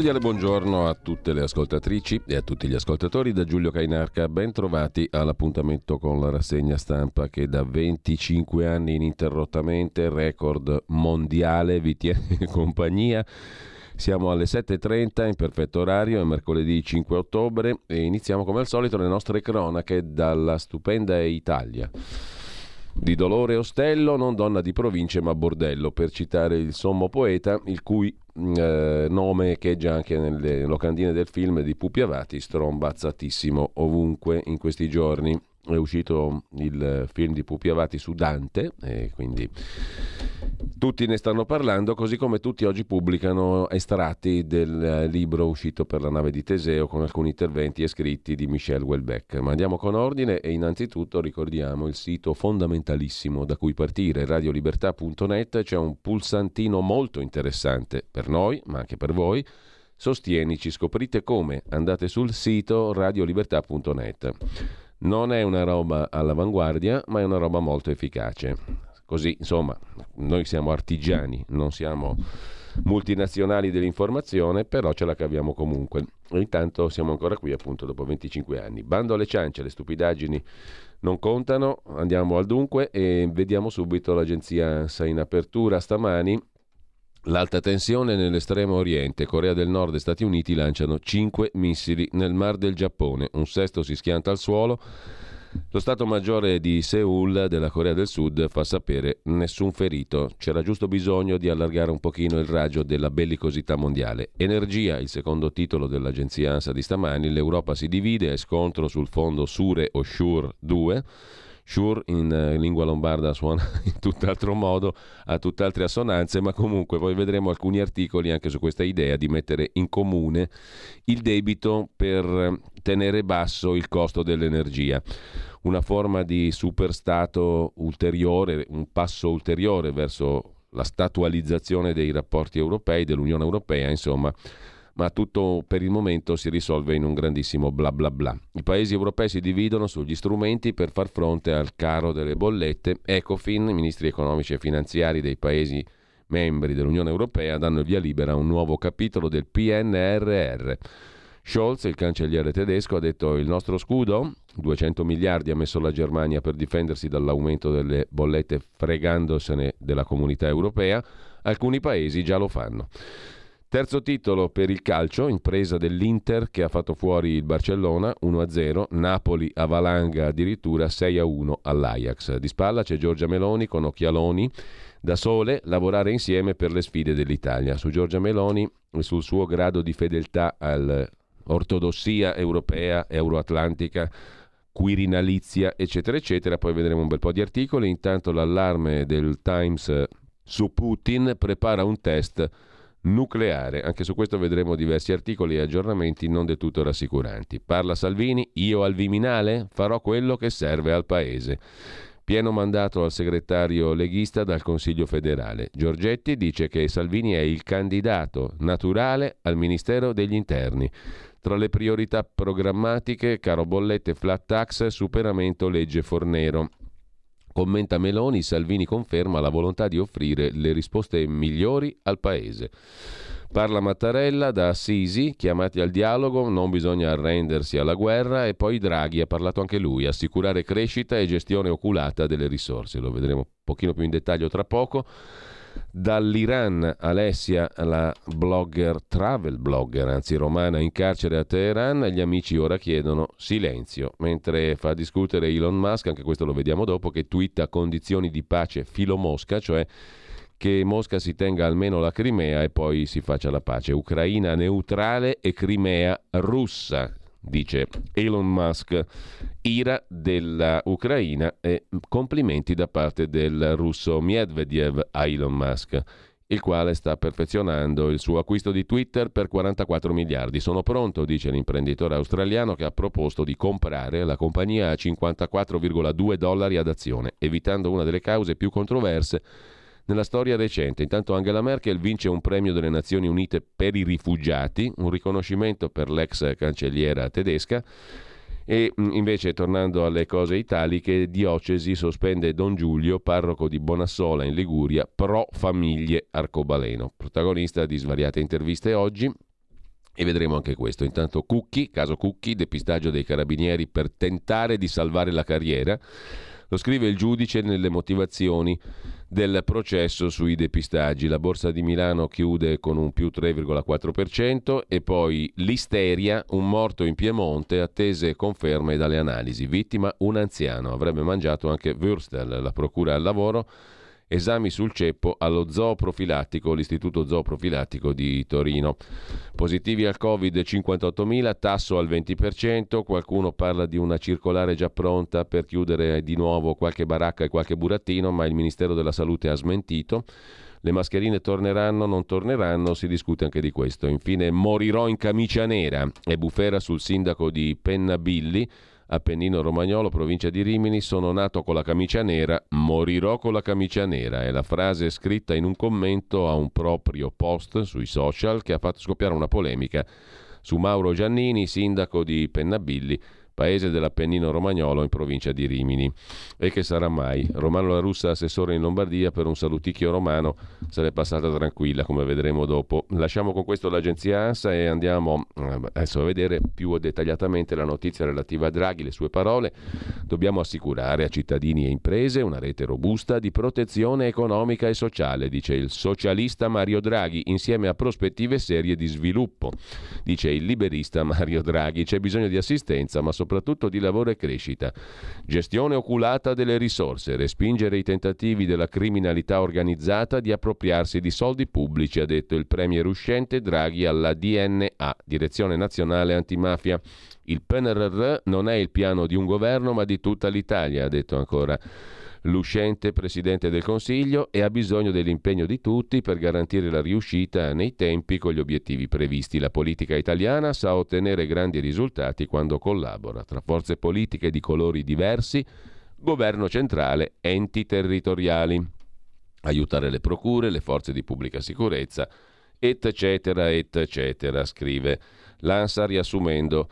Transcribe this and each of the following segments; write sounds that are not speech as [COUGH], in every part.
Cordiale buongiorno a tutte le ascoltatrici e a tutti gli ascoltatori da Giulio Cainarca. Ben trovati all'appuntamento con la rassegna stampa che da 25 anni ininterrottamente, record mondiale, vi tiene [LAUGHS] compagnia. Siamo alle 7.30 in perfetto orario, è mercoledì 5 ottobre e iniziamo come al solito le nostre cronache dalla stupenda Italia. Di dolore ostello, non donna di province ma bordello, per citare il sommo poeta, il cui eh, nome echeggia anche nelle locandine del film di Pupi Avati, strombazzatissimo ovunque in questi giorni. È uscito il film di Pupi Avati su Dante, e quindi tutti ne stanno parlando, così come tutti oggi pubblicano estratti del libro uscito per la nave di Teseo con alcuni interventi e scritti di Michel Houellebecq. Ma andiamo con ordine e innanzitutto ricordiamo il sito fondamentalissimo da cui partire, radiolibertà.net, c'è un pulsantino molto interessante per noi, ma anche per voi. Sostienici, scoprite come. Andate sul sito radiolibertà.net. Non è una roba all'avanguardia, ma è una roba molto efficace. Così, insomma, noi siamo artigiani, non siamo multinazionali dell'informazione, però ce la caviamo comunque. Intanto siamo ancora qui, appunto, dopo 25 anni. Bando alle ciance, le stupidaggini non contano. Andiamo al dunque e vediamo subito l'agenzia ANSA in apertura stamani. L'alta tensione nell'estremo oriente, Corea del Nord e Stati Uniti lanciano 5 missili nel Mar del Giappone, un sesto si schianta al suolo. Lo Stato Maggiore di Seoul della Corea del Sud fa sapere nessun ferito, c'era giusto bisogno di allargare un pochino il raggio della bellicosità mondiale. Energia, il secondo titolo dell'agenzia ANSA di stamani, l'Europa si divide, è scontro sul fondo Sure o Shure 2 Sure in eh, lingua lombarda suona [LAUGHS] in tutt'altro modo, ha tutt'altre assonanze, ma comunque poi vedremo alcuni articoli anche su questa idea di mettere in comune il debito per tenere basso il costo dell'energia. Una forma di superstato ulteriore, un passo ulteriore verso la statualizzazione dei rapporti europei, dell'Unione Europea, insomma ma tutto per il momento si risolve in un grandissimo bla bla bla. I paesi europei si dividono sugli strumenti per far fronte al caro delle bollette. Ecofin, ministri economici e finanziari dei paesi membri dell'Unione Europea, danno il via libera a un nuovo capitolo del PNRR. Scholz, il cancelliere tedesco, ha detto il nostro scudo, 200 miliardi ha messo la Germania per difendersi dall'aumento delle bollette fregandosene della comunità europea, alcuni paesi già lo fanno. Terzo titolo per il calcio, impresa dell'Inter che ha fatto fuori il Barcellona 1-0, Napoli a Valanga addirittura 6-1 all'Ajax. Di spalla c'è Giorgia Meloni con occhialoni da sole lavorare insieme per le sfide dell'Italia. Su Giorgia Meloni e sul suo grado di fedeltà all'ortodossia europea, euroatlantica, quirinalizia, eccetera, eccetera. Poi vedremo un bel po' di articoli. Intanto l'allarme del Times su Putin prepara un test nucleare. Anche su questo vedremo diversi articoli e aggiornamenti non del tutto rassicuranti. Parla Salvini, io al Viminale farò quello che serve al Paese. Pieno mandato al segretario leghista dal Consiglio federale. Giorgetti dice che Salvini è il candidato naturale al Ministero degli Interni. Tra le priorità programmatiche, caro bollette, flat tax, superamento legge Fornero. Commenta Meloni, Salvini conferma la volontà di offrire le risposte migliori al Paese. Parla Mattarella da Assisi, chiamati al dialogo, non bisogna arrendersi alla guerra e poi Draghi ha parlato anche lui, assicurare crescita e gestione oculata delle risorse, lo vedremo un pochino più in dettaglio tra poco. Dall'Iran Alessia, la blogger, travel blogger, anzi romana, in carcere a Teheran, gli amici ora chiedono silenzio, mentre fa discutere Elon Musk, anche questo lo vediamo dopo, che twitta condizioni di pace filo Mosca, cioè che Mosca si tenga almeno la Crimea e poi si faccia la pace. Ucraina neutrale e Crimea russa, dice Elon Musk. Ira della Ucraina e complimenti da parte del russo Medvedev a Elon Musk il quale sta perfezionando il suo acquisto di Twitter per 44 miliardi. Sono pronto, dice l'imprenditore australiano che ha proposto di comprare la compagnia a 54,2 dollari ad azione, evitando una delle cause più controverse nella storia recente. Intanto Angela Merkel vince un premio delle Nazioni Unite per i rifugiati, un riconoscimento per l'ex cancelliera tedesca e mm, invece, tornando alle cose italiche, Diocesi sospende Don Giulio, parroco di Bonassola in Liguria, pro famiglie arcobaleno. Protagonista di svariate interviste oggi. E vedremo anche questo. Intanto Cucchi, caso Cucchi, depistaggio dei carabinieri per tentare di salvare la carriera. Lo scrive il giudice nelle motivazioni del processo sui depistaggi. La borsa di Milano chiude con un più 3,4% e poi l'isteria, un morto in Piemonte, attese conferme dalle analisi. Vittima un anziano, avrebbe mangiato anche Würstel. La procura al lavoro esami sul ceppo allo zooprofilattico, l'Istituto Zooprofilattico di Torino. Positivi al Covid 58.000, tasso al 20%, qualcuno parla di una circolare già pronta per chiudere di nuovo qualche baracca e qualche burattino, ma il Ministero della Salute ha smentito. Le mascherine torneranno, non torneranno, si discute anche di questo. Infine, morirò in camicia nera. È bufera sul sindaco di Pennabilli Appennino Romagnolo, provincia di Rimini, sono nato con la camicia nera, morirò con la camicia nera. È la frase scritta in un commento a un proprio post sui social che ha fatto scoppiare una polemica su Mauro Giannini, sindaco di Pennabilli, paese dell'Appennino Romagnolo in provincia di Rimini. E che sarà mai? Romano La Russa, assessore in Lombardia, per un saluticchio romano l'è passata tranquilla, come vedremo dopo. Lasciamo con questo l'agenzia ANSA e andiamo eh, adesso a vedere più dettagliatamente la notizia relativa a Draghi, le sue parole. Dobbiamo assicurare a cittadini e imprese una rete robusta di protezione economica e sociale, dice il socialista Mario Draghi, insieme a prospettive serie di sviluppo. Dice il liberista Mario Draghi, c'è bisogno di assistenza, ma soprattutto soprattutto di lavoro e crescita. Gestione oculata delle risorse, respingere i tentativi della criminalità organizzata di appropriarsi di soldi pubblici, ha detto il premier uscente Draghi alla DNA, Direzione Nazionale Antimafia. Il PNRR non è il piano di un governo ma di tutta l'Italia, ha detto ancora l'uscente Presidente del Consiglio e ha bisogno dell'impegno di tutti per garantire la riuscita nei tempi con gli obiettivi previsti. La politica italiana sa ottenere grandi risultati quando collabora tra forze politiche di colori diversi, governo centrale, enti territoriali. Aiutare le procure, le forze di pubblica sicurezza, eccetera, eccetera, scrive l'ANSA riassumendo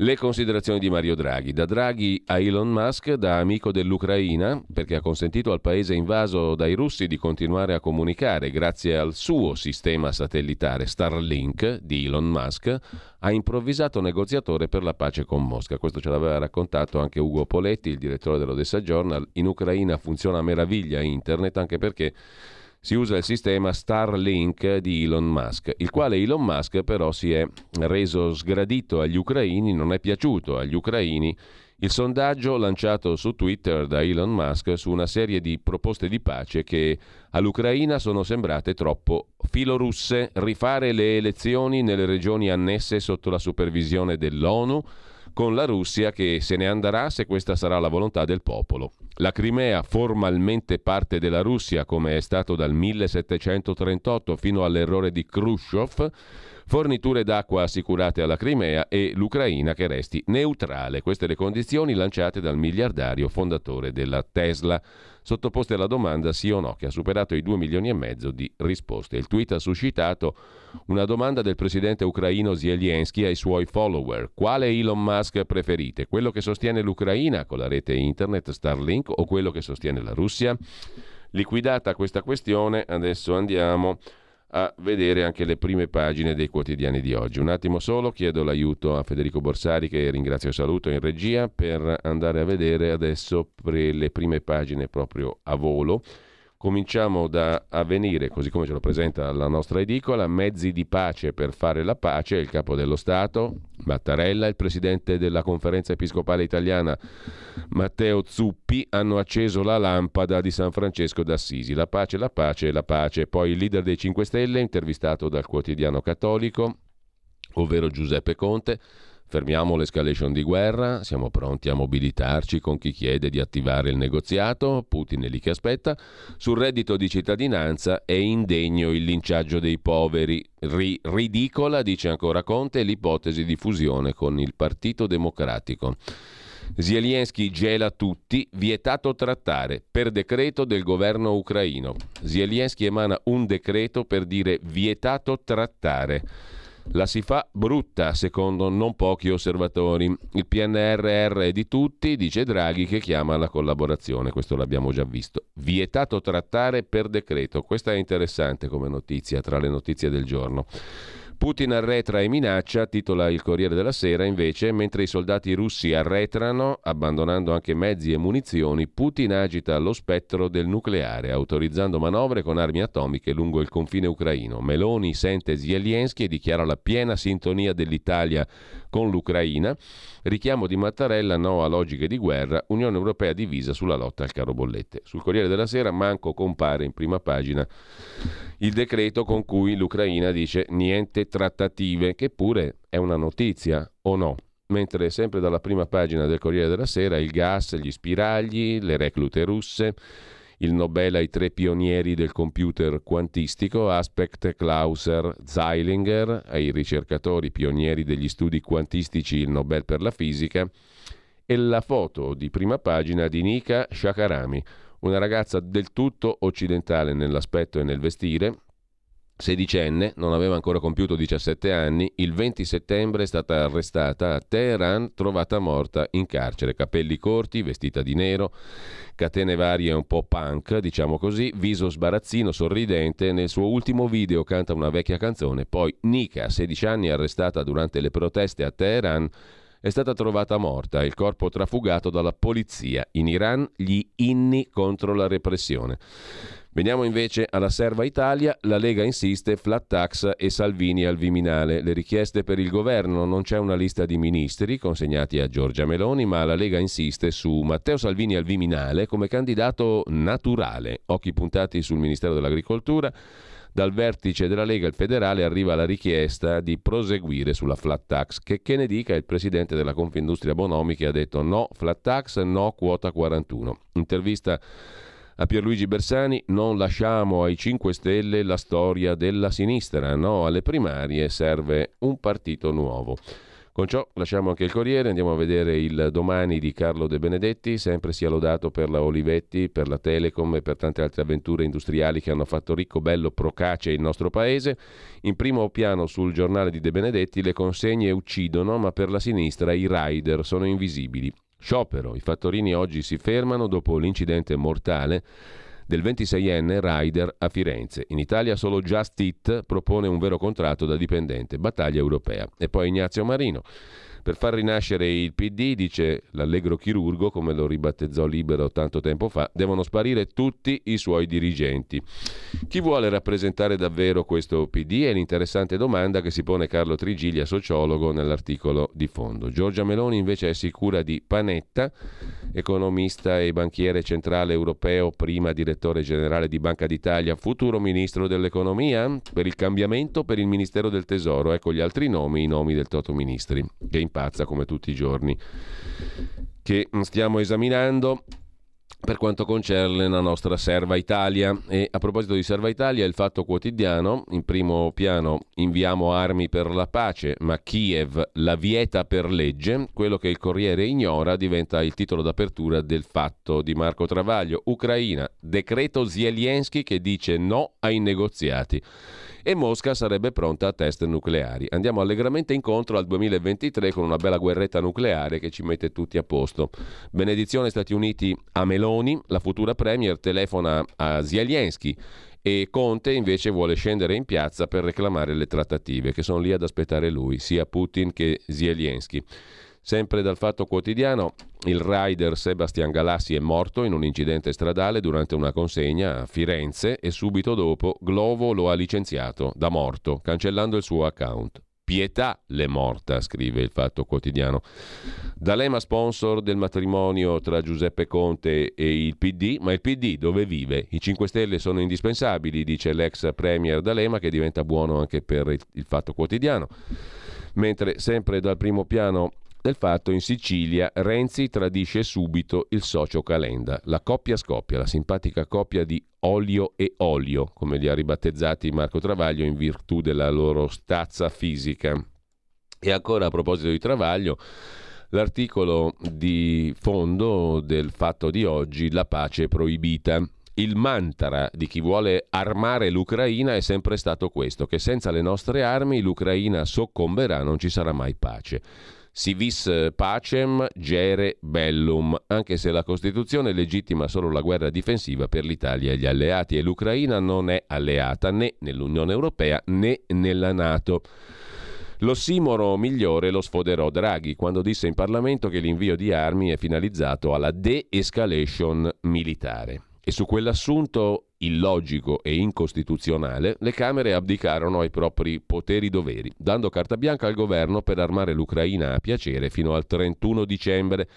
le considerazioni di Mario Draghi. Da Draghi a Elon Musk, da amico dell'Ucraina, perché ha consentito al paese invaso dai russi di continuare a comunicare grazie al suo sistema satellitare Starlink di Elon Musk, ha improvvisato negoziatore per la pace con Mosca. Questo ce l'aveva raccontato anche Ugo Poletti, il direttore dell'Odessa Journal. In Ucraina funziona a meraviglia internet anche perché si usa il sistema Starlink di Elon Musk, il quale Elon Musk però si è reso sgradito agli ucraini, non è piaciuto agli ucraini. Il sondaggio lanciato su Twitter da Elon Musk su una serie di proposte di pace che all'Ucraina sono sembrate troppo filorusse, rifare le elezioni nelle regioni annesse sotto la supervisione dell'ONU, con la Russia che se ne andrà se questa sarà la volontà del popolo. La Crimea, formalmente parte della Russia, come è stato dal 1738 fino all'errore di Khrushchev, forniture d'acqua assicurate alla Crimea e l'Ucraina che resti neutrale. Queste le condizioni lanciate dal miliardario fondatore della Tesla, sottoposte alla domanda sì o no, che ha superato i 2 milioni e mezzo di risposte. Il tweet ha suscitato una domanda del presidente ucraino Zelensky ai suoi follower. Quale Elon Musk preferite? Quello che sostiene l'Ucraina con la rete internet Starlink o quello che sostiene la Russia? Liquidata questa questione, adesso andiamo a vedere anche le prime pagine dei quotidiani di oggi. Un attimo solo, chiedo l'aiuto a Federico Borsari che ringrazio e saluto in regia per andare a vedere adesso le prime pagine proprio a volo. Cominciamo da Avvenire, così come ce lo presenta la nostra edicola, mezzi di pace per fare la pace, il capo dello Stato, Mattarella il presidente della conferenza episcopale italiana Matteo Zuppi hanno acceso la lampada di San Francesco d'Assisi. La pace, la pace, la pace. Poi il leader dei 5 Stelle, intervistato dal quotidiano cattolico, ovvero Giuseppe Conte, Fermiamo l'escalation di guerra, siamo pronti a mobilitarci con chi chiede di attivare il negoziato, Putin è lì che aspetta. Sul reddito di cittadinanza è indegno il linciaggio dei poveri. Ri- ridicola, dice ancora Conte, l'ipotesi di fusione con il Partito Democratico. Zelensky gela tutti, vietato trattare, per decreto del governo ucraino. Zelensky emana un decreto per dire vietato trattare. La si fa brutta, secondo non pochi osservatori. Il PNRR è di tutti, dice Draghi, che chiama alla collaborazione. Questo l'abbiamo già visto. Vietato trattare per decreto. Questa è interessante come notizia, tra le notizie del giorno. Putin arretra e minaccia, titola il Corriere della Sera, invece, mentre i soldati russi arretrano, abbandonando anche mezzi e munizioni, Putin agita lo spettro del nucleare, autorizzando manovre con armi atomiche lungo il confine ucraino. Meloni sente Zelensky e dichiara la piena sintonia dell'Italia con l'Ucraina. Richiamo di Mattarella, no a logiche di guerra, Unione Europea divisa sulla lotta al caro bollette. Sul Corriere della Sera manco compare in prima pagina il decreto con cui l'Ucraina dice niente trattative, che pure è una notizia o no? Mentre sempre dalla prima pagina del Corriere della Sera il gas, gli spiragli, le reclute russe, il Nobel ai tre pionieri del computer quantistico, Aspect, Klauser, Zeilinger, ai ricercatori pionieri degli studi quantistici il Nobel per la fisica, e la foto di prima pagina di Nika Shakarami, una ragazza del tutto occidentale nell'aspetto e nel vestire, sedicenne, non aveva ancora compiuto 17 anni, il 20 settembre è stata arrestata a Teheran, trovata morta in carcere, capelli corti, vestita di nero, catene varie un po' punk, diciamo così, viso sbarazzino, sorridente, nel suo ultimo video canta una vecchia canzone, poi Nika, 16 anni, arrestata durante le proteste a Teheran, è stata trovata morta, il corpo trafugato dalla polizia. In Iran gli inni contro la repressione. Veniamo invece alla Serva Italia, la Lega insiste, flat tax e Salvini al Viminale. Le richieste per il governo, non c'è una lista di ministri consegnati a Giorgia Meloni, ma la Lega insiste su Matteo Salvini al Viminale come candidato naturale. Occhi puntati sul Ministero dell'Agricoltura dal vertice della Lega il federale arriva la richiesta di proseguire sulla flat tax, che, che ne dica il presidente della Confindustria Bonomi che ha detto no flat tax, no quota 41. Intervista a Pierluigi Bersani, non lasciamo ai 5 Stelle la storia della sinistra, no alle primarie serve un partito nuovo. Con ciò lasciamo anche il Corriere, andiamo a vedere il domani di Carlo De Benedetti, sempre sia lodato per la Olivetti, per la Telecom e per tante altre avventure industriali che hanno fatto ricco, bello, procace il nostro paese. In primo piano sul giornale di De Benedetti le consegne uccidono, ma per la sinistra i rider sono invisibili. Sciopero, i fattorini oggi si fermano dopo l'incidente mortale del 26enne rider a Firenze. In Italia solo Just It propone un vero contratto da dipendente, battaglia europea. E poi Ignazio Marino. Per far rinascere il PD, dice l'allegro chirurgo, come lo ribattezzò Libero tanto tempo fa, devono sparire tutti i suoi dirigenti. Chi vuole rappresentare davvero questo PD è l'interessante domanda che si pone Carlo Trigiglia, sociologo, nell'articolo di fondo. Giorgia Meloni invece è sicura di Panetta, economista e banchiere centrale europeo, prima direttore generale di Banca d'Italia, futuro ministro dell'economia, per il cambiamento per il Ministero del Tesoro. Ecco gli altri nomi, i nomi del Toto Ministri, che in pazza come tutti i giorni che stiamo esaminando per quanto concerne la nostra Serva Italia. E a proposito di Serva Italia, il fatto quotidiano, in primo piano inviamo armi per la pace, ma Kiev la vieta per legge, quello che il Corriere ignora diventa il titolo d'apertura del fatto di Marco Travaglio. Ucraina, decreto Zelensky che dice no ai negoziati e Mosca sarebbe pronta a test nucleari. Andiamo allegramente incontro al 2023 con una bella guerretta nucleare che ci mette tutti a posto. Benedizione Stati Uniti a Meloni, la futura premier telefona a Zelensky e Conte invece vuole scendere in piazza per reclamare le trattative che sono lì ad aspettare lui, sia Putin che Zelensky. Sempre dal Fatto Quotidiano, il rider Sebastian Galassi è morto in un incidente stradale durante una consegna a Firenze e subito dopo Glovo lo ha licenziato da morto, cancellando il suo account. Pietà l'è morta, scrive il Fatto Quotidiano. D'Alema sponsor del matrimonio tra Giuseppe Conte e il PD, ma il PD dove vive? I 5 Stelle sono indispensabili, dice l'ex premier D'Alema che diventa buono anche per il Fatto Quotidiano. Mentre sempre dal primo piano del fatto in Sicilia Renzi tradisce subito il socio Calenda. La coppia scoppia, la simpatica coppia di olio e olio, come li ha ribattezzati Marco Travaglio in virtù della loro stazza fisica. E ancora a proposito di Travaglio, l'articolo di fondo del fatto di oggi, la pace proibita. Il mantra di chi vuole armare l'Ucraina è sempre stato questo, che senza le nostre armi l'Ucraina soccomberà, non ci sarà mai pace. Si vis pacem gere bellum, anche se la Costituzione legittima solo la guerra difensiva per l'Italia e gli alleati e l'Ucraina non è alleata né nell'Unione Europea né nella Nato. L'ossimoro migliore lo sfoderò Draghi quando disse in Parlamento che l'invio di armi è finalizzato alla de-escalation militare. E su quell'assunto illogico e incostituzionale, le Camere abdicarono ai propri poteri-doveri, dando carta bianca al governo per armare l'Ucraina a piacere fino al 31 dicembre.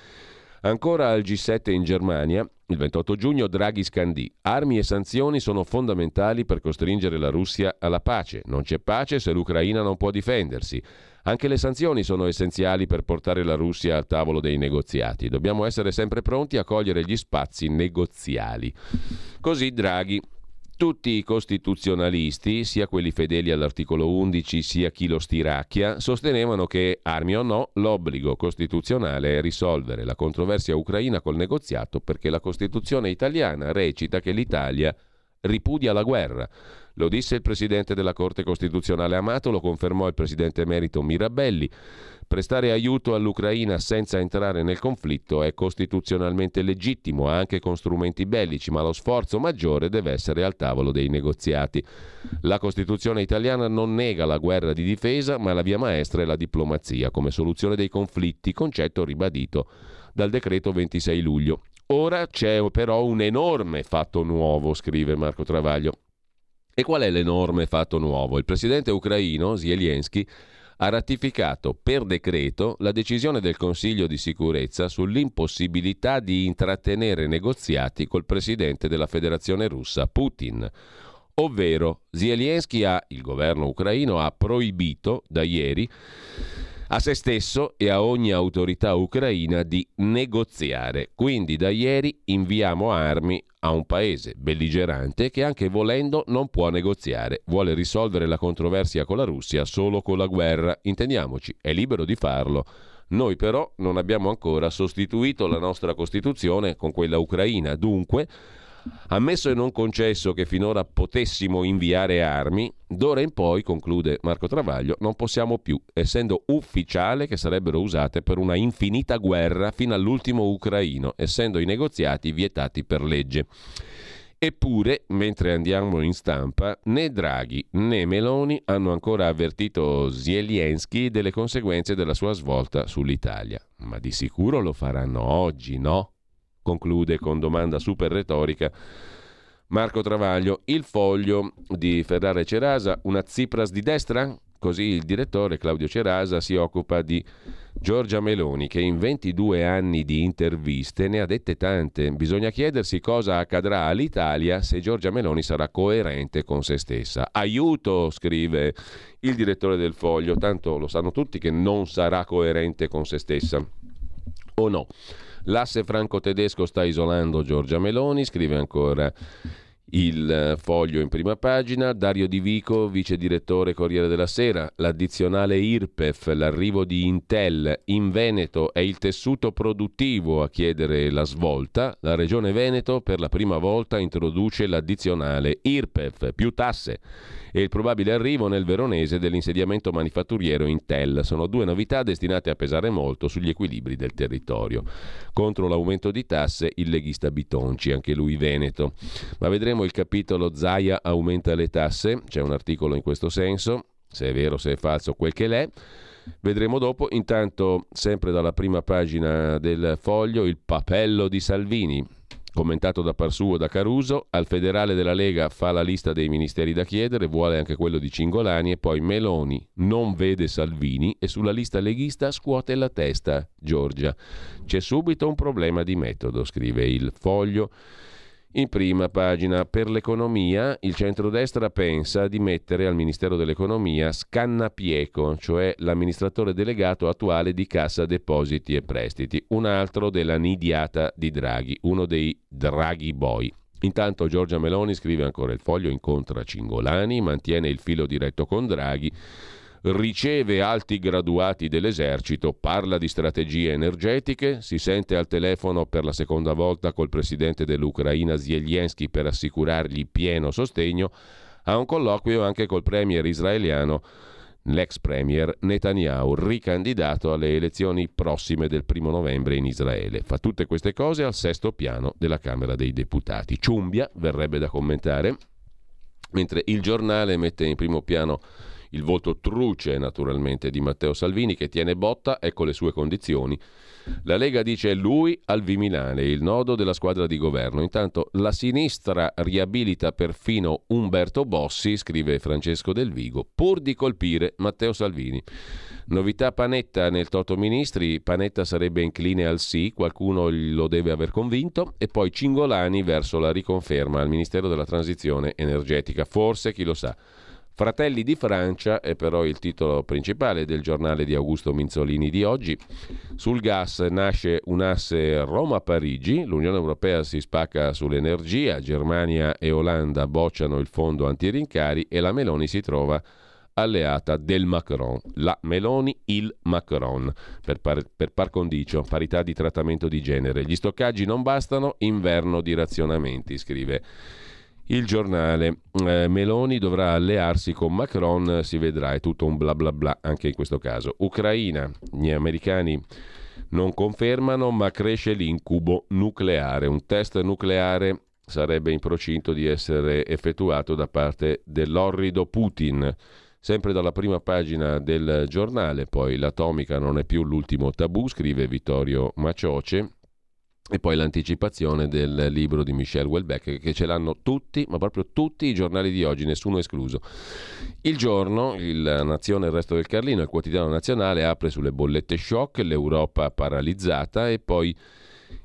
Ancora al G7 in Germania, il 28 giugno Draghi scandì: Armi e sanzioni sono fondamentali per costringere la Russia alla pace. Non c'è pace se l'Ucraina non può difendersi. Anche le sanzioni sono essenziali per portare la Russia al tavolo dei negoziati. Dobbiamo essere sempre pronti a cogliere gli spazi negoziali. Così Draghi tutti i costituzionalisti, sia quelli fedeli all'articolo 11 sia chi lo stiracchia, sostenevano che, armi o no, l'obbligo costituzionale è risolvere la controversia ucraina col negoziato perché la Costituzione italiana recita che l'Italia ripudia la guerra. Lo disse il presidente della Corte Costituzionale Amato, lo confermò il presidente emerito Mirabelli. Prestare aiuto all'Ucraina senza entrare nel conflitto è costituzionalmente legittimo, anche con strumenti bellici, ma lo sforzo maggiore deve essere al tavolo dei negoziati. La Costituzione italiana non nega la guerra di difesa, ma la via maestra è la diplomazia come soluzione dei conflitti, concetto ribadito dal decreto 26 luglio. Ora c'è però un enorme fatto nuovo, scrive Marco Travaglio. E qual è l'enorme fatto nuovo? Il presidente ucraino Zelensky ha ratificato per decreto la decisione del Consiglio di sicurezza sull'impossibilità di intrattenere negoziati col presidente della Federazione russa Putin. Ovvero Zelensky ha, il governo ucraino ha proibito da ieri a se stesso e a ogni autorità ucraina di negoziare. Quindi da ieri inviamo armi a un paese belligerante che anche volendo non può negoziare, vuole risolvere la controversia con la Russia solo con la guerra, intendiamoci, è libero di farlo. Noi però non abbiamo ancora sostituito la nostra Costituzione con quella ucraina, dunque Ammesso e non concesso che finora potessimo inviare armi, d'ora in poi, conclude Marco Travaglio, non possiamo più, essendo ufficiale che sarebbero usate per una infinita guerra fino all'ultimo ucraino, essendo i negoziati vietati per legge. Eppure, mentre andiamo in stampa, né Draghi né Meloni hanno ancora avvertito Zelensky delle conseguenze della sua svolta sull'Italia. Ma di sicuro lo faranno oggi, no? Conclude con domanda super retorica Marco Travaglio. Il foglio di Ferrara e Cerasa, una Tsipras di destra? Così il direttore Claudio Cerasa si occupa di Giorgia Meloni, che in 22 anni di interviste ne ha dette tante. Bisogna chiedersi cosa accadrà all'Italia se Giorgia Meloni sarà coerente con se stessa. Aiuto, scrive il direttore del foglio, tanto lo sanno tutti che non sarà coerente con se stessa. O no? L'asse franco-tedesco sta isolando Giorgia Meloni, scrive ancora il foglio in prima pagina, Dario Di Vico, vice direttore Corriere della Sera, l'addizionale IRPEF, l'arrivo di Intel in Veneto è il tessuto produttivo a chiedere la svolta, la regione Veneto per la prima volta introduce l'addizionale IRPEF, più tasse e il probabile arrivo nel veronese dell'insediamento manifatturiero Intel. Sono due novità destinate a pesare molto sugli equilibri del territorio. Contro l'aumento di tasse il leghista Bitonci, anche lui veneto. Ma vedremo il capitolo Zaia aumenta le tasse, c'è un articolo in questo senso, se è vero, se è falso, quel che l'è. Vedremo dopo. Intanto, sempre dalla prima pagina del foglio, il papello di Salvini Commentato da Parsuo da Caruso, al federale della Lega fa la lista dei ministeri da chiedere, vuole anche quello di Cingolani e poi Meloni non vede Salvini e sulla lista leghista scuote la testa Giorgia. C'è subito un problema di metodo, scrive il foglio. In prima pagina, per l'economia, il centrodestra pensa di mettere al Ministero dell'Economia Scannapieco, cioè l'amministratore delegato attuale di Cassa Depositi e Prestiti, un altro della nidiata di Draghi, uno dei Draghi Boy. Intanto Giorgia Meloni scrive ancora il foglio, incontra Cingolani, mantiene il filo diretto con Draghi riceve alti graduati dell'esercito, parla di strategie energetiche, si sente al telefono per la seconda volta col presidente dell'Ucraina Zelensky per assicurargli pieno sostegno, ha un colloquio anche col premier israeliano l'ex premier Netanyahu, ricandidato alle elezioni prossime del primo novembre in Israele. Fa tutte queste cose al sesto piano della Camera dei Deputati. Ciumbia, verrebbe da commentare, mentre il giornale mette in primo piano il voto truce naturalmente di Matteo Salvini che tiene botta, ecco le sue condizioni. La Lega dice lui al Viminale, il nodo della squadra di governo. Intanto la sinistra riabilita perfino Umberto Bossi, scrive Francesco Del Vigo, pur di colpire Matteo Salvini. Novità Panetta nel Toto Ministri, Panetta sarebbe incline al sì, qualcuno lo deve aver convinto, e poi Cingolani verso la riconferma al Ministero della Transizione Energetica. Forse, chi lo sa. Fratelli di Francia è però il titolo principale del giornale di Augusto Minzolini di oggi. Sul gas nasce un asse Roma-Parigi, l'Unione Europea si spacca sull'energia, Germania e Olanda bocciano il fondo antirincari e la Meloni si trova alleata del Macron. La Meloni, il Macron, per par, per par condicio, parità di trattamento di genere. Gli stoccaggi non bastano, inverno di razionamenti, scrive il giornale eh, Meloni dovrà allearsi con Macron, si vedrà, è tutto un bla bla bla anche in questo caso. Ucraina, gli americani non confermano, ma cresce l'incubo nucleare. Un test nucleare sarebbe in procinto di essere effettuato da parte dell'orrido Putin. Sempre dalla prima pagina del giornale, poi l'atomica non è più l'ultimo tabù, scrive Vittorio Macioce, e poi l'anticipazione del libro di Michel Welbeck, che ce l'hanno tutti, ma proprio tutti i giornali di oggi, nessuno escluso. Il giorno, il Nazione e il resto del Carlino, il quotidiano nazionale, apre sulle bollette shock, l'Europa paralizzata e poi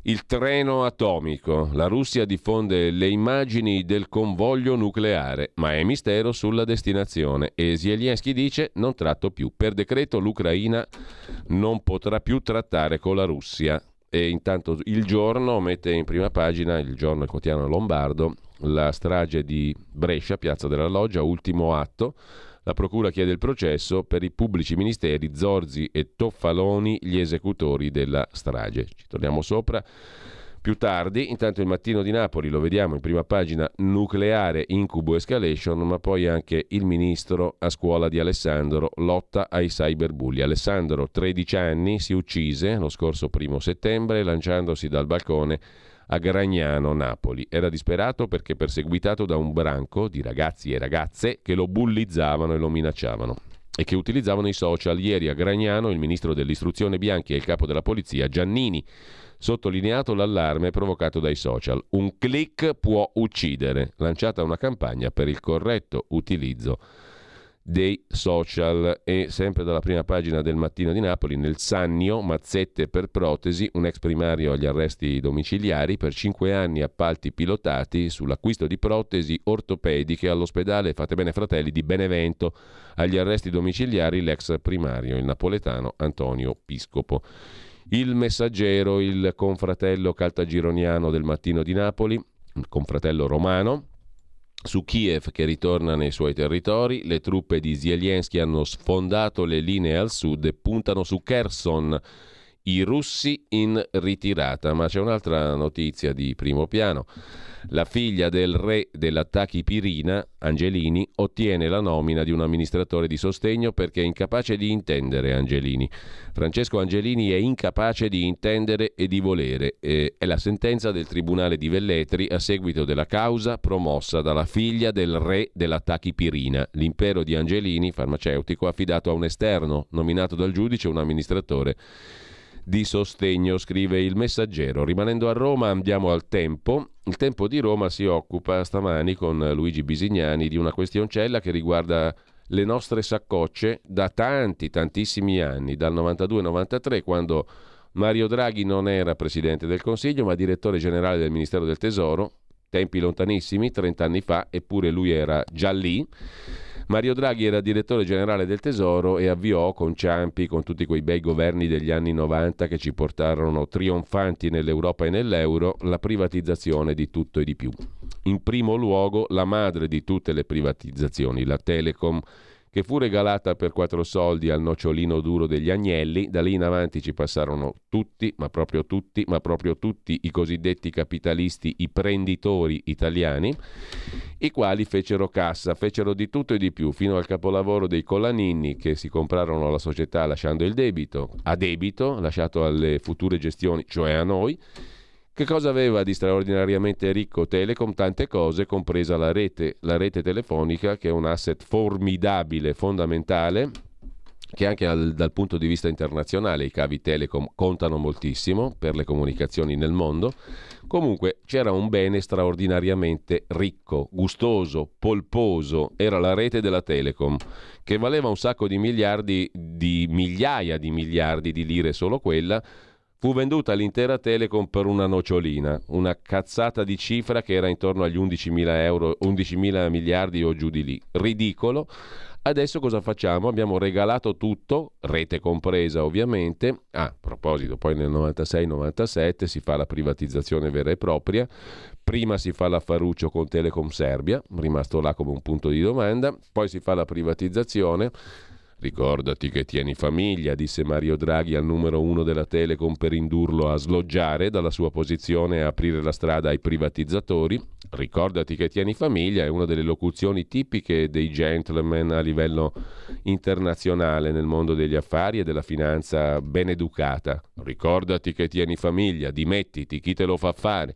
il treno atomico. La Russia diffonde le immagini del convoglio nucleare, ma è mistero sulla destinazione e Zelensky dice non tratto più. Per decreto l'Ucraina non potrà più trattare con la Russia. E intanto il giorno mette in prima pagina, il giorno il quotidiano lombardo, la strage di Brescia, Piazza della Loggia, ultimo atto. La Procura chiede il processo per i pubblici ministeri Zorzi e Toffaloni, gli esecutori della strage. Ci torniamo sopra. Più tardi, intanto il mattino di Napoli, lo vediamo in prima pagina, nucleare, incubo, escalation, ma poi anche il ministro a scuola di Alessandro, lotta ai cyberbulli. Alessandro, 13 anni, si uccise lo scorso primo settembre lanciandosi dal balcone a Gragnano, Napoli. Era disperato perché perseguitato da un branco di ragazzi e ragazze che lo bullizzavano e lo minacciavano e che utilizzavano i social. Ieri a Gragnano il ministro dell'istruzione Bianchi e il capo della polizia Giannini sottolineato l'allarme provocato dai social. Un click può uccidere. Lanciata una campagna per il corretto utilizzo dei social e sempre dalla prima pagina del mattino di Napoli nel Sannio, mazzette per protesi, un ex primario agli arresti domiciliari per cinque anni appalti pilotati sull'acquisto di protesi ortopediche all'ospedale Fate Bene Fratelli di Benevento, agli arresti domiciliari l'ex primario, il napoletano Antonio Piscopo. Il messaggero, il confratello caltagironiano del mattino di Napoli, il confratello romano, su Kiev che ritorna nei suoi territori, le truppe di Zelensky hanno sfondato le linee al sud e puntano su Kherson, i russi in ritirata. Ma c'è un'altra notizia di primo piano. La figlia del re dell'attacchi Pirina, Angelini, ottiene la nomina di un amministratore di sostegno perché è incapace di intendere Angelini. Francesco Angelini è incapace di intendere e di volere. E è la sentenza del Tribunale di Velletri a seguito della causa promossa dalla figlia del re dell'attacchi Pirina. L'impero di Angelini, farmaceutico, affidato a un esterno, nominato dal giudice un amministratore di sostegno, scrive il messaggero. Rimanendo a Roma andiamo al tempo. Il tempo di Roma si occupa stamani con Luigi Bisignani di una questioncella che riguarda le nostre saccocce da tanti, tantissimi anni, dal 92-93 quando Mario Draghi non era Presidente del Consiglio ma direttore generale del Ministero del Tesoro, tempi lontanissimi, 30 anni fa, eppure lui era già lì. Mario Draghi era direttore generale del Tesoro e avviò con Ciampi, con tutti quei bei governi degli anni 90 che ci portarono trionfanti nell'Europa e nell'euro, la privatizzazione di tutto e di più. In primo luogo la madre di tutte le privatizzazioni, la Telecom, che fu regalata per quattro soldi al nocciolino duro degli agnelli, da lì in avanti ci passarono tutti, ma proprio tutti, ma proprio tutti i cosiddetti capitalisti, i prenditori italiani, i quali fecero cassa, fecero di tutto e di più, fino al capolavoro dei Colaninni che si comprarono la società lasciando il debito, a debito, lasciato alle future gestioni, cioè a noi, che cosa aveva di straordinariamente ricco Telecom? Tante cose, compresa la rete, la rete telefonica, che è un asset formidabile, fondamentale, che anche al, dal punto di vista internazionale i cavi Telecom contano moltissimo per le comunicazioni nel mondo. Comunque c'era un bene straordinariamente ricco, gustoso, polposo, era la rete della Telecom, che valeva un sacco di miliardi, di migliaia di miliardi di lire solo quella, fu venduta l'intera Telecom per una nocciolina, una cazzata di cifra che era intorno agli 11.000 euro, 11.000 miliardi o giù di lì. Ridicolo. Adesso cosa facciamo? Abbiamo regalato tutto, rete compresa ovviamente. Ah, a proposito, poi nel 96-97 si fa la privatizzazione vera e propria. Prima si fa l'affaruccio con Telecom Serbia, rimasto là come un punto di domanda. Poi si fa la privatizzazione Ricordati che tieni famiglia, disse Mario Draghi al numero uno della Telecom per indurlo a sloggiare dalla sua posizione e aprire la strada ai privatizzatori. Ricordati che tieni famiglia è una delle locuzioni tipiche dei gentleman a livello internazionale nel mondo degli affari e della finanza ben educata. Ricordati che tieni famiglia, dimettiti, chi te lo fa fare?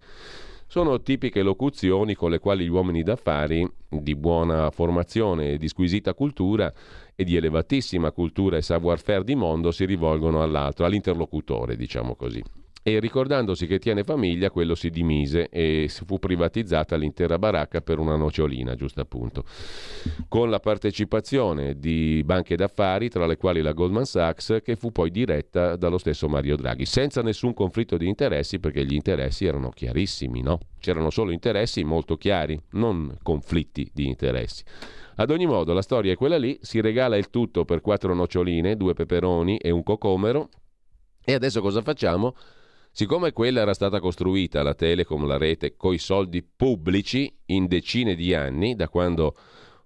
Sono tipiche locuzioni con le quali gli uomini d'affari di buona formazione e di squisita cultura e di elevatissima cultura e savoir-faire di mondo si rivolgono all'altro, all'interlocutore, diciamo così. E ricordandosi che tiene famiglia, quello si dimise e fu privatizzata l'intera baracca per una nocciolina, giusto appunto. Con la partecipazione di banche d'affari, tra le quali la Goldman Sachs, che fu poi diretta dallo stesso Mario Draghi, senza nessun conflitto di interessi, perché gli interessi erano chiarissimi, no? C'erano solo interessi molto chiari, non conflitti di interessi. Ad ogni modo, la storia è quella lì, si regala il tutto per quattro noccioline, due peperoni e un cocomero. E adesso cosa facciamo? Siccome quella era stata costruita, la Telecom, la rete, coi soldi pubblici in decine di anni, da quando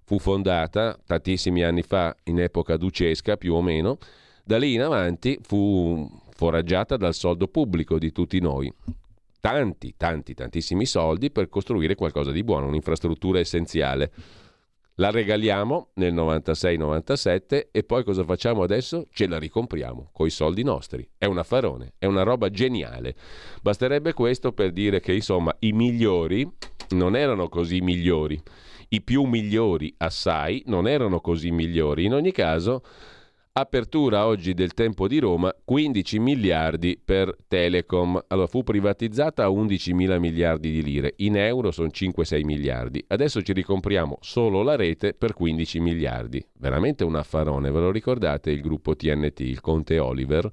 fu fondata, tantissimi anni fa, in epoca ducesca più o meno, da lì in avanti fu foraggiata dal soldo pubblico di tutti noi. Tanti, tanti, tantissimi soldi per costruire qualcosa di buono, un'infrastruttura essenziale. La regaliamo nel 96-97 e poi cosa facciamo adesso? Ce la ricompriamo coi soldi nostri. È un affarone, è una roba geniale. Basterebbe questo per dire che insomma i migliori non erano così migliori. I più migliori assai non erano così migliori. In ogni caso Apertura oggi del tempo di Roma, 15 miliardi per Telecom. Allora fu privatizzata a 11 mila miliardi di lire, in euro sono 5-6 miliardi. Adesso ci ricompriamo solo la rete per 15 miliardi. Veramente un affarone, ve lo ricordate il gruppo TNT, il conte Oliver?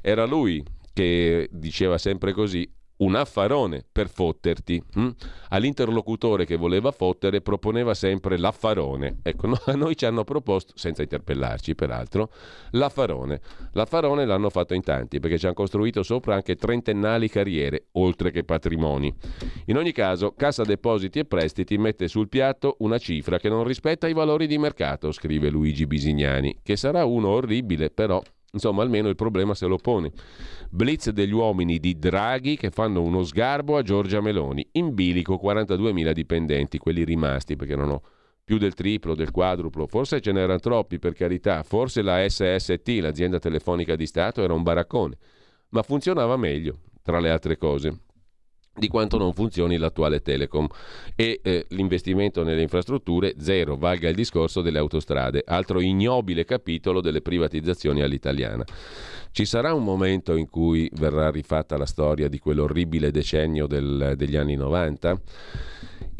Era lui che diceva sempre così, un affarone per fotterti. Hm? All'interlocutore che voleva fottere proponeva sempre l'affarone. Ecco, [LAUGHS] no, a noi ci hanno proposto, senza interpellarci peraltro, l'affarone. L'affarone l'hanno fatto in tanti perché ci hanno costruito sopra anche trentennali carriere, oltre che patrimoni. In ogni caso, Cassa Depositi e Prestiti mette sul piatto una cifra che non rispetta i valori di mercato, scrive Luigi Bisignani, che sarà uno orribile, però Insomma, almeno il problema se lo pone. Blitz degli uomini di Draghi che fanno uno sgarbo a Giorgia Meloni. In bilico 42.000 dipendenti, quelli rimasti perché erano più del triplo, del quadruplo. Forse ce n'erano troppi, per carità. Forse la SST, l'azienda telefonica di Stato, era un baraccone. Ma funzionava meglio, tra le altre cose di quanto non funzioni l'attuale Telecom e eh, l'investimento nelle infrastrutture zero, valga il discorso delle autostrade, altro ignobile capitolo delle privatizzazioni all'italiana. Ci sarà un momento in cui verrà rifatta la storia di quell'orribile decennio del, degli anni 90?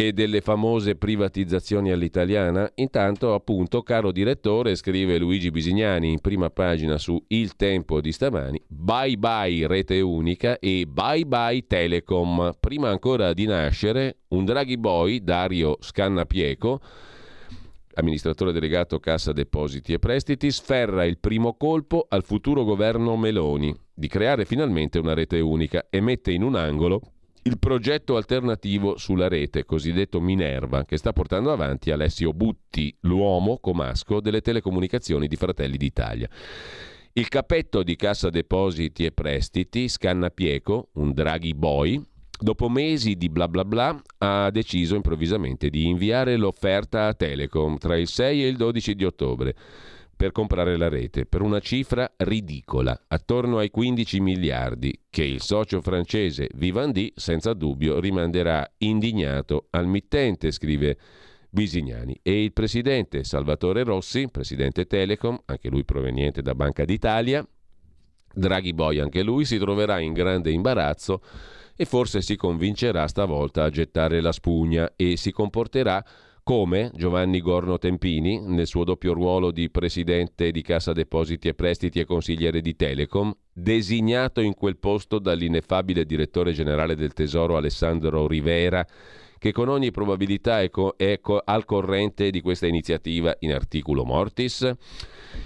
E delle famose privatizzazioni all'italiana? Intanto, appunto, caro direttore, scrive Luigi Bisignani in prima pagina su Il Tempo di stamani, bye bye rete unica e bye bye Telecom. Prima ancora di nascere, un Draghi Boy, Dario Scannapieco, amministratore delegato Cassa Depositi e Prestiti, sferra il primo colpo al futuro governo Meloni di creare finalmente una rete unica e mette in un angolo il progetto alternativo sulla rete, cosiddetto Minerva, che sta portando avanti Alessio Butti, l'uomo comasco delle telecomunicazioni di Fratelli d'Italia. Il capetto di Cassa Depositi e Prestiti, Scannapieco, un Draghi boy, dopo mesi di bla bla bla, ha deciso improvvisamente di inviare l'offerta a Telecom tra il 6 e il 12 di ottobre per comprare la rete per una cifra ridicola, attorno ai 15 miliardi, che il socio francese Vivendi senza dubbio rimanderà indignato al mittente, scrive Bisignani. E il presidente Salvatore Rossi, presidente Telecom, anche lui proveniente da Banca d'Italia, Draghi Boy anche lui, si troverà in grande imbarazzo e forse si convincerà stavolta a gettare la spugna e si comporterà come Giovanni Gorno Tempini, nel suo doppio ruolo di presidente di Cassa Depositi e Prestiti e consigliere di Telecom, designato in quel posto dall'ineffabile direttore generale del Tesoro Alessandro Rivera, che con ogni probabilità è, co- è co- al corrente di questa iniziativa in articulo mortis?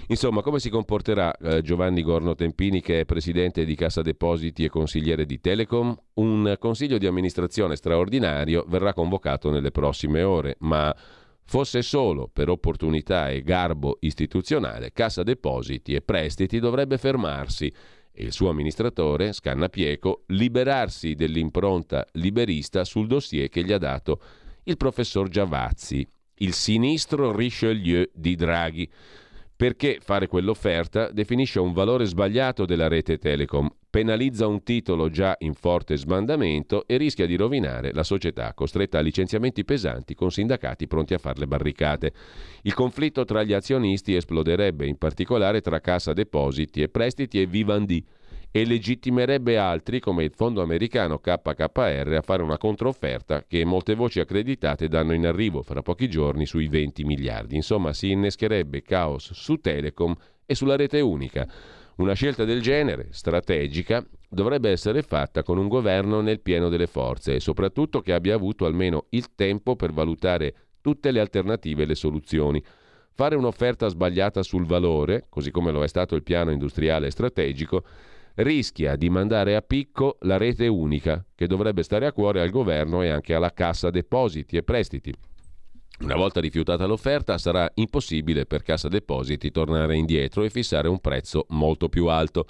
Insomma, come si comporterà eh, Giovanni Gorno Tempini, che è presidente di Cassa Depositi e consigliere di Telecom? Un consiglio di amministrazione straordinario verrà convocato nelle prossime ore, ma fosse solo per opportunità e garbo istituzionale, Cassa Depositi e Prestiti dovrebbe fermarsi e il suo amministratore, Scannapieco, liberarsi dell'impronta liberista sul dossier che gli ha dato il professor Giavazzi, il sinistro Richelieu di Draghi, perché fare quell'offerta definisce un valore sbagliato della rete Telecom, penalizza un titolo già in forte sbandamento e rischia di rovinare la società costretta a licenziamenti pesanti con sindacati pronti a fare le barricate. Il conflitto tra gli azionisti esploderebbe in particolare tra Cassa Depositi e Prestiti e Vivendi e legittimerebbe altri come il fondo americano KKR a fare una controfferta che molte voci accreditate danno in arrivo fra pochi giorni sui 20 miliardi. Insomma, si innescherebbe caos su Telecom e sulla rete unica. Una scelta del genere, strategica, dovrebbe essere fatta con un governo nel pieno delle forze e soprattutto che abbia avuto almeno il tempo per valutare tutte le alternative e le soluzioni. Fare un'offerta sbagliata sul valore, così come lo è stato il piano industriale strategico, rischia di mandare a picco la rete unica, che dovrebbe stare a cuore al governo e anche alla cassa depositi e prestiti. Una volta rifiutata l'offerta sarà impossibile per Cassa Depositi tornare indietro e fissare un prezzo molto più alto.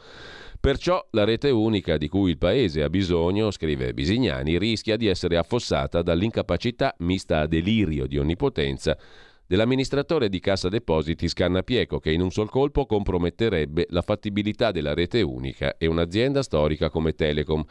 Perciò la rete unica di cui il Paese ha bisogno, scrive Bisignani, rischia di essere affossata dall'incapacità mista a delirio di onnipotenza dell'amministratore di Cassa Depositi Scannapieco che in un sol colpo comprometterebbe la fattibilità della rete unica e un'azienda storica come Telecom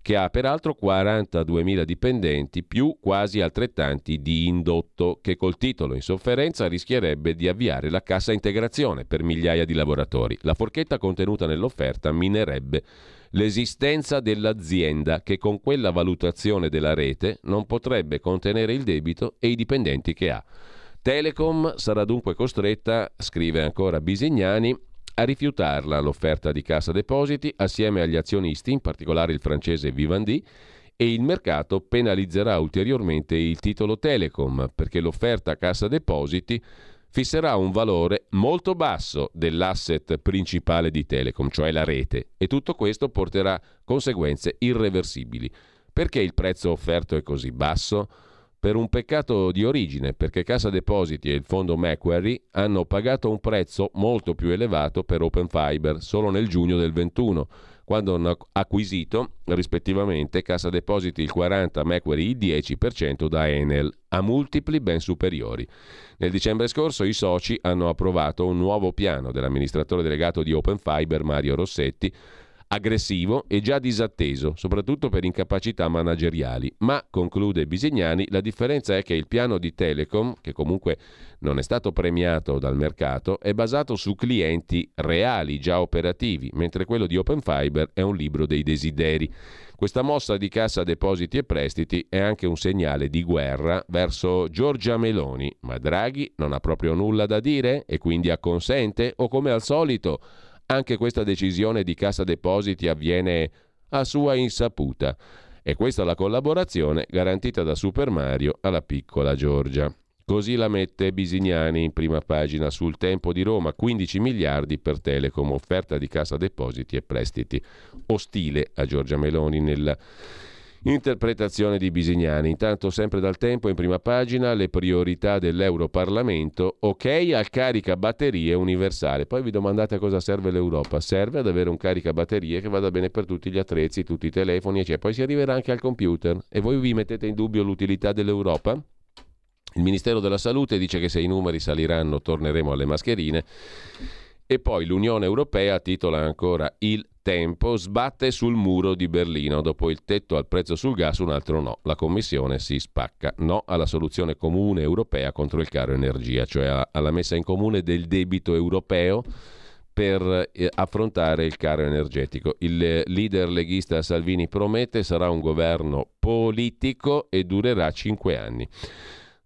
che ha peraltro 42.000 dipendenti più quasi altrettanti di indotto, che col titolo in sofferenza rischierebbe di avviare la cassa integrazione per migliaia di lavoratori. La forchetta contenuta nell'offerta minerebbe l'esistenza dell'azienda che con quella valutazione della rete non potrebbe contenere il debito e i dipendenti che ha. Telecom sarà dunque costretta, scrive ancora Bisignani, a rifiutarla l'offerta di Cassa Depositi assieme agli azionisti, in particolare il francese Vivendi, e il mercato penalizzerà ulteriormente il titolo Telecom perché l'offerta Cassa Depositi fisserà un valore molto basso dell'asset principale di Telecom, cioè la rete, e tutto questo porterà conseguenze irreversibili. Perché il prezzo offerto è così basso? Per un peccato di origine, perché Cassa Depositi e il fondo Macquarie hanno pagato un prezzo molto più elevato per Open Fiber solo nel giugno del 21, quando hanno acquisito rispettivamente Cassa Depositi il 40, Macquarie il 10% da Enel, a multipli ben superiori. Nel dicembre scorso i soci hanno approvato un nuovo piano dell'amministratore delegato di Open Fiber Mario Rossetti aggressivo e già disatteso, soprattutto per incapacità manageriali. Ma, conclude Bisignani, la differenza è che il piano di Telecom, che comunque non è stato premiato dal mercato, è basato su clienti reali, già operativi, mentre quello di Open Fiber è un libro dei desideri. Questa mossa di cassa depositi e prestiti è anche un segnale di guerra verso Giorgia Meloni, ma Draghi non ha proprio nulla da dire e quindi acconsente o come al solito anche questa decisione di cassa depositi avviene a sua insaputa. E questa è la collaborazione garantita da Super Mario alla piccola Giorgia. Così la mette Bisignani in prima pagina sul Tempo di Roma, 15 miliardi per Telecom, offerta di cassa depositi e prestiti. Ostile a Giorgia Meloni nella interpretazione di Bisignani. Intanto sempre dal Tempo in prima pagina le priorità dell'Europarlamento, ok al caricabatterie universale. Poi vi domandate a cosa serve l'Europa. Serve ad avere un caricabatterie che vada bene per tutti gli attrezzi, tutti i telefoni, eccetera. Poi si arriverà anche al computer. E voi vi mettete in dubbio l'utilità dell'Europa? Il Ministero della Salute dice che se i numeri saliranno torneremo alle mascherine. E poi l'Unione Europea titola ancora Il tempo sbatte sul muro di Berlino. Dopo il tetto al prezzo sul gas, un altro no. La Commissione si spacca. No alla soluzione comune europea contro il caro energia, cioè alla messa in comune del debito europeo per eh, affrontare il caro energetico. Il leader leghista Salvini promette sarà un governo politico e durerà cinque anni.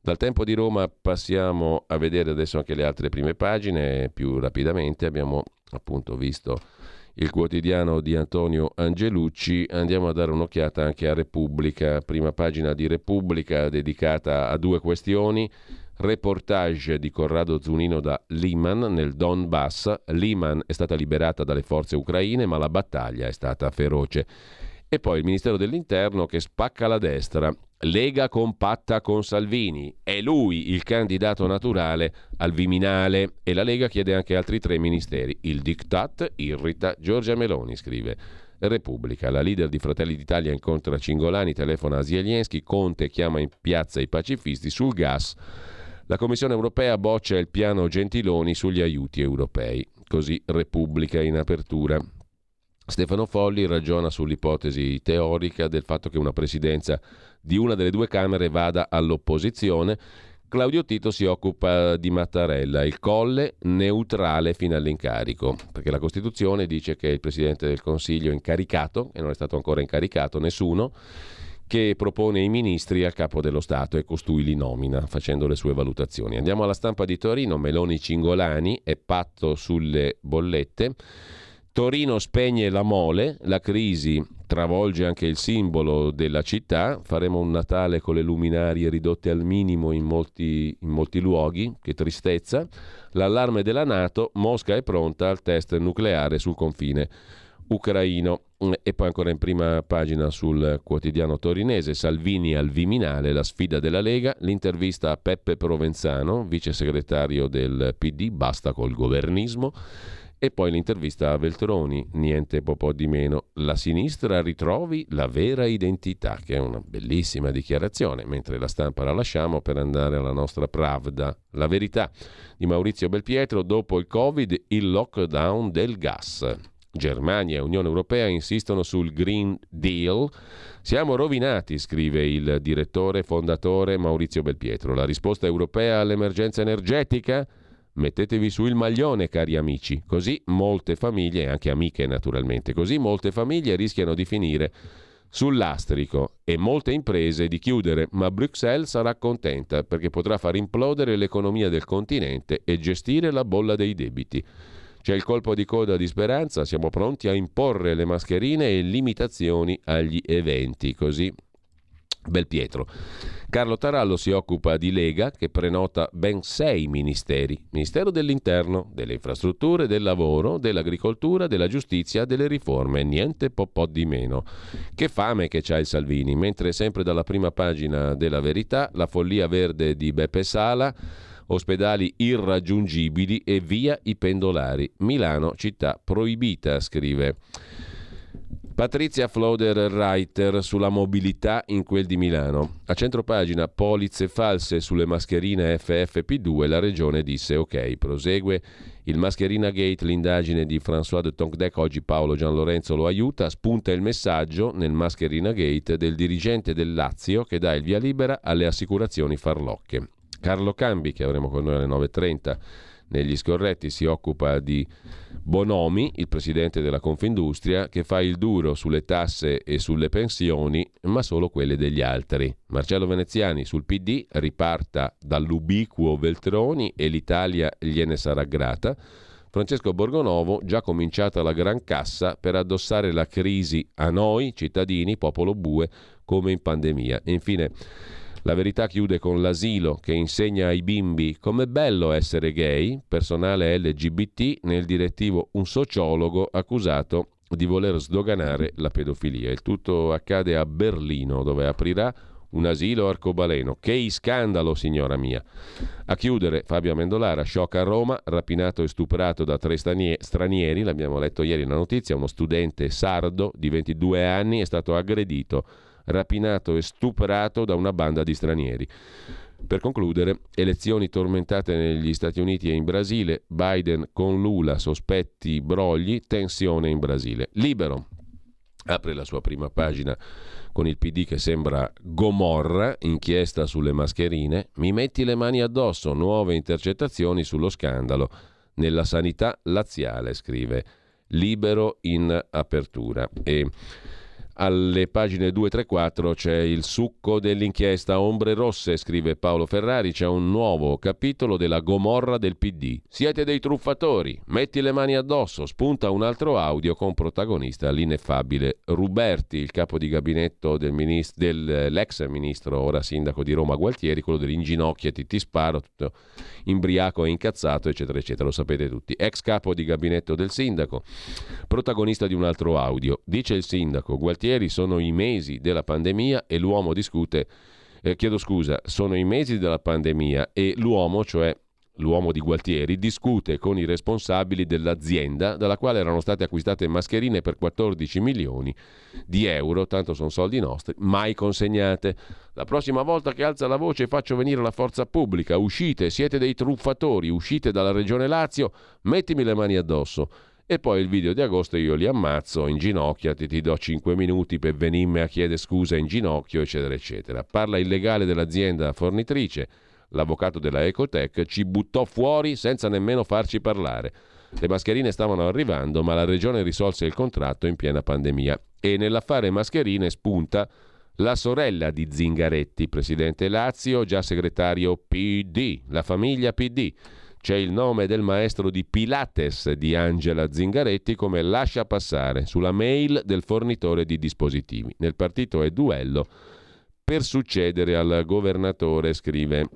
Dal tempo di Roma passiamo a vedere adesso anche le altre prime pagine più rapidamente. Abbiamo appunto visto il quotidiano di Antonio Angelucci. Andiamo a dare un'occhiata anche a Repubblica, prima pagina di Repubblica dedicata a due questioni. Reportage di Corrado Zunino da Liman nel Donbass. Liman è stata liberata dalle forze ucraine, ma la battaglia è stata feroce. E poi il Ministero dell'Interno che spacca la destra. Lega compatta con Salvini. È lui il candidato naturale al Viminale e la Lega chiede anche altri tre ministeri. Il diktat irrita Giorgia Meloni, scrive. Repubblica. La leader di Fratelli d'Italia incontra Cingolani, telefona a Zelensky, Conte chiama in piazza i pacifisti sul gas. La Commissione europea boccia il piano Gentiloni sugli aiuti europei. Così Repubblica in apertura. Stefano Folli ragiona sull'ipotesi teorica del fatto che una presidenza di una delle due Camere vada all'opposizione. Claudio Tito si occupa di Mattarella, il colle neutrale fino all'incarico, perché la Costituzione dice che il Presidente del Consiglio incaricato, e non è stato ancora incaricato nessuno, che propone i ministri al capo dello Stato e costui li nomina facendo le sue valutazioni. Andiamo alla stampa di Torino, Meloni Cingolani e patto sulle bollette. Torino spegne la mole, la crisi travolge anche il simbolo della città, faremo un Natale con le luminarie ridotte al minimo in molti, in molti luoghi, che tristezza. L'allarme della Nato, Mosca è pronta al test nucleare sul confine ucraino. E poi ancora in prima pagina sul quotidiano torinese, Salvini al Viminale, la sfida della Lega, l'intervista a Peppe Provenzano, vice segretario del PD, basta col governismo. E poi l'intervista a Veltroni, niente po' di meno. La sinistra ritrovi la vera identità, che è una bellissima dichiarazione, mentre la stampa la lasciamo per andare alla nostra Pravda. La verità di Maurizio Belpietro, dopo il Covid, il lockdown del gas. Germania e Unione Europea insistono sul Green Deal. Siamo rovinati, scrive il direttore fondatore Maurizio Belpietro. La risposta europea all'emergenza energetica? Mettetevi su il maglione, cari amici, così molte famiglie, anche amiche naturalmente, così molte famiglie rischiano di finire sull'astrico e molte imprese di chiudere, ma Bruxelles sarà contenta perché potrà far implodere l'economia del continente e gestire la bolla dei debiti. C'è il colpo di coda di speranza, siamo pronti a imporre le mascherine e limitazioni agli eventi, così Belpietro. Carlo Tarallo si occupa di Lega che prenota ben sei ministeri. Ministero dell'Interno, delle Infrastrutture, del Lavoro, dell'Agricoltura, della Giustizia, delle Riforme, niente po', po di meno. Che fame che c'ha il Salvini, mentre sempre dalla prima pagina della Verità, la follia verde di Beppe Sala, ospedali irraggiungibili e via i pendolari. Milano, città proibita, scrive Patrizia Floder-Reiter sulla mobilità in quel di Milano. A centropagina polizze false sulle mascherine FFP2 la regione disse ok. Prosegue il Mascherina Gate, l'indagine di François de Tonquedec, oggi Paolo Gian Lorenzo lo aiuta, spunta il messaggio nel Mascherina Gate del dirigente del Lazio che dà il via libera alle assicurazioni farlocche. Carlo Cambi, che avremo con noi alle 9.30 negli scorretti si occupa di Bonomi, il presidente della Confindustria, che fa il duro sulle tasse e sulle pensioni, ma solo quelle degli altri. Marcello Veneziani sul PD riparta dall'ubiquo Veltroni e l'Italia gliene sarà grata. Francesco Borgonovo, già cominciata la gran cassa per addossare la crisi a noi, cittadini, popolo bue, come in pandemia. E infine la verità chiude con l'asilo che insegna ai bimbi com'è bello essere gay, personale LGBT, nel direttivo un sociologo accusato di voler sdoganare la pedofilia. Il tutto accade a Berlino, dove aprirà un asilo arcobaleno. Che scandalo, signora mia! A chiudere, Fabio Amendolara, shock a Roma, rapinato e stuprato da tre stranieri, l'abbiamo letto ieri la notizia, uno studente sardo di 22 anni è stato aggredito rapinato e stuprato da una banda di stranieri. Per concludere, elezioni tormentate negli Stati Uniti e in Brasile, Biden con Lula, sospetti brogli, tensione in Brasile. Libero apre la sua prima pagina con il PD che sembra Gomorra, inchiesta sulle mascherine, mi metti le mani addosso, nuove intercettazioni sullo scandalo. Nella sanità laziale, scrive Libero in apertura. E alle pagine 2, 3, 4 c'è il succo dell'inchiesta Ombre Rosse, scrive Paolo Ferrari, c'è un nuovo capitolo della Gomorra del PD. Siete dei truffatori, metti le mani addosso, spunta un altro audio con protagonista l'ineffabile Ruberti, il capo di gabinetto del minist- dell'ex ministro, ora sindaco di Roma Gualtieri, quello dell'inginocchiati, ti sparo, tutto imbriaco e incazzato, eccetera, eccetera, lo sapete tutti. Ex capo di gabinetto del sindaco, protagonista di un altro audio. Dice il sindaco, Gualtieri sono i mesi della pandemia e l'uomo discute, eh, chiedo scusa, sono i mesi della pandemia e l'uomo, cioè l'uomo di Gualtieri, discute con i responsabili dell'azienda dalla quale erano state acquistate mascherine per 14 milioni di euro, tanto sono soldi nostri, mai consegnate. La prossima volta che alza la voce faccio venire la forza pubblica, uscite, siete dei truffatori, uscite dalla regione Lazio, mettimi le mani addosso. E poi il video di agosto io li ammazzo in ginocchio, ti, do 5 minuti per venirmi a chiedere scusa in ginocchio, eccetera, eccetera. Parla illegale dell'azienda fornitrice l'avvocato della Ecotech, ci buttò fuori senza nemmeno farci parlare. Le mascherine stavano arrivando, ma la regione risolse il contratto in piena pandemia. E nell'affare mascherine spunta la sorella di Zingaretti, presidente Lazio, già segretario PD, la famiglia PD. C'è il nome del maestro di Pilates di Angela Zingaretti come lascia passare sulla mail del fornitore di dispositivi. Nel partito è duello per succedere al governatore, scrive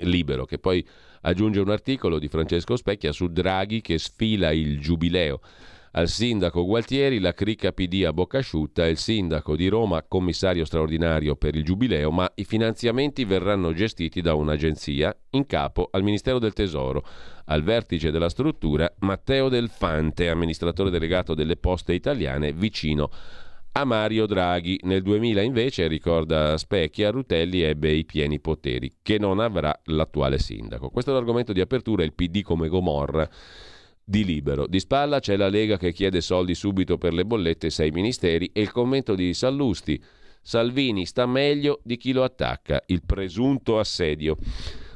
Libero, che poi aggiunge un articolo di Francesco Specchia su Draghi che sfila il giubileo. Al sindaco Gualtieri la cricca PD a bocca asciutta, il sindaco di Roma commissario straordinario per il giubileo, ma i finanziamenti verranno gestiti da un'agenzia in capo al Ministero del Tesoro. Al vertice della struttura Matteo Del Fante, amministratore delegato delle poste italiane, vicino a Mario Draghi. Nel 2000 invece, ricorda Specchia, Rutelli ebbe i pieni poteri, che non avrà l'attuale sindaco. Questo è l'argomento di apertura, il PD come Gomorra di Libero. Di spalla c'è la Lega che chiede soldi subito per le bollette e sei ministeri e il commento di Sallusti. Salvini sta meglio di chi lo attacca, il presunto assedio.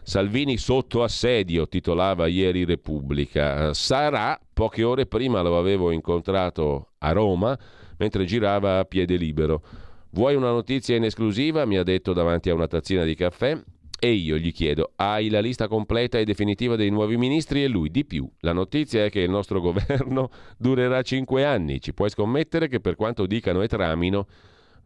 Salvini sotto assedio, titolava ieri Repubblica. Sarà, poche ore prima lo avevo incontrato a Roma, mentre girava a piede libero. Vuoi una notizia in esclusiva? mi ha detto davanti a una tazzina di caffè. E io gli chiedo, hai la lista completa e definitiva dei nuovi ministri? E lui, di più. La notizia è che il nostro [LAUGHS] governo durerà cinque anni. Ci puoi scommettere che per quanto dicano e tramino,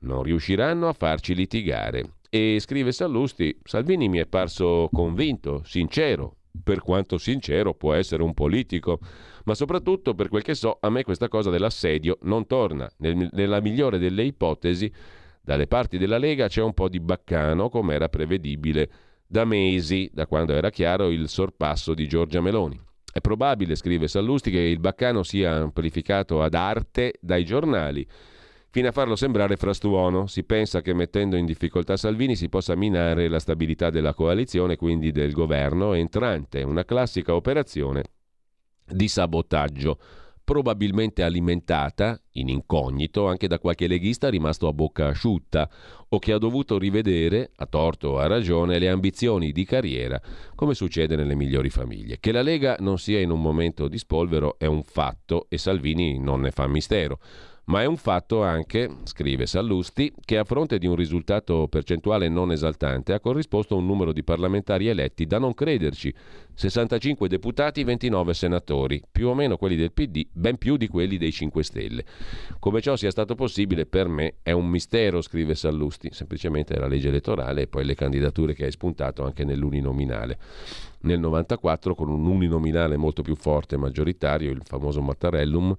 non riusciranno a farci litigare. E scrive Sallusti, Salvini mi è parso convinto, sincero, per quanto sincero può essere un politico ma soprattutto per quel che so a me questa cosa dell'assedio non torna. Nel, nella migliore delle ipotesi, dalle parti della Lega c'è un po' di baccano, come era prevedibile da mesi, da quando era chiaro il sorpasso di Giorgia Meloni. È probabile, scrive Sallusti, che il baccano sia amplificato ad arte dai giornali fino a farlo sembrare frastuono. Si pensa che mettendo in difficoltà Salvini si possa minare la stabilità della coalizione, quindi del governo entrante, una classica operazione di sabotaggio probabilmente alimentata in incognito anche da qualche leghista rimasto a bocca asciutta o che ha dovuto rivedere, a torto o a ragione, le ambizioni di carriera, come succede nelle migliori famiglie. Che la Lega non sia in un momento di spolvero è un fatto e Salvini non ne fa mistero. Ma è un fatto anche, scrive Sallusti, che a fronte di un risultato percentuale non esaltante ha corrisposto un numero di parlamentari eletti da non crederci, 65 deputati, 29 senatori, più o meno quelli del PD, ben più di quelli dei 5 Stelle. Come ciò sia stato possibile per me è un mistero, scrive Sallusti, semplicemente la legge elettorale e poi le candidature che hai spuntato anche nell'uninominale. Nel 94 con un uninominale molto più forte e maggioritario, il famoso Mattarellum,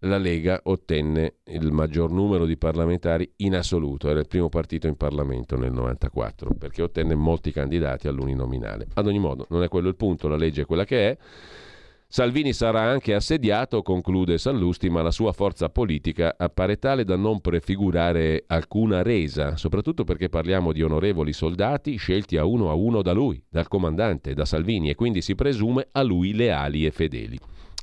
la Lega ottenne il maggior numero di parlamentari in assoluto, era il primo partito in Parlamento nel 94, perché ottenne molti candidati all'uninominale. Ad ogni modo, non è quello il punto, la legge è quella che è. Salvini sarà anche assediato, conclude Sallusti, ma la sua forza politica appare tale da non prefigurare alcuna resa, soprattutto perché parliamo di onorevoli soldati scelti a uno a uno da lui, dal comandante, da Salvini, e quindi si presume a lui leali e fedeli.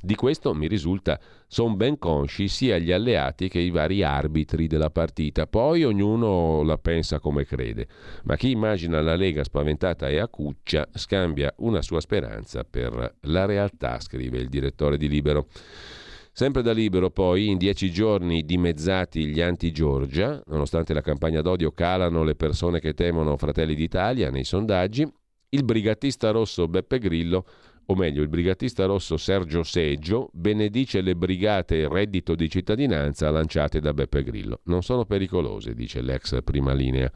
Di questo mi risulta sono ben consci sia gli alleati che i vari arbitri della partita. Poi ognuno la pensa come crede. Ma chi immagina la Lega spaventata e acuccia scambia una sua speranza per la realtà, scrive il direttore di Libero. Sempre da Libero poi, in dieci giorni dimezzati gli anti-Giorgia, nonostante la campagna d'odio calano le persone che temono Fratelli d'Italia nei sondaggi, il brigatista rosso Beppe Grillo o meglio il brigatista rosso Sergio Seggio, benedice le brigate reddito di cittadinanza lanciate da Beppe Grillo. Non sono pericolose, dice l'ex prima linea.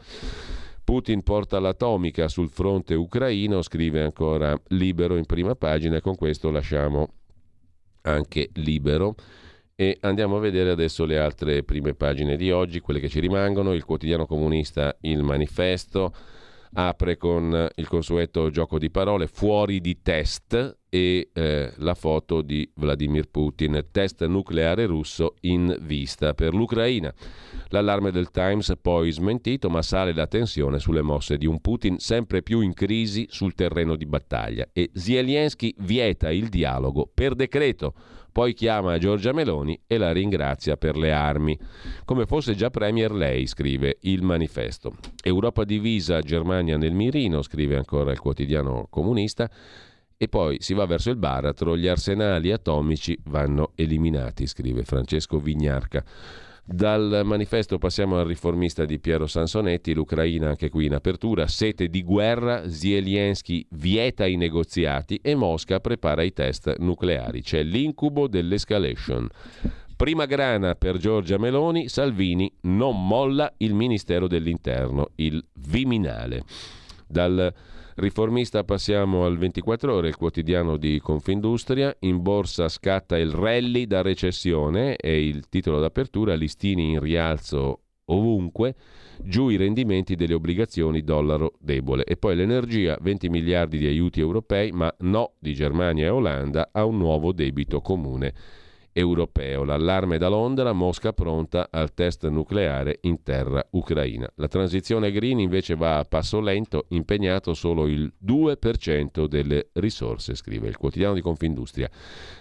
Putin porta l'atomica sul fronte ucraino, scrive ancora Libero in prima pagina e con questo lasciamo anche Libero. E andiamo a vedere adesso le altre prime pagine di oggi, quelle che ci rimangono, il quotidiano comunista Il Manifesto, apre con il consueto gioco di parole fuori di test e eh, la foto di Vladimir Putin, test nucleare russo in vista per l'Ucraina. L'allarme del Times poi smentito, ma sale la tensione sulle mosse di un Putin sempre più in crisi sul terreno di battaglia e Zelensky vieta il dialogo per decreto poi chiama Giorgia Meloni e la ringrazia per le armi. Come fosse già premier lei, scrive il manifesto. Europa divisa, Germania nel mirino, scrive ancora il quotidiano comunista. E poi si va verso il baratro, gli arsenali atomici vanno eliminati, scrive Francesco Vignarca. Dal manifesto passiamo al riformista di Piero Sansonetti, l'Ucraina anche qui in apertura, sete di guerra, Zelensky vieta i negoziati e Mosca prepara i test nucleari. C'è l'incubo dell'escalation. Prima grana per Giorgia Meloni, Salvini non molla il Ministero dell'Interno, il Viminale. Dal Riformista passiamo al 24 ore, il quotidiano di Confindustria. In borsa scatta il rally da recessione è il titolo d'apertura, listini in rialzo ovunque, giù i rendimenti delle obbligazioni dollaro debole. E poi l'energia, 20 miliardi di aiuti europei, ma no di Germania e Olanda a un nuovo debito comune europeo. L'allarme da Londra, Mosca pronta al test nucleare in terra ucraina. La transizione green invece va a passo lento, impegnato solo il 2% delle risorse, scrive il quotidiano di Confindustria.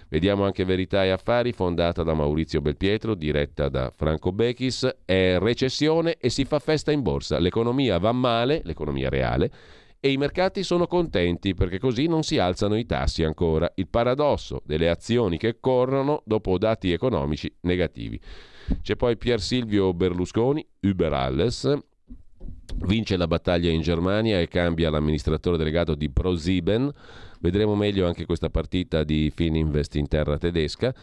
Vediamo anche Verità e Affari, fondata da Maurizio Belpietro, diretta da Franco Bechis. È recessione e si fa festa in borsa. L'economia va male, l'economia reale e i mercati sono contenti perché così non si alzano i tassi ancora. Il paradosso delle azioni che corrono dopo dati economici negativi. C'è poi Pier Silvio Berlusconi, Uber Alles, vince la battaglia in Germania e cambia l'amministratore delegato di ProSieben. Vedremo meglio anche questa partita di Fininvest in terra tedesca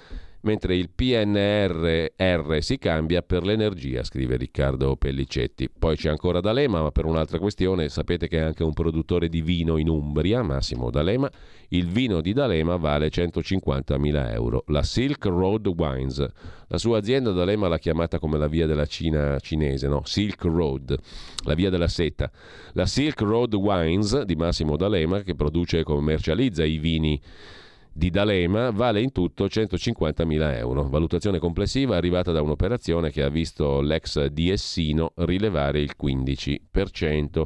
mentre il PNRR si cambia per l'energia, scrive Riccardo Pellicetti. Poi c'è ancora D'Alema, ma per un'altra questione sapete che è anche un produttore di vino in Umbria, Massimo D'Alema. Il vino di D'Alema vale 150.000 euro. La Silk Road Wines, la sua azienda D'Alema l'ha chiamata come la via della Cina cinese, no? Silk Road, la via della seta. La Silk Road Wines di Massimo D'Alema che produce e commercializza i vini di D'Alema vale in tutto 150.000 euro, valutazione complessiva arrivata da un'operazione che ha visto l'ex di Essino rilevare il 15%.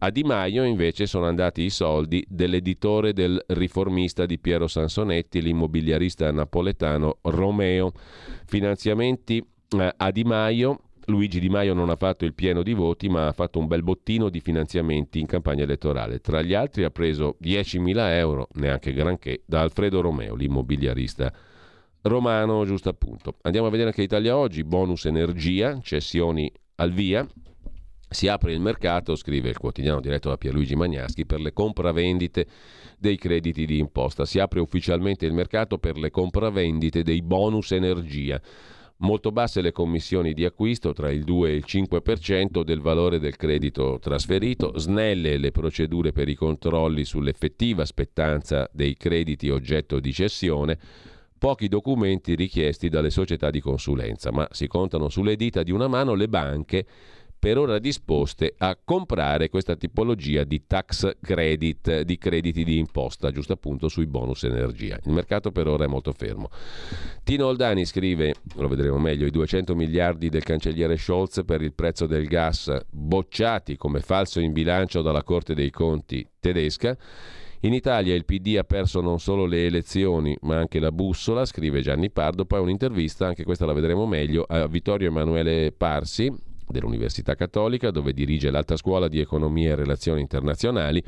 A Di Maio invece sono andati i soldi dell'editore del riformista di Piero Sansonetti, l'immobiliarista napoletano Romeo. Finanziamenti eh, a Di Maio Luigi Di Maio non ha fatto il pieno di voti, ma ha fatto un bel bottino di finanziamenti in campagna elettorale. Tra gli altri ha preso 10.000 euro, neanche granché, da Alfredo Romeo, l'immobiliarista romano, giusto appunto. Andiamo a vedere anche Italia Oggi, bonus energia, cessioni al via. Si apre il mercato, scrive il quotidiano diretto da Pierluigi Magnaschi, per le compravendite dei crediti di imposta. Si apre ufficialmente il mercato per le compravendite dei bonus energia. Molto basse le commissioni di acquisto, tra il 2 e il 5% del valore del credito trasferito, snelle le procedure per i controlli sull'effettiva spettanza dei crediti oggetto di cessione, pochi documenti richiesti dalle società di consulenza, ma si contano sulle dita di una mano le banche per ora disposte a comprare questa tipologia di tax credit, di crediti di imposta, giusto appunto sui bonus energia. Il mercato per ora è molto fermo. Tino Oldani scrive, lo vedremo meglio, i 200 miliardi del cancelliere Scholz per il prezzo del gas bocciati come falso in bilancio dalla Corte dei Conti tedesca. In Italia il PD ha perso non solo le elezioni ma anche la bussola, scrive Gianni Pardo, poi un'intervista, anche questa la vedremo meglio, a Vittorio Emanuele Parsi, dell'Università Cattolica, dove dirige l'Alta Scuola di Economia e Relazioni Internazionali.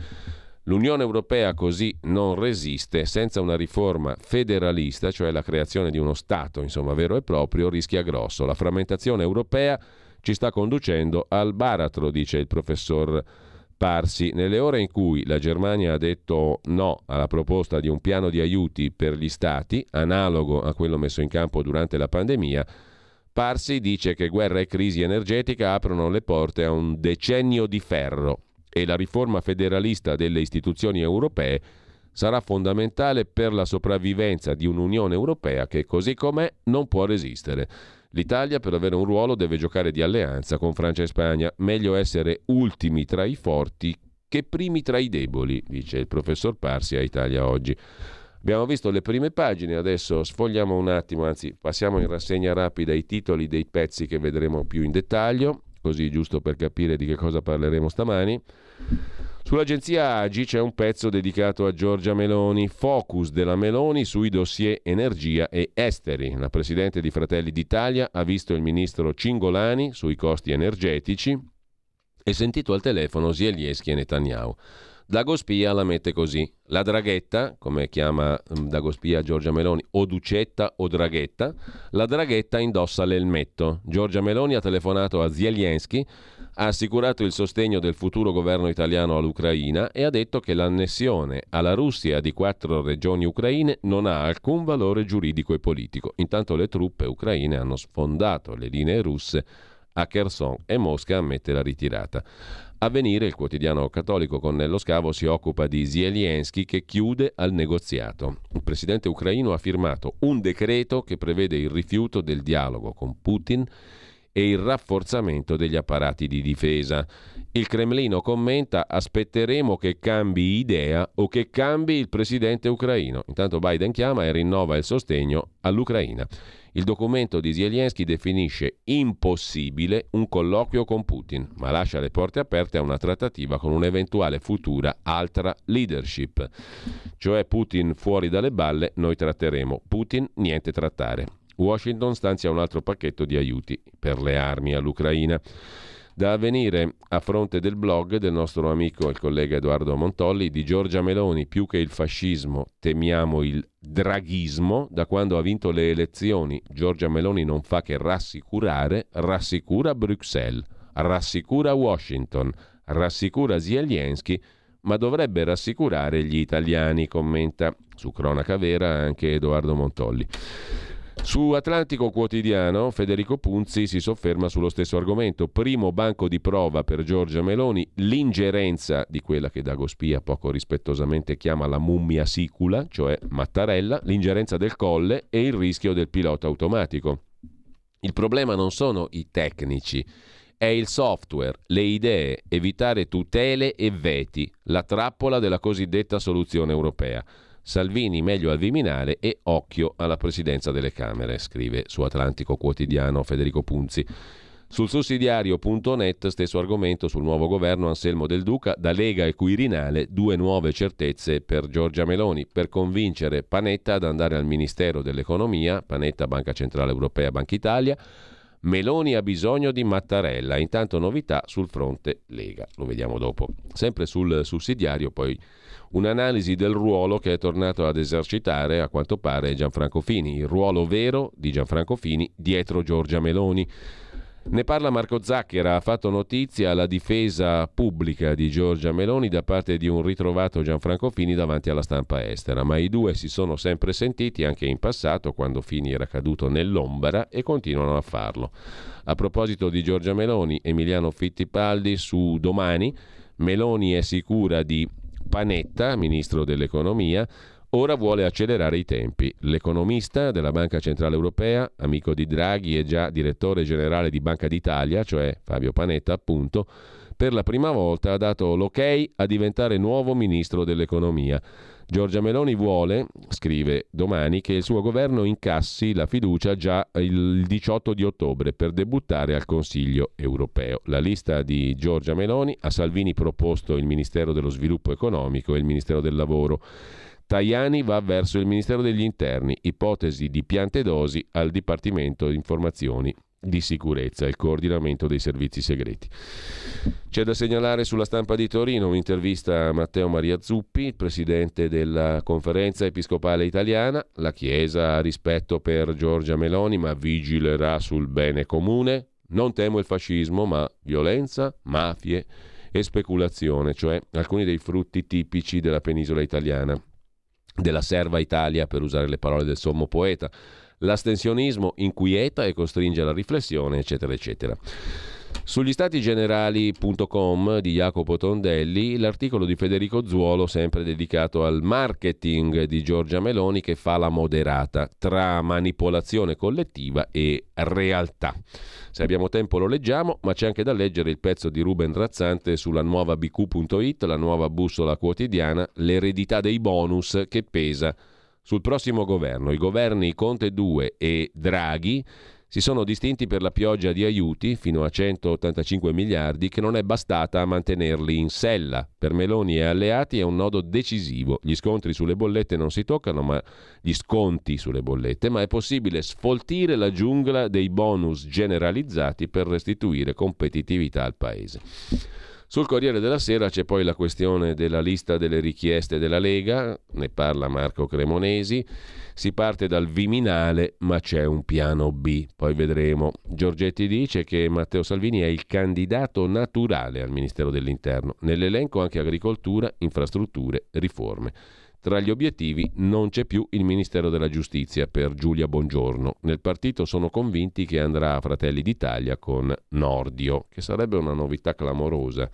L'Unione Europea così non resiste, senza una riforma federalista, cioè la creazione di uno Stato, insomma, vero e proprio, rischia grosso. La frammentazione europea ci sta conducendo al baratro, dice il professor Parsi. Nelle ore in cui la Germania ha detto no alla proposta di un piano di aiuti per gli Stati, analogo a quello messo in campo durante la pandemia, Parsi dice che guerra e crisi energetica aprono le porte a un decennio di ferro e la riforma federalista delle istituzioni europee sarà fondamentale per la sopravvivenza di un'Unione Europea che così com'è non può resistere. L'Italia per avere un ruolo deve giocare di alleanza con Francia e Spagna, meglio essere ultimi tra i forti che primi tra i deboli, dice il professor Parsi a Italia oggi. Abbiamo visto le prime pagine, adesso sfogliamo un attimo, anzi passiamo in rassegna rapida i titoli dei pezzi che vedremo più in dettaglio, così giusto per capire di che cosa parleremo stamani. Sull'agenzia Agi c'è un pezzo dedicato a Giorgia Meloni, focus della Meloni sui dossier energia e esteri. La Presidente di Fratelli d'Italia ha visto il ministro Cingolani sui costi energetici e sentito al telefono Zielieschi e Netanyahu. Dagospia la mette così. La draghetta, come chiama mm, Dagospia Giorgia Meloni, o Ducetta o Draghetta, la draghetta indossa l'elmetto. Giorgia Meloni ha telefonato a Zelensky, ha assicurato il sostegno del futuro governo italiano all'Ucraina e ha detto che l'annessione alla Russia di quattro regioni ucraine non ha alcun valore giuridico e politico. Intanto le truppe ucraine hanno sfondato le linee russe a Kherson e Mosca ammette la ritirata. Avvenire, il quotidiano cattolico con Nello Scavo, si occupa di Zelensky che chiude al negoziato. Il presidente ucraino ha firmato un decreto che prevede il rifiuto del dialogo con Putin e il rafforzamento degli apparati di difesa. Il Cremlino commenta aspetteremo che cambi idea o che cambi il presidente ucraino. Intanto Biden chiama e rinnova il sostegno all'Ucraina. Il documento di Zelensky definisce impossibile un colloquio con Putin, ma lascia le porte aperte a una trattativa con un'eventuale futura altra leadership. Cioè Putin fuori dalle balle, noi tratteremo. Putin niente trattare. Washington stanzia un altro pacchetto di aiuti per le armi all'Ucraina. Da avvenire a fronte del blog del nostro amico il collega Edoardo Montolli di Giorgia Meloni, più che il fascismo temiamo il draghismo, da quando ha vinto le elezioni Giorgia Meloni non fa che rassicurare, rassicura Bruxelles, rassicura Washington, rassicura Zelensky, ma dovrebbe rassicurare gli italiani, commenta su cronaca vera anche Edoardo Montolli. Su Atlantico Quotidiano Federico Punzi si sofferma sullo stesso argomento. Primo banco di prova per Giorgia Meloni, l'ingerenza di quella che Dagospia poco rispettosamente chiama la mummia sicula, cioè Mattarella, l'ingerenza del colle e il rischio del pilota automatico. Il problema non sono i tecnici, è il software, le idee, evitare tutele e veti, la trappola della cosiddetta soluzione europea. Salvini meglio al Viminale e occhio alla presidenza delle Camere, scrive su Atlantico Quotidiano Federico Punzi. Sul sussidiario.net stesso argomento sul nuovo governo Anselmo Del Duca, da Lega e Quirinale, due nuove certezze per Giorgia Meloni per convincere Panetta ad andare al Ministero dell'Economia, Panetta Banca Centrale Europea, Banca Italia, Meloni ha bisogno di Mattarella, intanto novità sul fronte Lega, lo vediamo dopo. Sempre sul sussidiario poi un'analisi del ruolo che è tornato ad esercitare a quanto pare Gianfranco Fini, il ruolo vero di Gianfranco Fini dietro Giorgia Meloni. Ne parla Marco Zacchera, ha fatto notizia la difesa pubblica di Giorgia Meloni da parte di un ritrovato Gianfranco Fini davanti alla stampa estera, ma i due si sono sempre sentiti anche in passato quando Fini era caduto nell'ombra e continuano a farlo. A proposito di Giorgia Meloni, Emiliano Fittipaldi su Domani, Meloni è sicura di Panetta, ministro dell'economia, ora vuole accelerare i tempi. L'economista della Banca Centrale Europea, amico di Draghi e già direttore generale di Banca d'Italia, cioè Fabio Panetta appunto, per la prima volta ha dato l'ok a diventare nuovo ministro dell'economia. Giorgia Meloni vuole, scrive domani, che il suo governo incassi la fiducia già il 18 di ottobre per debuttare al Consiglio europeo. La lista di Giorgia Meloni ha Salvini proposto il Ministero dello Sviluppo Economico e il Ministero del Lavoro. Tajani va verso il Ministero degli Interni, ipotesi di piante dosi al Dipartimento di Informazioni di sicurezza, il coordinamento dei servizi segreti. C'è da segnalare sulla stampa di Torino un'intervista a Matteo Maria Zuppi, presidente della conferenza episcopale italiana. La Chiesa ha rispetto per Giorgia Meloni, ma vigilerà sul bene comune. Non temo il fascismo, ma violenza, mafie e speculazione, cioè alcuni dei frutti tipici della penisola italiana della serva Italia, per usare le parole del sommo poeta. L'astensionismo inquieta e costringe alla riflessione, eccetera, eccetera. Sugli stati generali.com di Jacopo Tondelli, l'articolo di Federico Zuolo, sempre dedicato al marketing di Giorgia Meloni, che fa la moderata tra manipolazione collettiva e realtà. Se abbiamo tempo lo leggiamo, ma c'è anche da leggere il pezzo di Ruben Razzante sulla nuova bq.it, la nuova bussola quotidiana, l'eredità dei bonus che pesa sul prossimo governo. I governi Conte 2 e Draghi si sono distinti per la pioggia di aiuti fino a 185 miliardi che non è bastata a mantenerli in sella. Per Meloni e alleati è un nodo decisivo. Gli scontri sulle bollette non si toccano, ma gli sconti sulle bollette, ma è possibile sfoltire la giungla dei bonus generalizzati per restituire competitività al paese. Sul Corriere della Sera c'è poi la questione della lista delle richieste della Lega, ne parla Marco Cremonesi. Si parte dal Viminale, ma c'è un piano B, poi vedremo. Giorgetti dice che Matteo Salvini è il candidato naturale al Ministero dell'Interno, nell'elenco anche agricoltura, infrastrutture, riforme. Tra gli obiettivi non c'è più il Ministero della Giustizia per Giulia Bongiorno. Nel partito sono convinti che andrà a Fratelli d'Italia con Nordio, che sarebbe una novità clamorosa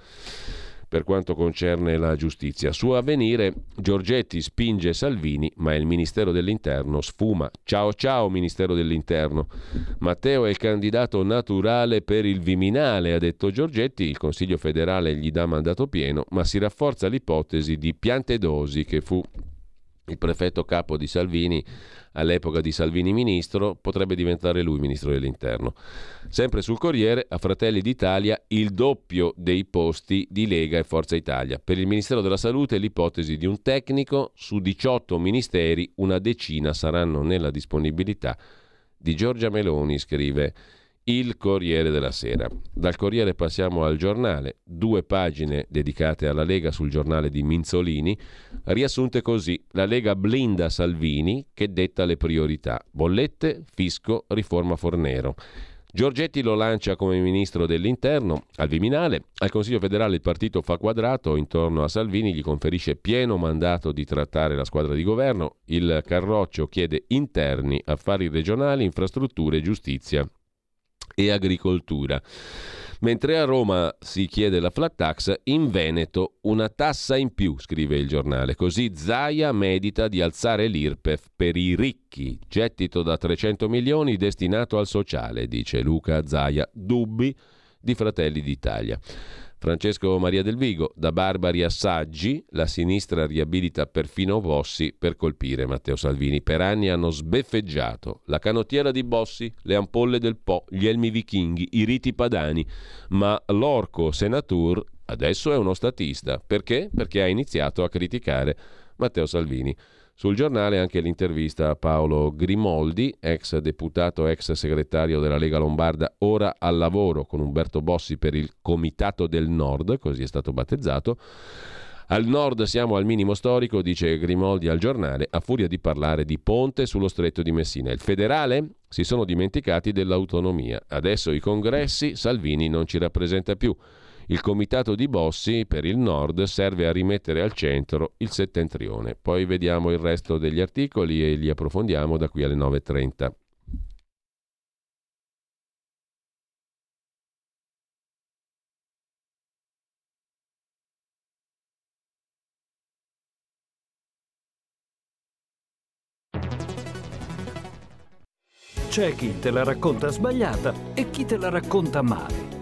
per quanto concerne la giustizia. Su avvenire Giorgetti spinge Salvini, ma il Ministero dell'Interno sfuma. Ciao ciao Ministero dell'Interno. Matteo è il candidato naturale per il Viminale, ha detto Giorgetti, il Consiglio federale gli dà mandato pieno, ma si rafforza l'ipotesi di Piantedosi che fu il prefetto capo di Salvini all'epoca di Salvini ministro, potrebbe diventare lui ministro dell'interno. Sempre sul Corriere, a Fratelli d'Italia, il doppio dei posti di Lega e Forza Italia. Per il Ministero della Salute l'ipotesi di un tecnico, su 18 ministeri una decina saranno nella disponibilità di Giorgia Meloni, scrive il Corriere della Sera. Dal Corriere passiamo al giornale, due pagine dedicate alla Lega sul giornale di Minzolini, riassunte così. La Lega blinda Salvini che detta le priorità. Bollette, fisco, riforma Fornero. Giorgetti lo lancia come ministro dell'interno al Viminale. Al Consiglio federale il partito fa quadrato, intorno a Salvini gli conferisce pieno mandato di trattare la squadra di governo. Il Carroccio chiede interni, affari regionali, infrastrutture giustizia e agricoltura. Mentre a Roma si chiede la flat tax, in Veneto una tassa in più, scrive il giornale. Così Zaia medita di alzare l'IRPEF per i ricchi, gettito da 300 milioni destinato al sociale, dice Luca Zaia. Dubbi di Fratelli d'Italia. Francesco Maria del Vigo, da barbari assaggi, la sinistra riabilita perfino Bossi per colpire Matteo Salvini. Per anni hanno sbeffeggiato la canottiera di Bossi, le ampolle del Po, gli elmi vichinghi, i riti padani, ma l'orco senatur adesso è uno statista. Perché? Perché ha iniziato a criticare Matteo Salvini. Sul giornale anche l'intervista a Paolo Grimoldi, ex deputato, ex segretario della Lega Lombarda, ora al lavoro con Umberto Bossi per il Comitato del Nord, così è stato battezzato. Al nord siamo al minimo storico, dice Grimoldi al giornale, a furia di parlare di ponte sullo stretto di Messina. Il federale? Si sono dimenticati dell'autonomia. Adesso i congressi, Salvini non ci rappresenta più. Il comitato di Bossi per il nord serve a rimettere al centro il settentrione. Poi vediamo il resto degli articoli e li approfondiamo da qui alle 9.30. C'è chi te la racconta sbagliata e chi te la racconta male.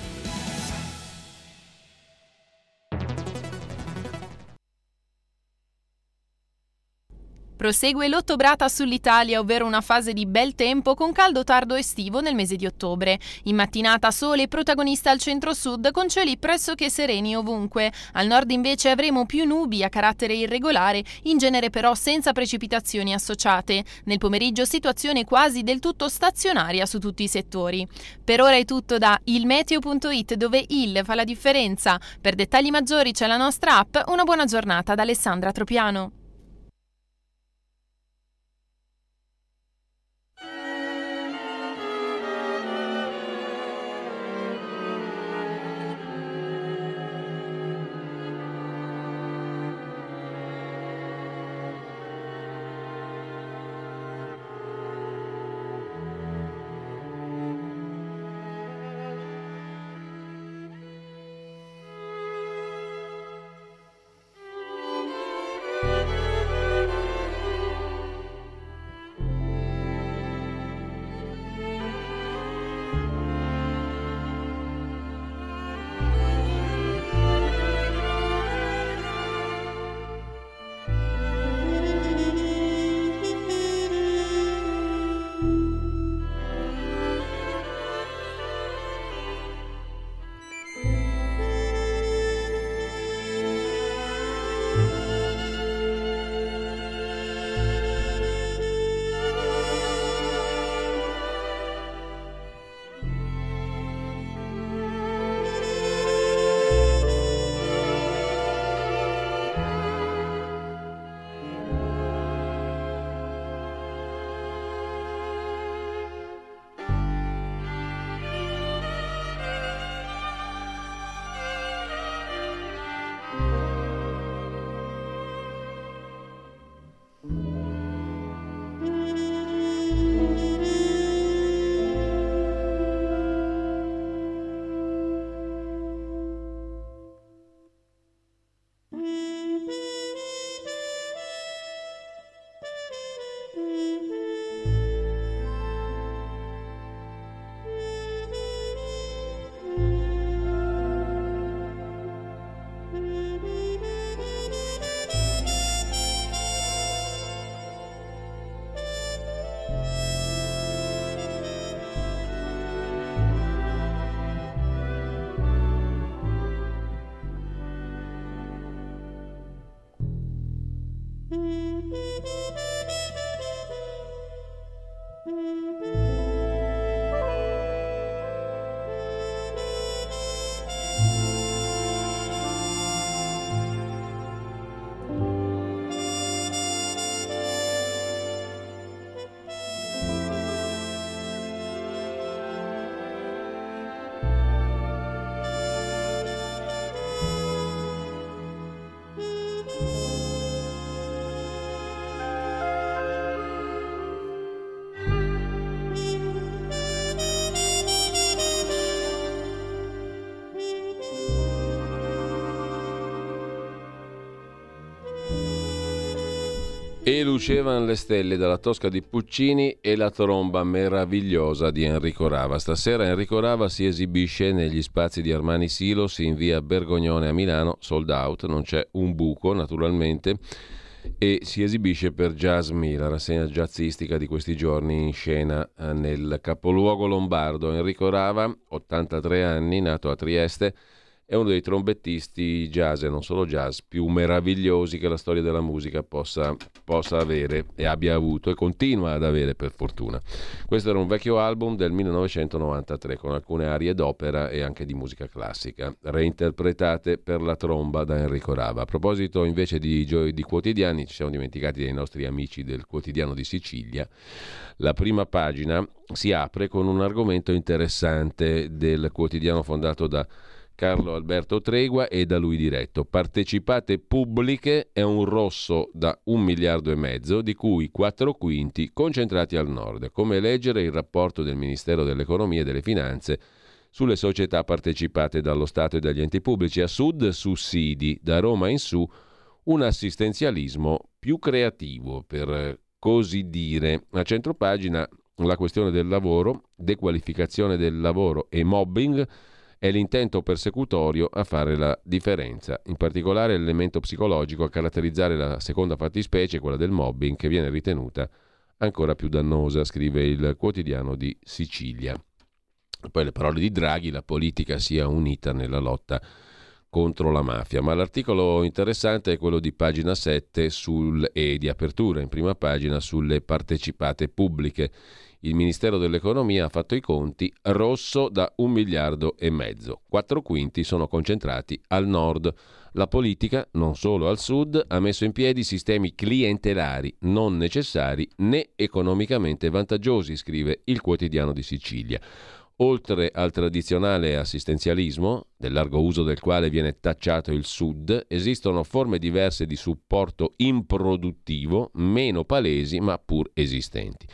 Prosegue l'ottobrata sull'Italia, ovvero una fase di bel tempo con caldo tardo estivo nel mese di ottobre. In mattinata sole protagonista al centro-sud con cieli pressoché sereni ovunque. Al nord invece avremo più nubi a carattere irregolare, in genere però senza precipitazioni associate. Nel pomeriggio situazione quasi del tutto stazionaria su tutti i settori. Per ora è tutto da ilmeteo.it dove il fa la differenza. Per dettagli maggiori c'è la nostra app. Una buona giornata da Alessandra Tropiano. E lucevano le stelle dalla Tosca di Puccini e la tromba meravigliosa di Enrico Rava. Stasera Enrico Rava si esibisce negli spazi di Armani Silos in via Bergognone a Milano, sold out, non c'è un buco naturalmente, e si esibisce per Jazz Me, la rassegna jazzistica di questi giorni in scena eh, nel capoluogo lombardo. Enrico Rava, 83 anni, nato a Trieste, è uno dei trombettisti jazz e non solo jazz più meravigliosi che la storia della musica possa, possa, avere e abbia avuto e continua ad avere per fortuna. Questo era un vecchio album del 1993 con alcune arie d'opera e anche di musica classica, reinterpretate per la tromba da Enrico Rava. A proposito invece di, di quotidiani, ci siamo dimenticati dei nostri amici del quotidiano di Sicilia. La prima pagina si apre con un argomento interessante del quotidiano fondato da Carlo Alberto Tregua e da lui diretto. Partecipate pubbliche è un rosso da un miliardo e mezzo, di cui quattro quinti concentrati al nord. Come leggere il rapporto del Ministero dell'Economia e delle Finanze sulle società partecipate dallo Stato e dagli enti pubblici. A sud sussidi, da Roma in su un assistenzialismo più creativo, per così dire. A centro pagina la questione del lavoro, dequalificazione del lavoro e mobbing è l'intento persecutorio a fare la differenza, in particolare l'elemento psicologico a caratterizzare la seconda fattispecie, quella del mobbing, che viene ritenuta ancora più dannosa, scrive il quotidiano di Sicilia. Poi le parole di Draghi, la politica sia unita nella lotta contro la mafia. Ma l'articolo interessante è quello di pagina 7 sul, e di apertura in prima pagina sulle partecipate pubbliche il Ministero dell'Economia ha fatto i conti rosso da un miliardo e mezzo. Quattro quinti sono concentrati al nord. La politica, non solo al sud, ha messo in piedi sistemi clientelari non necessari né economicamente vantaggiosi, scrive il quotidiano di Sicilia. Oltre al tradizionale assistenzialismo, del largo uso del quale viene tacciato il Sud, esistono forme diverse di supporto improduttivo, meno palesi ma pur esistenti.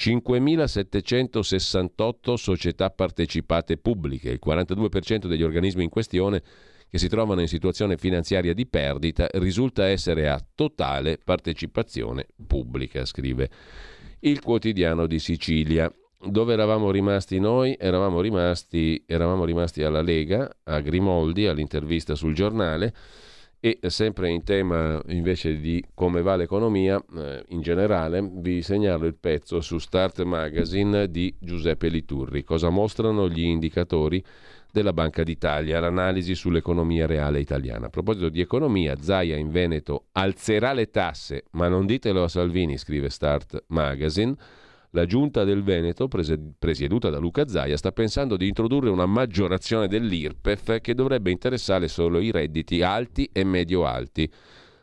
5.768 società partecipate pubbliche, il 42% degli organismi in questione che si trovano in situazione finanziaria di perdita risulta essere a totale partecipazione pubblica, scrive il quotidiano di Sicilia. Dove eravamo rimasti noi? Eravamo rimasti, eravamo rimasti alla Lega, a Grimoldi, all'intervista sul giornale e sempre in tema invece di come va l'economia eh, in generale, vi segnalo il pezzo su Start Magazine di Giuseppe Liturri. Cosa mostrano gli indicatori della Banca d'Italia, l'analisi sull'economia reale italiana. A proposito di economia, Zaia in Veneto alzerà le tasse, ma non ditelo a Salvini, scrive Start Magazine. La giunta del Veneto, presieduta da Luca Zaia, sta pensando di introdurre una maggiorazione dell'IRPEF che dovrebbe interessare solo i redditi alti e medio-alti,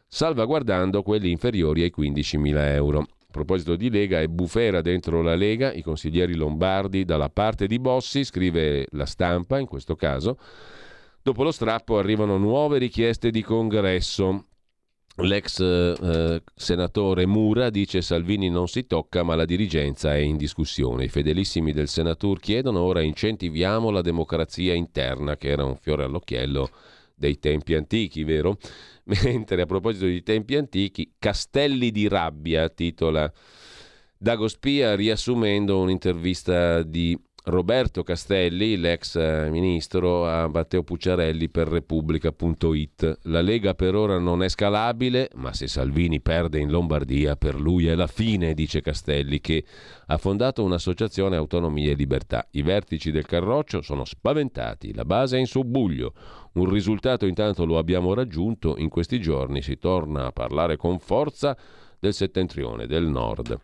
salvaguardando quelli inferiori ai 15.000 euro. A proposito di Lega e bufera dentro la Lega, i consiglieri lombardi dalla parte di Bossi, scrive la stampa in questo caso. Dopo lo strappo arrivano nuove richieste di congresso. L'ex eh, senatore Mura dice Salvini non si tocca ma la dirigenza è in discussione. I fedelissimi del Senatur chiedono ora incentiviamo la democrazia interna che era un fiore all'occhiello dei tempi antichi, vero? [LAUGHS] Mentre a proposito di tempi antichi, Castelli di rabbia titola Dago Spia riassumendo un'intervista di Roberto Castelli, l'ex eh, ministro, a Matteo Pucciarelli per Repubblica.it. La Lega per ora non è scalabile, ma se Salvini perde in Lombardia, per lui è la fine, dice Castelli, che ha fondato un'associazione Autonomia e Libertà. I vertici del Carroccio sono spaventati, la base è in subbuglio. Un risultato intanto lo abbiamo raggiunto, in questi giorni si torna a parlare con forza del settentrione, del nord.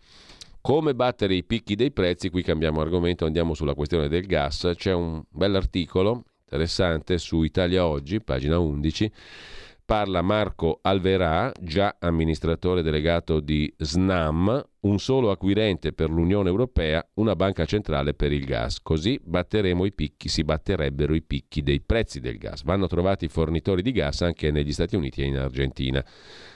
Come battere i picchi dei prezzi? Qui cambiamo argomento, andiamo sulla questione del gas. C'è un bell'articolo interessante su Italia Oggi, pagina 11. Parla Marco Alverà, già amministratore delegato di SNAM, un solo acquirente per l'Unione Europea, una banca centrale per il gas. Così batteremo i picchi, si batterebbero i picchi dei prezzi del gas. Vanno trovati fornitori di gas anche negli Stati Uniti e in Argentina.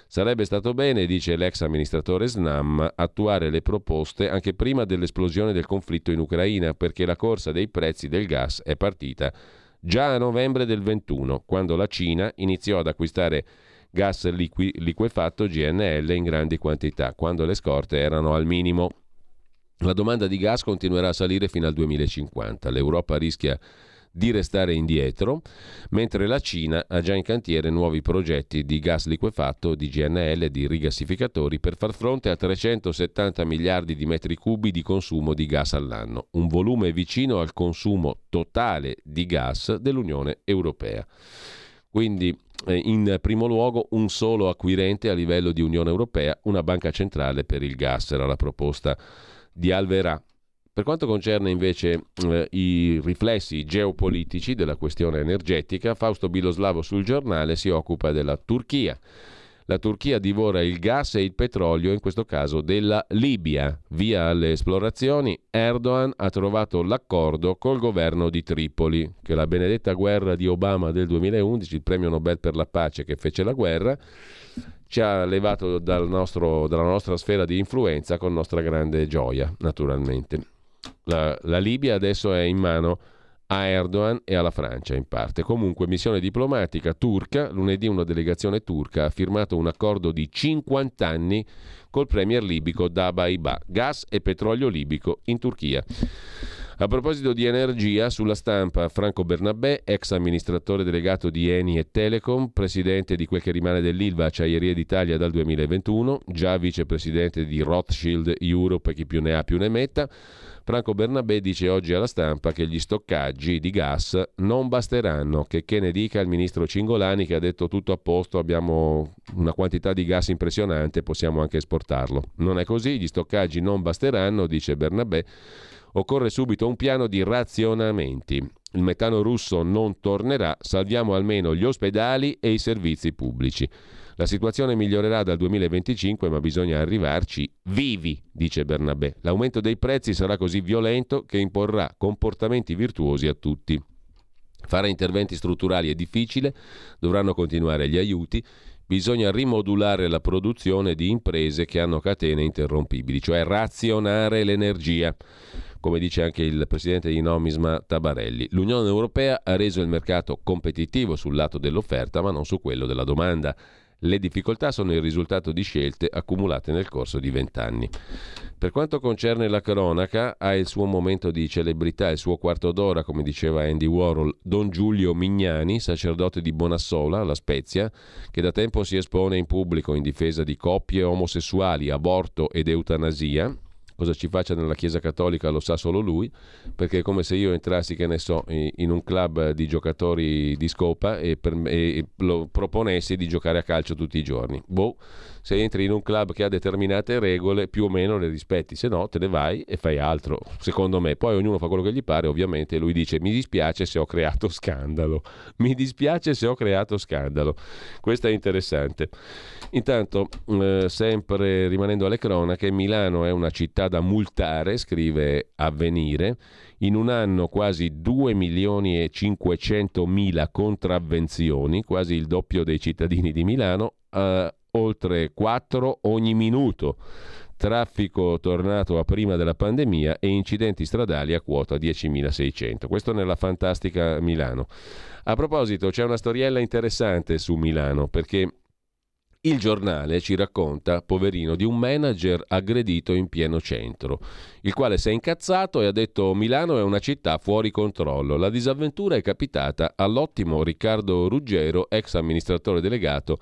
Sarebbe stato bene, dice l'ex amministratore Snam, attuare le proposte anche prima dell'esplosione del conflitto in Ucraina, perché la corsa dei prezzi del gas è partita già a novembre del 21, quando la Cina iniziò ad acquistare gas liqui- liquefatto GNL in grandi quantità, quando le scorte erano al minimo. La domanda di gas continuerà a salire fino al 2050. L'Europa rischia di restare indietro, mentre la Cina ha già in cantiere nuovi progetti di gas liquefatto, di GNL di rigassificatori per far fronte a 370 miliardi di metri cubi di consumo di gas all'anno, un volume vicino al consumo totale di gas dell'Unione Europea. Quindi eh, in primo luogo un solo acquirente a livello di Unione Europea, una banca centrale per il gas, era la proposta di Alverà. Per quanto concerne invece eh, i riflessi geopolitici della questione energetica, Fausto Biloslavo sul giornale si occupa della Turchia. La Turchia divora il gas e il petrolio, in questo caso della Libia. Via alle esplorazioni, Erdogan ha trovato l'accordo col governo di Tripoli, che la benedetta guerra di Obama del 2011, il premio Nobel per la pace che fece la guerra, ci ha levato dal nostro, dalla nostra sfera di influenza con nostra grande gioia, naturalmente. La, la Libia adesso è in mano a Erdogan e alla Francia in parte. Comunque, missione diplomatica turca, lunedì una delegazione turca ha firmato un accordo di 50 anni col premier libico Dabaiba, gas e petrolio libico in Turchia. A proposito di energia, sulla stampa Franco Bernabé, ex amministratore delegato di Eni e Telecom, presidente di quel che rimane dell'Ilva Acciaierie d'Italia dal 2021, già vicepresidente di Rothschild Europe, chi più ne ha più ne metta, Franco Bernabé dice oggi alla stampa che gli stoccaggi di gas non basteranno, che, che ne dica il ministro Cingolani che ha detto tutto a posto, abbiamo una quantità di gas impressionante, possiamo anche esportarlo. Non è così, gli stoccaggi non basteranno, dice Bernabé, occorre subito un piano di razionamenti. Il metano russo non tornerà, salviamo almeno gli ospedali e i servizi pubblici. La situazione migliorerà dal 2025, ma bisogna arrivarci vivi, dice Bernabé. L'aumento dei prezzi sarà così violento che imporrà comportamenti virtuosi a tutti. Fare interventi strutturali è difficile, dovranno continuare gli aiuti, bisogna rimodulare la produzione di imprese che hanno catene interrompibili, cioè razionare l'energia come dice anche il presidente di Nomisma Tabarelli. L'Unione Europea ha reso il mercato competitivo sul lato dell'offerta, ma non su quello della domanda. Le difficoltà sono il risultato di scelte accumulate nel corso di vent'anni. Per quanto concerne la cronaca, ha il suo momento di celebrità, il suo quarto d'ora, come diceva Andy Warhol, Don Giulio Mignani, sacerdote di Bonassola, La Spezia, che da tempo si espone in pubblico in difesa di coppie omosessuali, aborto ed eutanasia, cosa ci faccia nella Chiesa Cattolica lo sa solo lui, perché è come se io entrassi, che ne so, in un club di giocatori di scopa e, per, e lo proponessi di giocare a calcio tutti i giorni. Boh, se entri in un club che ha determinate regole, più o meno le rispetti, se no te ne vai e fai altro, secondo me. Poi ognuno fa quello che gli pare, ovviamente, lui dice mi dispiace se ho creato scandalo, [LAUGHS] mi dispiace se ho creato scandalo. Questo è interessante. Intanto, eh, sempre rimanendo alle cronache, Milano è una città da multare, scrive Avvenire. In un anno quasi 2 milioni e 500 mila contravvenzioni, quasi il doppio dei cittadini di Milano. Eh, oltre 4 ogni minuto. Traffico tornato a prima della pandemia e incidenti stradali a quota 10.600. Questo nella fantastica Milano. A proposito, c'è una storiella interessante su Milano perché il giornale ci racconta, poverino, di un manager aggredito in pieno centro, il quale si è incazzato e ha detto Milano è una città fuori controllo. La disavventura è capitata all'ottimo Riccardo Ruggero, ex amministratore delegato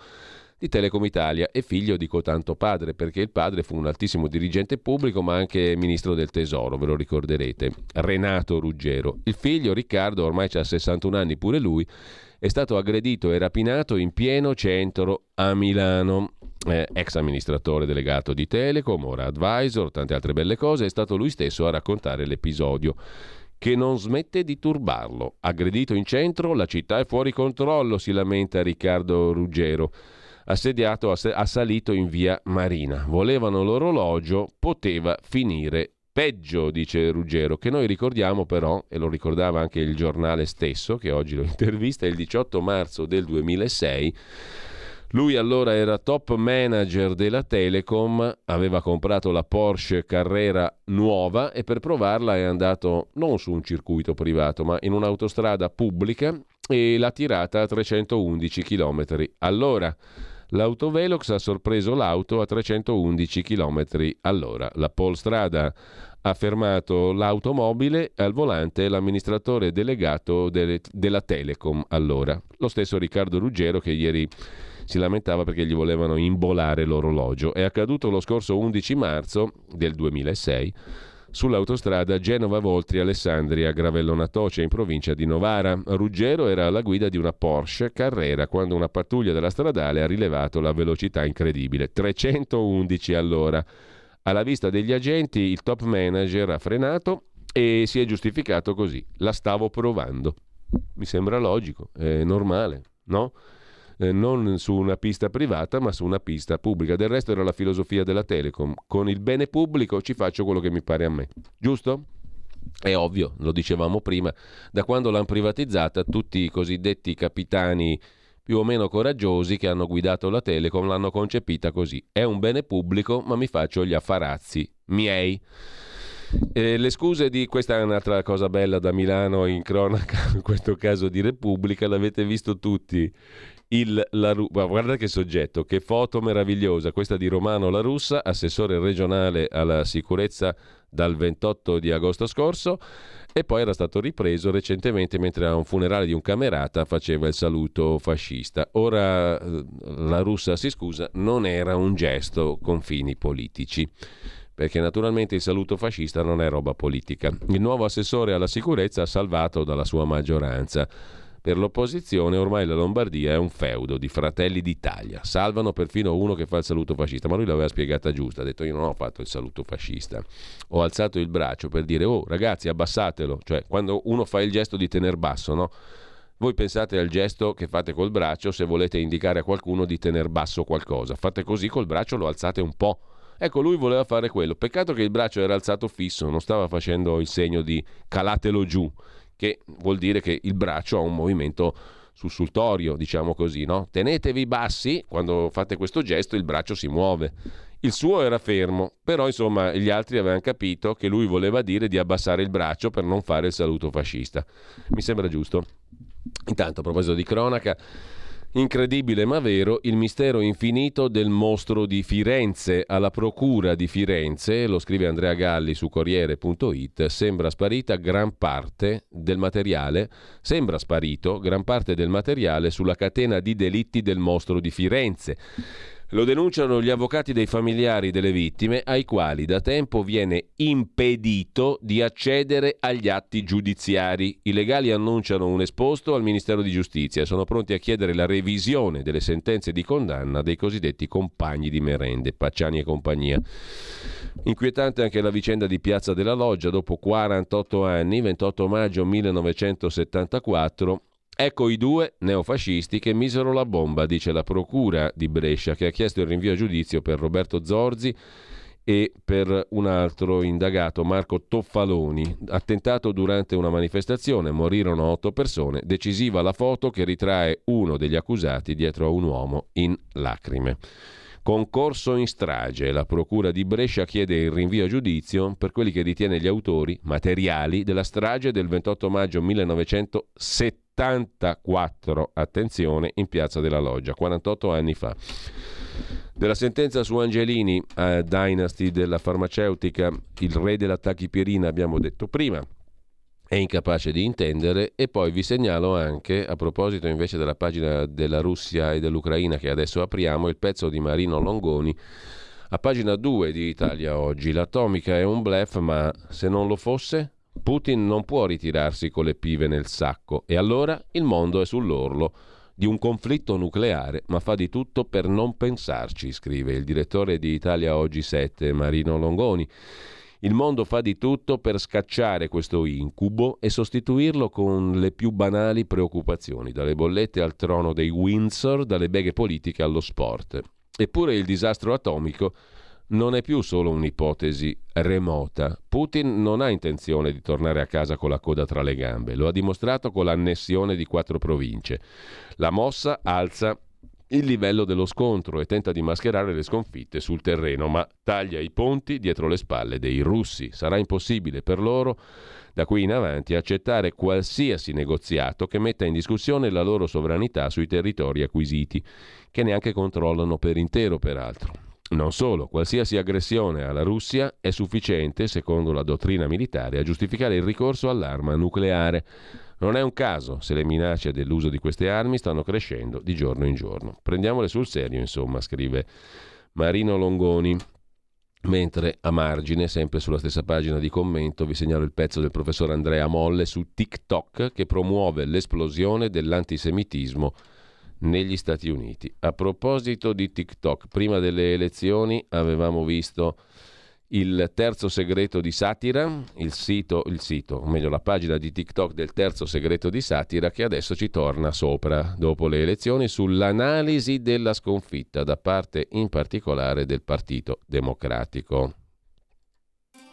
di Telecom Italia e figlio di cotanto padre, perché il padre fu un altissimo dirigente pubblico ma anche ministro del tesoro, ve lo ricorderete, Renato Ruggero. Il figlio Riccardo, ormai ha 61 anni pure lui, è stato aggredito e rapinato in pieno centro a Milano. Eh, ex amministratore delegato di Telecom, ora advisor, tante altre belle cose, è stato lui stesso a raccontare l'episodio che non smette di turbarlo. Aggredito in centro, la città è fuori controllo, si lamenta Riccardo Ruggero assediato, assalito in via Marina. Volevano l'orologio, poteva finire peggio, dice Ruggero, che noi ricordiamo però, e lo ricordava anche il giornale stesso, che oggi lo [LAUGHS] intervista, il 18 marzo del 2006. Lui allora era top manager della Telecom, aveva comprato la Porsche Carrera nuova e per provarla è andato non su un circuito privato, ma in un'autostrada pubblica e l'ha tirata a 311 km all'ora. L'autovelox ha sorpreso l'auto a 311 km all'ora. La Polstrada ha fermato l'automobile al volante l'amministratore delegato delle, della Telecom allora. Lo stesso Riccardo Ruggero che ieri si lamentava perché gli volevano imbolare l'orologio. È accaduto lo scorso 11 marzo del 2006 sull'autostrada Genova-Voltri-Alessandria, Gravellona Toce, in provincia di Novara. Ruggero era alla guida di una Porsche Carrera quando una pattuglia della stradale ha rilevato la velocità incredibile, 311 all'ora. Alla vista degli agenti il top manager ha frenato e si è giustificato così. La stavo provando. Mi sembra logico, è normale, no? Eh, non su una pista privata ma su una pista pubblica. Del resto era la filosofia della Telecom. Con il bene pubblico ci faccio quello che mi pare a me. Giusto? È ovvio, lo dicevamo prima, da quando l'hanno privatizzata tutti i cosiddetti capitani più o meno coraggiosi che hanno guidato la Telecom l'hanno concepita così. È un bene pubblico, ma mi faccio gli affarazzi miei. Eh, le scuse di questa è un'altra cosa bella da Milano in cronaca, [LAUGHS] in questo caso di Repubblica, l'avete visto tutti il La Russa. Guarda che soggetto, che foto meravigliosa, questa di Romano La Russa, assessore regionale alla sicurezza dal 28 di agosto scorso e poi era stato ripreso recentemente mentre a un funerale di un camerata faceva il saluto fascista. Ora eh, la russa si scusa, non era un gesto con fini politici perché naturalmente il saluto fascista non è roba politica. Il nuovo assessore alla sicurezza ha salvato dalla sua maggioranza. Per l'opposizione ormai la Lombardia è un feudo di fratelli d'Italia. Salvano perfino uno che fa il saluto fascista, ma lui l'aveva spiegata giusta, ha detto io non ho fatto il saluto fascista. Ho alzato il braccio per dire "Oh, ragazzi, abbassatelo", cioè quando uno fa il gesto di tener basso, no? Voi pensate al gesto che fate col braccio se volete indicare a qualcuno di tener basso qualcosa. Fate così col braccio, lo alzate un po'. Ecco, lui voleva fare quello. Peccato che il braccio era alzato fisso, non stava facendo il segno di calatelo giù che vuol dire che il braccio ha un movimento sussultorio, diciamo così, no? Tenetevi bassi, quando fate questo gesto il braccio si muove. Il suo era fermo, però insomma gli altri avevano capito che lui voleva dire di abbassare il braccio per non fare il saluto fascista. Mi sembra giusto. Intanto, a proposito di cronaca, Incredibile ma vero, il mistero infinito del mostro di Firenze. Alla procura di Firenze, lo scrive Andrea Galli su Corriere.it, sembra sparita gran parte del materiale, sembra sparito gran parte del materiale sulla catena di delitti del mostro di Firenze. Lo denunciano gli avvocati dei familiari delle vittime ai quali da tempo viene impedito di accedere agli atti giudiziari. I legali annunciano un esposto al Ministero di Giustizia e sono pronti a chiedere la revisione delle sentenze di condanna dei cosiddetti compagni di merende, Pacciani e compagnia. Inquietante anche la vicenda di Piazza della Loggia, dopo 48 anni, 28 maggio 1974, Ecco i due neofascisti che misero la bomba, dice la procura di Brescia, che ha chiesto il rinvio a giudizio per Roberto Zorzi e per un altro indagato, Marco Toffaloni. Attentato durante una manifestazione, morirono otto persone. Decisiva la foto che ritrae uno degli accusati dietro a un uomo in lacrime. Concorso in strage. La Procura di Brescia chiede il rinvio a giudizio per quelli che ritiene gli autori materiali della strage del 28 maggio 1970 74, attenzione, in Piazza della Loggia, 48 anni fa. Della sentenza su Angelini, eh, Dynasty della farmaceutica, il re della tachipirina, abbiamo detto prima, è incapace di intendere e poi vi segnalo anche, a proposito invece della pagina della Russia e dell'Ucraina che adesso apriamo, il pezzo di Marino Longoni a pagina 2 di Italia oggi. L'atomica è un blef, ma se non lo fosse? Putin non può ritirarsi con le pive nel sacco e allora il mondo è sull'orlo di un conflitto nucleare, ma fa di tutto per non pensarci, scrive il direttore di Italia Oggi 7, Marino Longoni. Il mondo fa di tutto per scacciare questo incubo e sostituirlo con le più banali preoccupazioni, dalle bollette al trono dei Windsor, dalle beghe politiche allo sport. Eppure il disastro atomico non è più solo un'ipotesi remota. Putin non ha intenzione di tornare a casa con la coda tra le gambe, lo ha dimostrato con l'annessione di quattro province. La mossa alza il livello dello scontro e tenta di mascherare le sconfitte sul terreno, ma taglia i ponti dietro le spalle dei russi. Sarà impossibile per loro da qui in avanti accettare qualsiasi negoziato che metta in discussione la loro sovranità sui territori acquisiti, che neanche controllano per intero peraltro. Non solo, qualsiasi aggressione alla Russia è sufficiente, secondo la dottrina militare, a giustificare il ricorso all'arma nucleare. Non è un caso se le minacce dell'uso di queste armi stanno crescendo di giorno in giorno. Prendiamole sul serio, insomma, scrive Marino Longoni. Mentre a margine, sempre sulla stessa pagina di commento, vi segnalo il pezzo del professor Andrea Molle su TikTok che promuove l'esplosione dell'antisemitismo negli Stati Uniti. A proposito di TikTok, prima delle elezioni avevamo visto il terzo segreto di satira, il sito, il sito, o meglio la pagina di TikTok del terzo segreto di satira che adesso ci torna sopra dopo le elezioni sull'analisi della sconfitta da parte in particolare del Partito Democratico.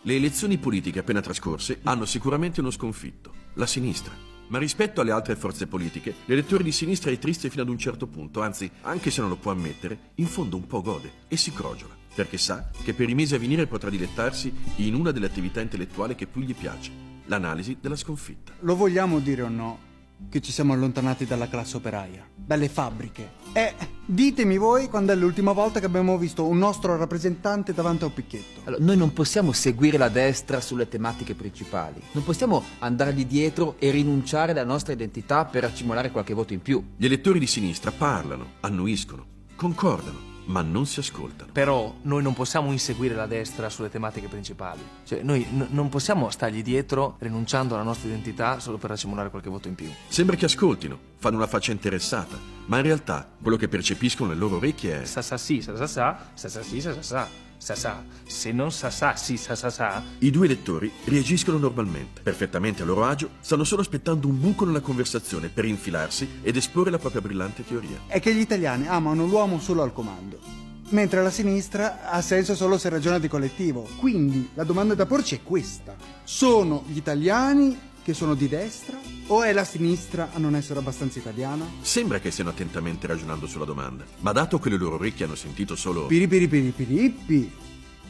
Le elezioni politiche appena trascorse hanno sicuramente uno sconfitto, la sinistra. Ma rispetto alle altre forze politiche, l'elettore di sinistra è triste fino ad un certo punto, anzi, anche se non lo può ammettere, in fondo un po' gode e si crogiola perché sa che per i mesi a venire potrà dilettarsi in una delle attività intellettuali che più gli piace, l'analisi della sconfitta. Lo vogliamo dire o no? Che ci siamo allontanati dalla classe operaia, dalle fabbriche. E ditemi voi quando è l'ultima volta che abbiamo visto un nostro rappresentante davanti a un picchetto. Allora, noi non possiamo seguire la destra sulle tematiche principali. Non possiamo andargli dietro e rinunciare alla nostra identità per accumulare qualche voto in più. Gli elettori di sinistra parlano, annuiscono, concordano ma non si ascoltano. Però noi non possiamo inseguire la destra sulle tematiche principali. Cioè, noi n- non possiamo stargli dietro rinunciando alla nostra identità solo per accumulare qualche voto in più. Sembra che ascoltino, fanno una faccia interessata, ma in realtà quello che percepiscono nelle loro orecchie è... Sa sa sì, sa sa sa, sa sa sì, sa sa sa. Sa sa. Se non sa sa, sì sa sa sa. I due lettori reagiscono normalmente, perfettamente a loro agio, stanno solo aspettando un buco nella conversazione per infilarsi ed esporre la propria brillante teoria. È che gli italiani amano l'uomo solo al comando, mentre la sinistra ha senso solo se ragiona di collettivo. Quindi la domanda da porci è questa. Sono gli italiani che sono di destra? O è la sinistra a non essere abbastanza italiana? Sembra che stiano attentamente ragionando sulla domanda, ma dato che le loro orecchie hanno sentito solo piripiripiripirippi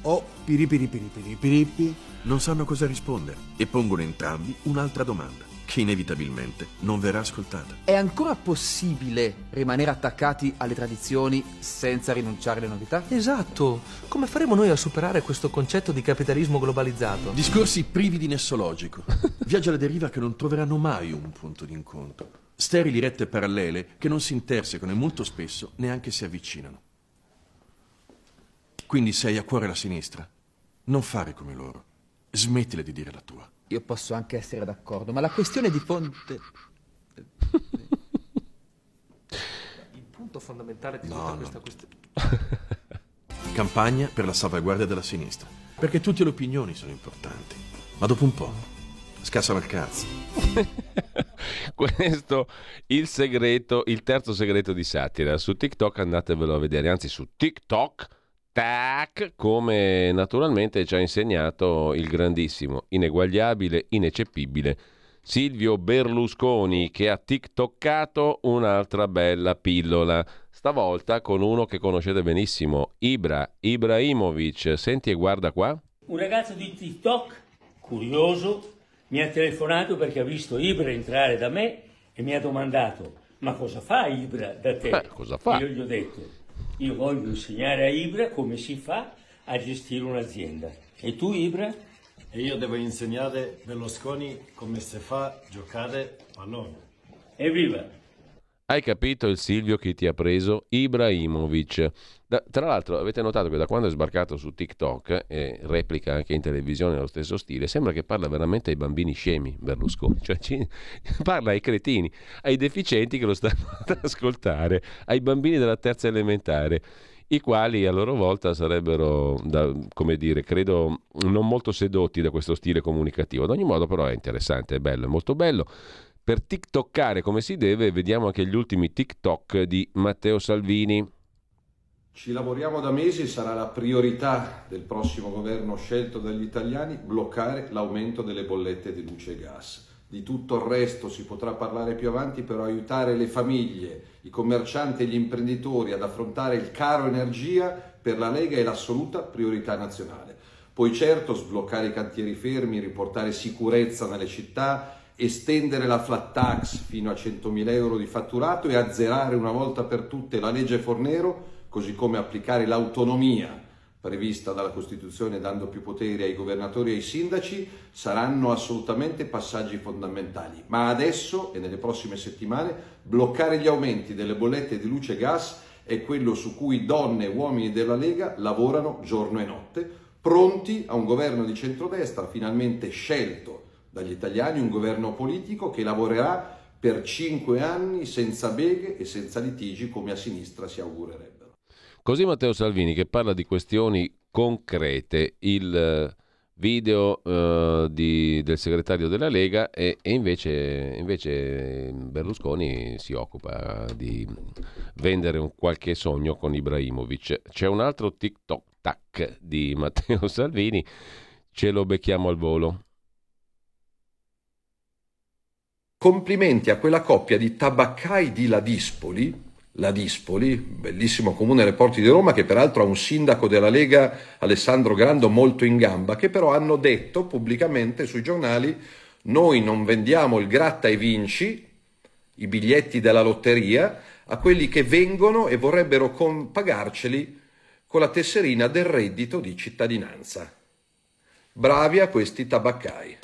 o piripiripiripirippi non sanno cosa rispondere e pongono entrambi un'altra domanda che inevitabilmente non verrà ascoltata. È ancora possibile rimanere attaccati alle tradizioni senza rinunciare alle novità? Esatto. Come faremo noi a superare questo concetto di capitalismo globalizzato? Discorsi privi di nesso logico. [LAUGHS] Viaggi alla deriva che non troveranno mai un punto d'incontro. Sterili rette parallele che non si intersecano e molto spesso neanche si avvicinano. Quindi sei a cuore la sinistra. Non fare come loro. Smettile di dire la tua. Io posso anche essere d'accordo, ma la questione di fonte... [LAUGHS] Il punto fondamentale di No, tutta no. questa questione... [LAUGHS] Campagna per la salvaguardia della sinistra. Perché tutte le opinioni sono importanti. Ma dopo un po' scassano il cazzo. [LAUGHS] Questo il segreto, il terzo segreto di satira. Su TikTok andatevelo a vedere, anzi su TikTok, tac, come naturalmente ci ha insegnato il grandissimo, ineguagliabile, ineccepibile Silvio Berlusconi che ha TikTokcato un'altra bella pillola. Stavolta con uno che conoscete benissimo, Ibra Ibrahimovic. Senti e guarda qua. Un ragazzo di TikTok, curioso, mi ha telefonato perché ha visto Ibra entrare da me e mi ha domandato: Ma cosa fa Ibra da te? Eh, cosa fa? Io gli ho detto: Io voglio insegnare a Ibra come si fa a gestire un'azienda. E tu, Ibra? E io devo insegnare Berlusconi come si fa a giocare pallone. Evviva! Hai capito il Silvio che ti ha preso? Ibrahimovic. Da- tra l'altro avete notato che da quando è sbarcato su TikTok e replica anche in televisione nello stesso stile, sembra che parla veramente ai bambini scemi Berlusconi, cioè ci- [LAUGHS] parla ai cretini, ai deficienti che lo stanno [LAUGHS] ad ascoltare, ai bambini della terza elementare i quali a loro volta sarebbero, da- come dire, credo non molto sedotti da questo stile comunicativo. Ad ogni modo però è interessante, è bello, è molto bello. Per TikTokkare come si deve, vediamo anche gli ultimi TikTok di Matteo Salvini. Ci lavoriamo da mesi sarà la priorità del prossimo governo scelto dagli italiani bloccare l'aumento delle bollette di luce e gas. di tutto il resto si potrà parlare più avanti, però aiutare le famiglie, i commercianti e gli imprenditori ad affrontare il caro energia per la Lega è l'assoluta priorità nazionale. Poi certo sbloccare i cantieri fermi, riportare sicurezza nelle città, estendere la flat tax fino a 100.000 euro di fatturato e azzerare una volta per tutte la legge Fornero, così come applicare l'autonomia prevista dalla Costituzione dando più poteri ai governatori e ai sindaci saranno assolutamente passaggi fondamentali. Ma adesso e nelle prossime settimane bloccare gli aumenti delle bollette di luce e gas è quello su cui donne e uomini della Lega lavorano giorno e notte, pronti a un governo di centrodestra finalmente scelto dagli italiani, un governo politico che lavorerà per cinque anni senza beghe e senza litigi come a sinistra si augurerebbe. Così Matteo Salvini che parla di questioni concrete, il eh, video uh, di, del segretario della Lega e, e invece, invece, Berlusconi si occupa di vendere un qualche sogno con Ibrahimovic. C'è un altro TikTok tac di Matteo Salvini, ce lo becchiamo al volo. Complimenti a quella coppia di tabaccai di Ladispoli la Dispoli, bellissimo comune alle porti di Roma, che peraltro ha un sindaco della Lega, Alessandro Grando, molto in gamba, che però hanno detto pubblicamente sui giornali noi non vendiamo il gratta e vinci, i biglietti della lotteria, a quelli che vengono e vorrebbero con, pagarceli con la tesserina del reddito di cittadinanza. Bravi a questi tabaccai.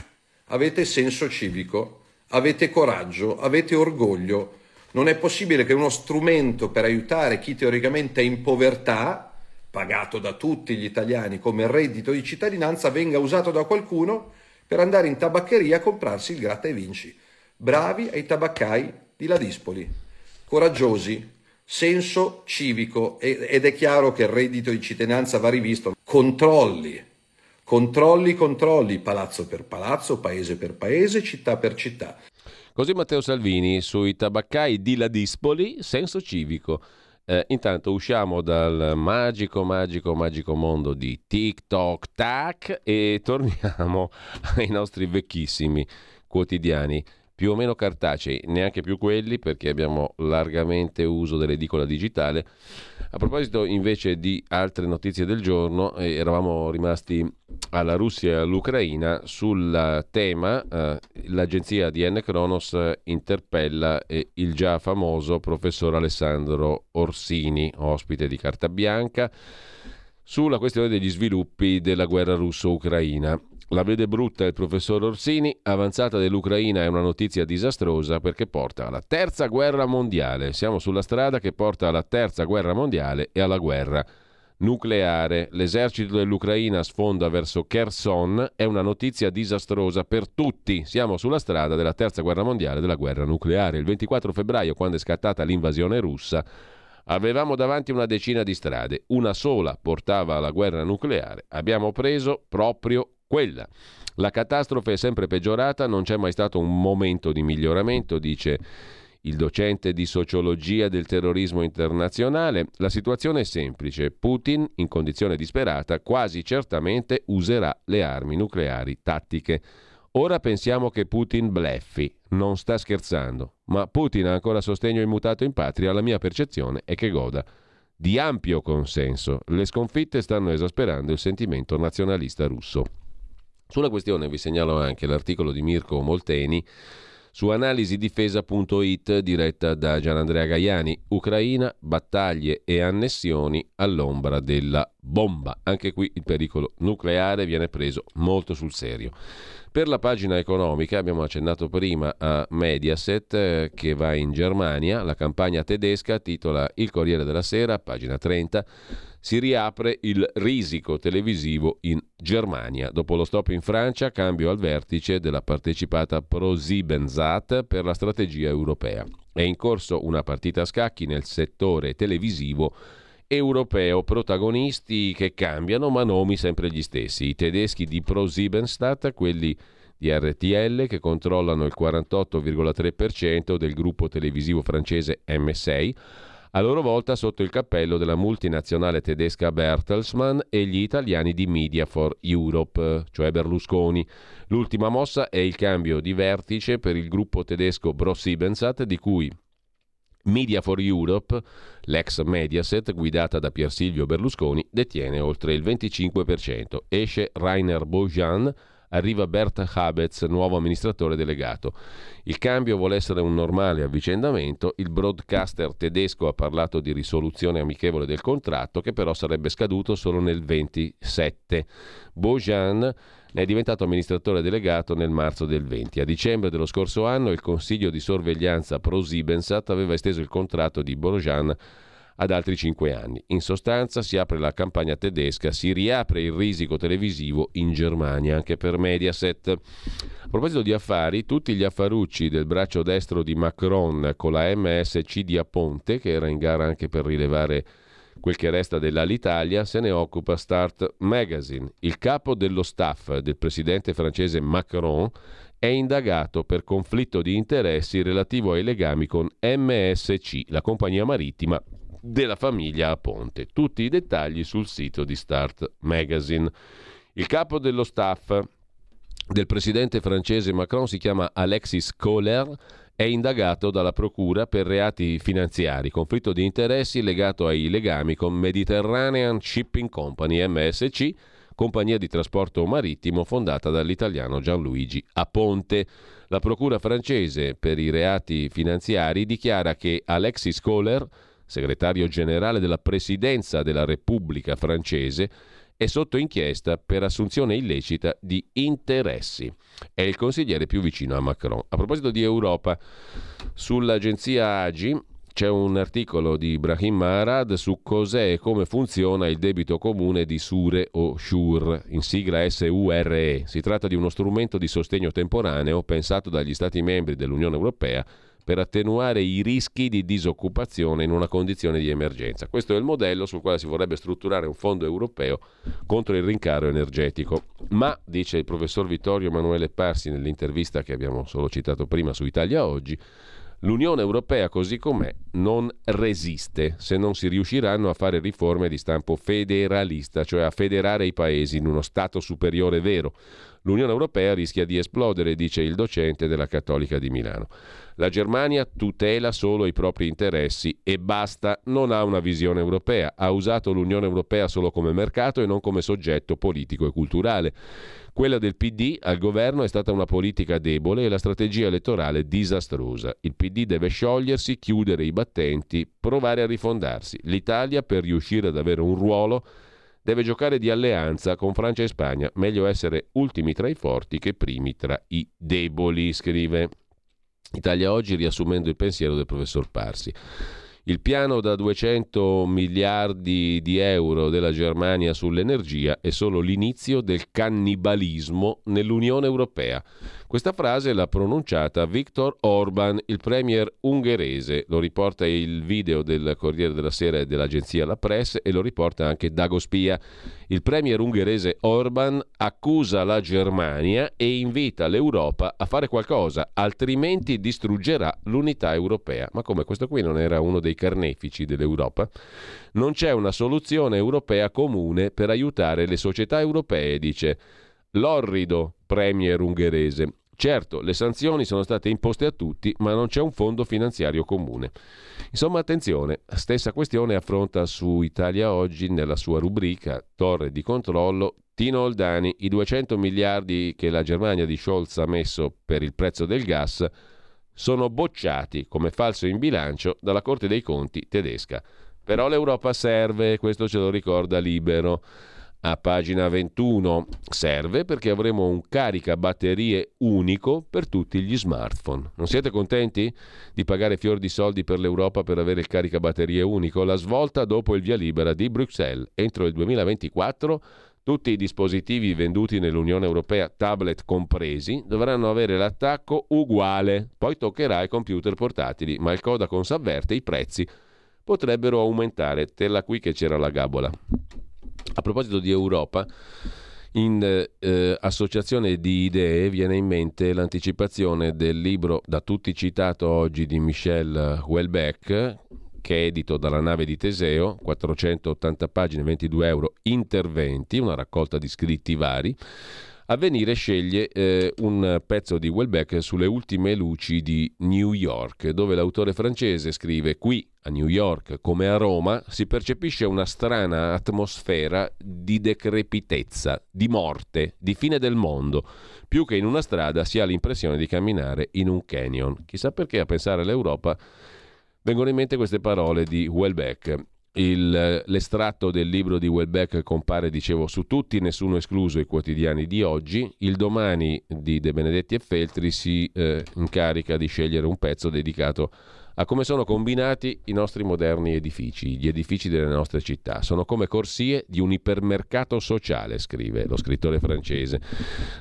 Avete senso civico, avete coraggio, avete orgoglio. Non è possibile che uno strumento per aiutare chi teoricamente è in povertà, pagato da tutti gli italiani come reddito di cittadinanza, venga usato da qualcuno per andare in tabaccheria a comprarsi il gratta e vinci. Bravi ai tabaccai di Ladispoli, coraggiosi, senso civico. Ed è chiaro che il reddito di cittadinanza va rivisto. Controlli, controlli, controlli, palazzo per palazzo, paese per paese, città per città. Così Matteo Salvini sui tabaccai di Ladispoli, senso civico. Eh, intanto usciamo dal magico, magico, magico mondo di TikTok, tac e torniamo [LAUGHS] ai nostri vecchissimi quotidiani più o meno cartacei, neanche più quelli perché abbiamo largamente uso dell'edicola digitale. A proposito invece di altre notizie del giorno, eh, eravamo rimasti alla Russia e all'Ucraina sul tema, eh, l'agenzia di N. Kronos interpella eh, il già famoso professor Alessandro Orsini, ospite di Carta Bianca, sulla questione degli sviluppi della guerra russo-ucraina. La vede brutta il professor Orsini, avanzata dell'Ucraina è una notizia disastrosa perché porta alla terza guerra mondiale. Siamo sulla strada che porta alla terza guerra mondiale e alla guerra nucleare. L'esercito dell'Ucraina sfonda verso Kherson, è una notizia disastrosa per tutti. Siamo sulla strada della terza guerra mondiale, della guerra nucleare. Il 24 febbraio, quando è scattata l'invasione russa, avevamo davanti una decina di strade, una sola portava alla guerra nucleare. Abbiamo preso proprio quella. La catastrofe è sempre peggiorata, non c'è mai stato un momento di miglioramento, dice il docente di sociologia del terrorismo internazionale. La situazione è semplice. Putin, in condizione disperata, quasi certamente userà le armi nucleari tattiche. Ora pensiamo che Putin bleffi, non sta scherzando, ma Putin ha ancora sostegno immutato in patria, la mia percezione è che goda di ampio consenso. Le sconfitte stanno esasperando il sentimento nazionalista russo. Sulla questione vi segnalo anche l'articolo di Mirko Molteni su analisidifesa.it diretta da Gianandrea Gaiani. Ucraina, battaglie e annessioni all'ombra della bomba. Anche qui il pericolo nucleare viene preso molto sul serio. Per la pagina economica abbiamo accennato prima a Mediaset eh, che va in Germania, la campagna tedesca titola Il Corriere della Sera, pagina 30 si riapre il risico televisivo in Germania. Dopo lo stop in Francia, cambio al vertice della partecipata ProSiebensat per la strategia europea. È in corso una partita a scacchi nel settore televisivo europeo, protagonisti che cambiano ma nomi sempre gli stessi. I tedeschi di ProSiebenSat, quelli di RTL che controllano il 48,3% del gruppo televisivo francese M6, a loro volta sotto il cappello della multinazionale tedesca Bertelsmann e gli italiani di Media for Europe, cioè Berlusconi. L'ultima mossa è il cambio di vertice per il gruppo tedesco ProSiebensat di cui Media for Europe, l'ex Mediaset guidata da Pier Silvio Berlusconi, detiene oltre il 25%. Esce Rainer Bojan, arriva Bert Habetz, nuovo amministratore delegato. Il cambio vuole essere un normale avvicendamento, il broadcaster tedesco ha parlato di risoluzione amichevole del contratto che però sarebbe scaduto solo nel 27. Bojan è diventato amministratore delegato nel marzo del 20. A dicembre dello scorso anno il Consiglio di sorveglianza ProSiebensat aveva esteso il contratto di Bojan ad altri cinque anni. In sostanza si apre la campagna tedesca, si riapre il risico televisivo in Germania anche per Mediaset. A proposito di affari, tutti gli affarucci del braccio destro di Macron con la MSC di Aponte, che era in gara anche per rilevare quel che resta dell'Alitalia, se ne occupa Start Magazine. Il capo dello staff del presidente francese Macron è indagato per conflitto di interessi relativo ai legami con MSC, la compagnia marittima della famiglia Aponte. Tutti i dettagli sul sito di Start Magazine. Il capo dello staff del presidente francese Macron si chiama Alexis Kohler, è indagato dalla Procura per reati finanziari, conflitto di interessi legato ai legami con Mediterranean Shipping Company MSC, compagnia di trasporto marittimo fondata dall'italiano Gianluigi Aponte. La Procura francese per i reati finanziari dichiara che Alexis Kohler segretario generale della Presidenza della Repubblica francese, è sotto inchiesta per assunzione illecita di interessi. È il consigliere più vicino a Macron. A proposito di Europa, sull'agenzia AGI c'è un articolo di Ibrahim Maharad su cos'è e come funziona il debito comune di Sure o SURE, in sigla SURE. Si tratta di uno strumento di sostegno temporaneo pensato dagli Stati membri dell'Unione Europea per attenuare i rischi di disoccupazione in una condizione di emergenza. Questo è il modello sul quale si vorrebbe strutturare un fondo europeo contro il rincaro energetico. Ma, dice il professor Vittorio Emanuele Parsi nell'intervista che abbiamo solo citato prima su Italia Oggi, L'Unione Europea così com'è non resiste se non si riusciranno a fare riforme di stampo federalista, cioè a federare i paesi in uno Stato superiore vero. L'Unione Europea rischia di esplodere, dice il docente della Cattolica di Milano. La Germania tutela solo i propri interessi e basta, non ha una visione europea, ha usato l'Unione Europea solo come mercato e non come soggetto politico e culturale. Quella del PD al governo è stata una politica debole e la strategia elettorale disastrosa. Il PD deve sciogliersi, chiudere i battenti, provare a rifondarsi. L'Italia, per riuscire ad avere un ruolo, deve giocare di alleanza con Francia e Spagna. Meglio essere ultimi tra i forti che primi tra i deboli, scrive. Italia Oggi riassumendo il pensiero del professor Parsi. Il piano da 200 miliardi di euro della Germania sull'energia è solo l'inizio del cannibalismo nell'Unione Europea. Questa frase l'ha pronunciata Viktor Orban, il premier ungherese. Lo riporta il video del Corriere della Sera e dell'agenzia La Press e lo riporta anche Dago Spia. Il premier ungherese Orban accusa la Germania e invita l'Europa a fare qualcosa, altrimenti distruggerà l'unità europea. Ma come questo qui non era uno dei carnefici dell'Europa? Non c'è una soluzione europea comune per aiutare le società europee, dice l'orrido premier ungherese. Certo, le sanzioni sono state imposte a tutti, ma non c'è un fondo finanziario comune. Insomma, attenzione, stessa questione affronta su Italia Oggi nella sua rubrica Torre di controllo Tino Oldani, i 200 miliardi che la Germania di Scholz ha messo per il prezzo del gas sono bocciati come falso in bilancio dalla Corte dei Conti tedesca. Però l'Europa serve, questo ce lo ricorda Libero a pagina 21. Serve perché avremo un caricabatterie unico per tutti gli smartphone. Non siete contenti di pagare fior di soldi per l'Europa per avere il caricabatterie unico? La svolta dopo il via libera di Bruxelles. Entro il 2024 tutti i dispositivi venduti nell'Unione Europea, tablet compresi, dovranno avere l'attacco uguale. Poi toccherà ai computer portatili, ma il Codacons avverte i prezzi potrebbero aumentare. Tella qui che c'era la gabola. A proposito di Europa, in eh, associazione di idee viene in mente l'anticipazione del libro da tutti citato oggi di Michel Houellebecq che è edito dalla nave di Teseo, 480 pagine, 22 euro, interventi, una raccolta di scritti vari. Avvenire sceglie eh, un pezzo di Welbeck sulle ultime luci di New York, dove l'autore francese scrive qui a New York come a Roma si percepisce una strana atmosfera di decrepitezza, di morte, di fine del mondo. Più che in una strada si ha l'impressione di camminare in un canyon. Chissà perché a pensare all'Europa vengono in mente queste parole di Welbeck. Il, l'estratto del libro di Welbeck compare, dicevo, su tutti, nessuno escluso i quotidiani di oggi. Il domani di De Benedetti e Feltri si eh, incarica di scegliere un pezzo dedicato a come sono combinati i nostri moderni edifici, gli edifici delle nostre città. Sono come corsie di un ipermercato sociale, scrive lo scrittore francese.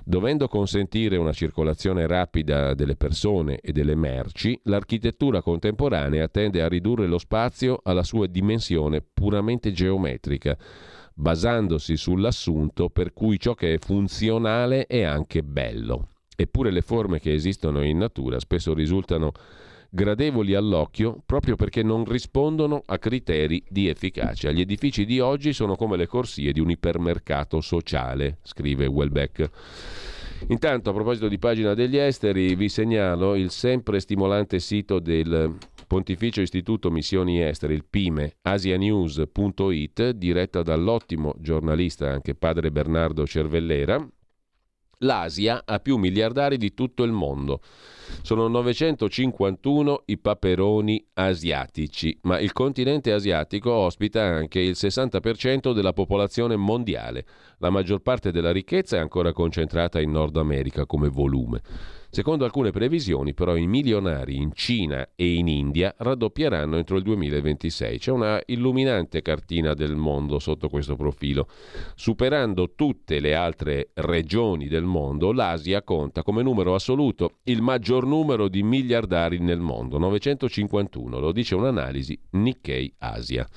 Dovendo consentire una circolazione rapida delle persone e delle merci, l'architettura contemporanea tende a ridurre lo spazio alla sua dimensione puramente geometrica basandosi sull'assunto per cui ciò che è funzionale è anche bello. Eppure le forme che esistono in natura spesso risultano gradevoli all'occhio proprio perché non rispondono a criteri di efficacia. Gli edifici di oggi sono come le corsie di un ipermercato sociale, scrive Welbeck. Intanto, a proposito di pagina degli esteri, vi segnalo il sempre stimolante sito del Pontificio Istituto Missioni Estere, il PIME, asianews.it, diretta dall'ottimo giornalista anche padre Bernardo Cervellera. L'Asia ha più miliardari di tutto il mondo. Sono 951 i paperoni asiatici, ma il continente asiatico ospita anche il 60% della popolazione mondiale. La maggior parte della ricchezza è ancora concentrata in Nord America come volume. Secondo alcune previsioni, però, i milionari in Cina e in India raddoppieranno entro il 2026. C'è una illuminante cartina del mondo sotto questo profilo. Superando tutte le altre regioni del mondo, l'Asia conta come numero assoluto il maggior numero di miliardari nel mondo, 951, lo dice un'analisi Nikkei Asia.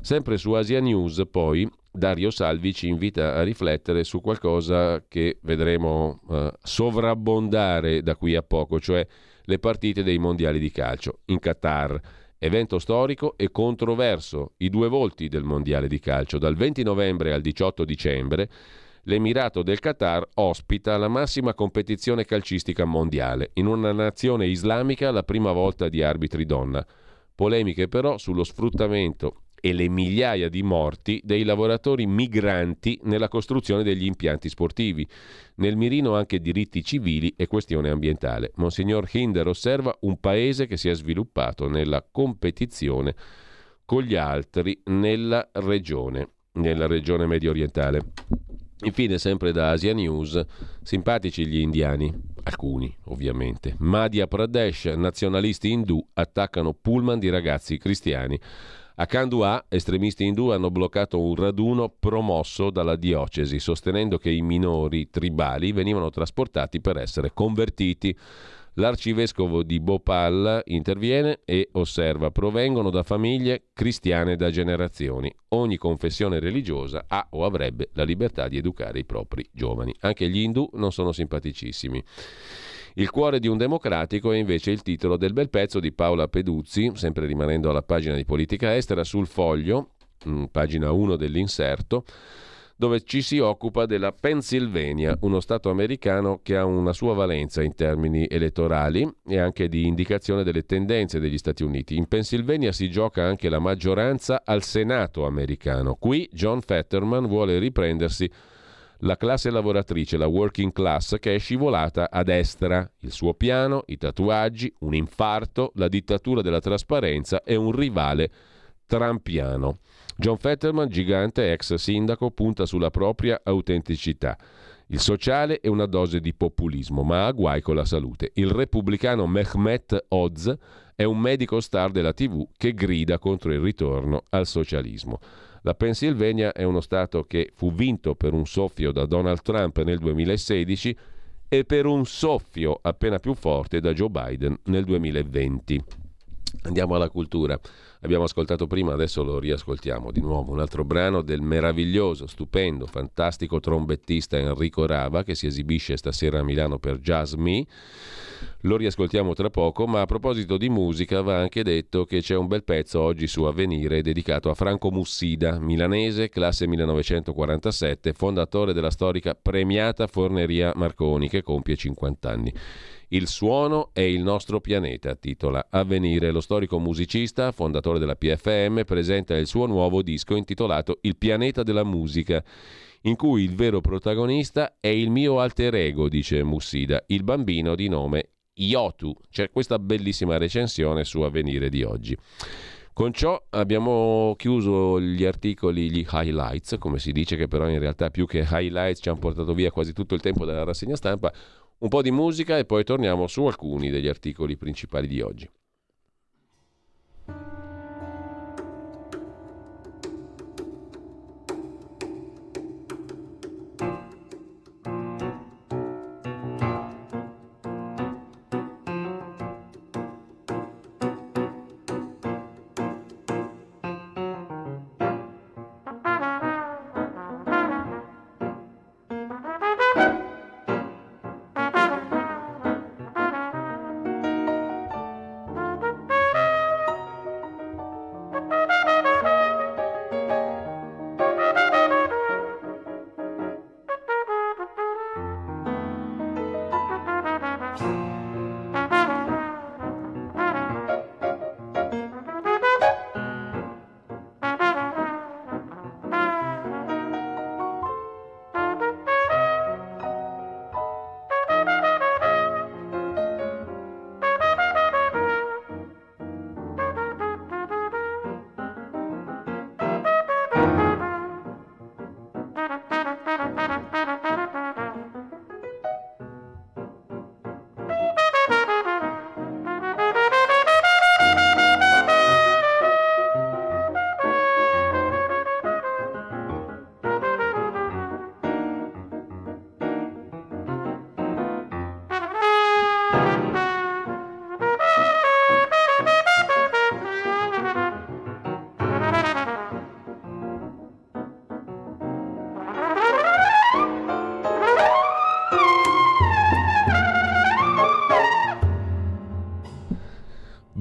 Sempre su Asia News, poi, Dario Salvi ci invita a riflettere su qualcosa che vedremo uh, sovrabbondare da qui a poco, cioè le partite dei mondiali di calcio in Qatar. Evento storico e controverso, i due volti del mondiale di calcio. Dal 20 novembre al 18 dicembre l'Emirato del Qatar ospita la massima competizione calcistica mondiale. In una nazione islamica la prima volta di arbitri donna. Polemiche però sullo sfruttamento e le migliaia di morti dei lavoratori migranti nella costruzione degli impianti sportivi. Nel mirino anche diritti civili e questione ambientale. Monsignor Hinder osserva un paese che si è sviluppato nella competizione con gli altri nella regione, nella regione medio orientale. Infine, sempre da Asia News, simpatici gli indiani, alcuni ovviamente. Madhya Pradesh, nazionalisti indù attaccano pullman di ragazzi cristiani a Kandua, estremisti indù hanno bloccato un raduno promosso dalla diocesi, sostenendo che i minori tribali venivano trasportati per essere convertiti. L'arcivescovo di Bhopal interviene e osserva provengono da famiglie cristiane da generazioni. Ogni confessione religiosa ha o avrebbe la libertà di educare i propri giovani. Anche gli indù non sono simpaticissimi. Il cuore di un democratico è invece il titolo del bel pezzo di Paola Peduzzi, sempre rimanendo alla pagina di politica estera, sul foglio, pagina 1 dell'inserto, dove ci si occupa della Pennsylvania, uno Stato americano che ha una sua valenza in termini elettorali e anche di indicazione delle tendenze degli Stati Uniti. In Pennsylvania si gioca anche la maggioranza al Senato americano. Qui John Fetterman vuole riprendersi la classe lavoratrice, la working class, che è scivolata a destra. Il suo piano, i tatuaggi, un infarto, la dittatura della trasparenza e un rivale trampiano. John Fetterman, gigante ex sindaco, punta sulla propria autenticità. Il sociale è una dose di populismo, ma ha guai con la salute. Il repubblicano Mehmet Oz è un medico star della TV che grida contro il ritorno al socialismo. La Pennsylvania è uno Stato che fu vinto per un soffio da Donald Trump nel 2016 e per un soffio appena più forte da Joe Biden nel 2020. Andiamo alla cultura. Abbiamo ascoltato prima, adesso lo riascoltiamo di nuovo, un altro brano del meraviglioso, stupendo, fantastico trombettista Enrico Rava che si esibisce stasera a Milano per Jazz Me. Lo riascoltiamo tra poco, ma a proposito di musica va anche detto che c'è un bel pezzo oggi su Avvenire dedicato a Franco Mussida, milanese, classe 1947, fondatore della storica premiata Forneria Marconi che compie 50 anni. Il suono è il nostro pianeta, titola Avvenire. Lo storico musicista, fondatore della PFM, presenta il suo nuovo disco intitolato Il pianeta della musica, in cui il vero protagonista è il mio alter ego, dice Mussida, il bambino di nome Iotu. C'è questa bellissima recensione su Avvenire di oggi. Con ciò abbiamo chiuso gli articoli, gli highlights, come si dice, che però in realtà più che highlights ci hanno portato via quasi tutto il tempo della rassegna stampa un po' di musica e poi torniamo su alcuni degli articoli principali di oggi.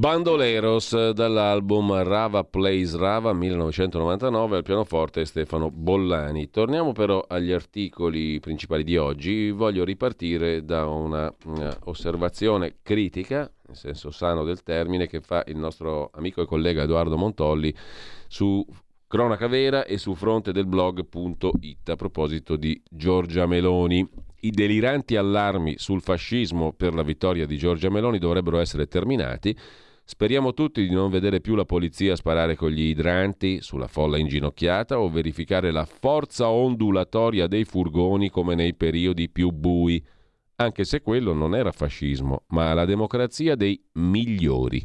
Bandoleros dall'album Rava Plays Rava 1999 al pianoforte Stefano Bollani. Torniamo però agli articoli principali di oggi. Voglio ripartire da una, una osservazione critica, nel senso sano del termine, che fa il nostro amico e collega Edoardo Montolli su Cronaca Vera e su fronte del blog.it a proposito di Giorgia Meloni. I deliranti allarmi sul fascismo per la vittoria di Giorgia Meloni dovrebbero essere terminati Speriamo tutti di non vedere più la polizia sparare con gli idranti sulla folla inginocchiata o verificare la forza ondulatoria dei furgoni come nei periodi più bui, anche se quello non era fascismo, ma la democrazia dei migliori.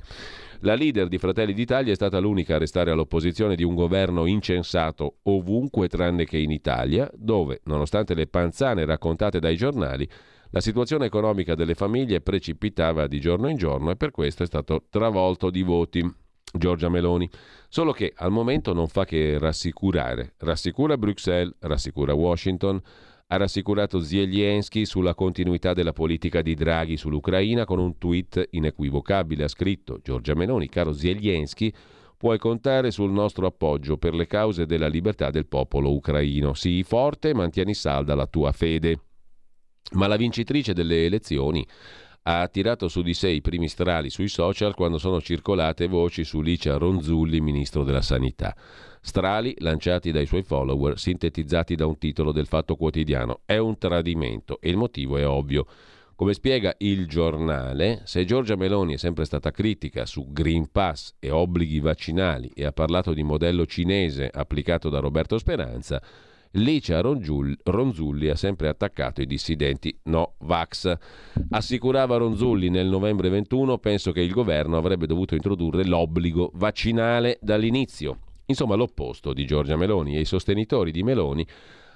La leader di Fratelli d'Italia è stata l'unica a restare all'opposizione di un governo incensato ovunque tranne che in Italia, dove, nonostante le panzane raccontate dai giornali, la situazione economica delle famiglie precipitava di giorno in giorno e per questo è stato travolto di voti. Giorgia Meloni. Solo che al momento non fa che rassicurare. Rassicura Bruxelles, rassicura Washington, ha rassicurato Zelensky sulla continuità della politica di Draghi sull'Ucraina con un tweet inequivocabile. Ha scritto Giorgia Meloni, caro Zelensky, puoi contare sul nostro appoggio per le cause della libertà del popolo ucraino. Sii forte e mantieni salda la tua fede. Ma la vincitrice delle elezioni ha tirato su di sé i primi strali sui social quando sono circolate voci su Licia Ronzulli, ministro della Sanità. Strali lanciati dai suoi follower, sintetizzati da un titolo del Fatto Quotidiano. È un tradimento e il motivo è ovvio. Come spiega il giornale, se Giorgia Meloni è sempre stata critica su Green Pass e obblighi vaccinali e ha parlato di modello cinese applicato da Roberto Speranza, Licia Ronzulli ha sempre attaccato i dissidenti no vax. Assicurava Ronzulli nel novembre 21, penso che il governo avrebbe dovuto introdurre l'obbligo vaccinale dall'inizio. Insomma, l'opposto di Giorgia Meloni e i sostenitori di Meloni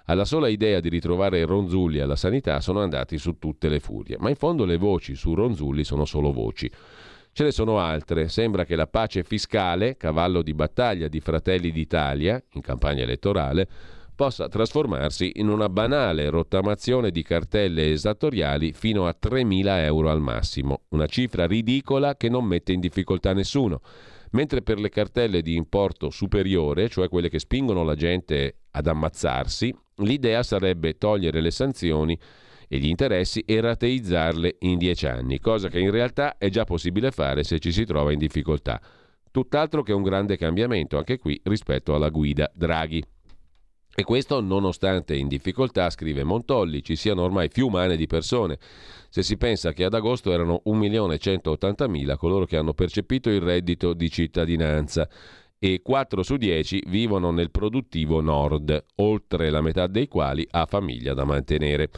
alla sola idea di ritrovare Ronzulli alla sanità sono andati su tutte le furie. Ma in fondo le voci su Ronzulli sono solo voci. Ce ne sono altre. Sembra che la pace fiscale, cavallo di battaglia di Fratelli d'Italia in campagna elettorale, possa trasformarsi in una banale rottamazione di cartelle esattoriali fino a 3.000 euro al massimo, una cifra ridicola che non mette in difficoltà nessuno. Mentre per le cartelle di importo superiore, cioè quelle che spingono la gente ad ammazzarsi, l'idea sarebbe togliere le sanzioni e gli interessi e rateizzarle in 10 anni, cosa che in realtà è già possibile fare se ci si trova in difficoltà. Tutt'altro che un grande cambiamento, anche qui, rispetto alla guida Draghi. E questo nonostante in difficoltà, scrive Montolli, ci siano ormai più umane di persone. Se si pensa che ad agosto erano 1.180.000 coloro che hanno percepito il reddito di cittadinanza e 4 su 10 vivono nel produttivo nord, oltre la metà dei quali ha famiglia da mantenere.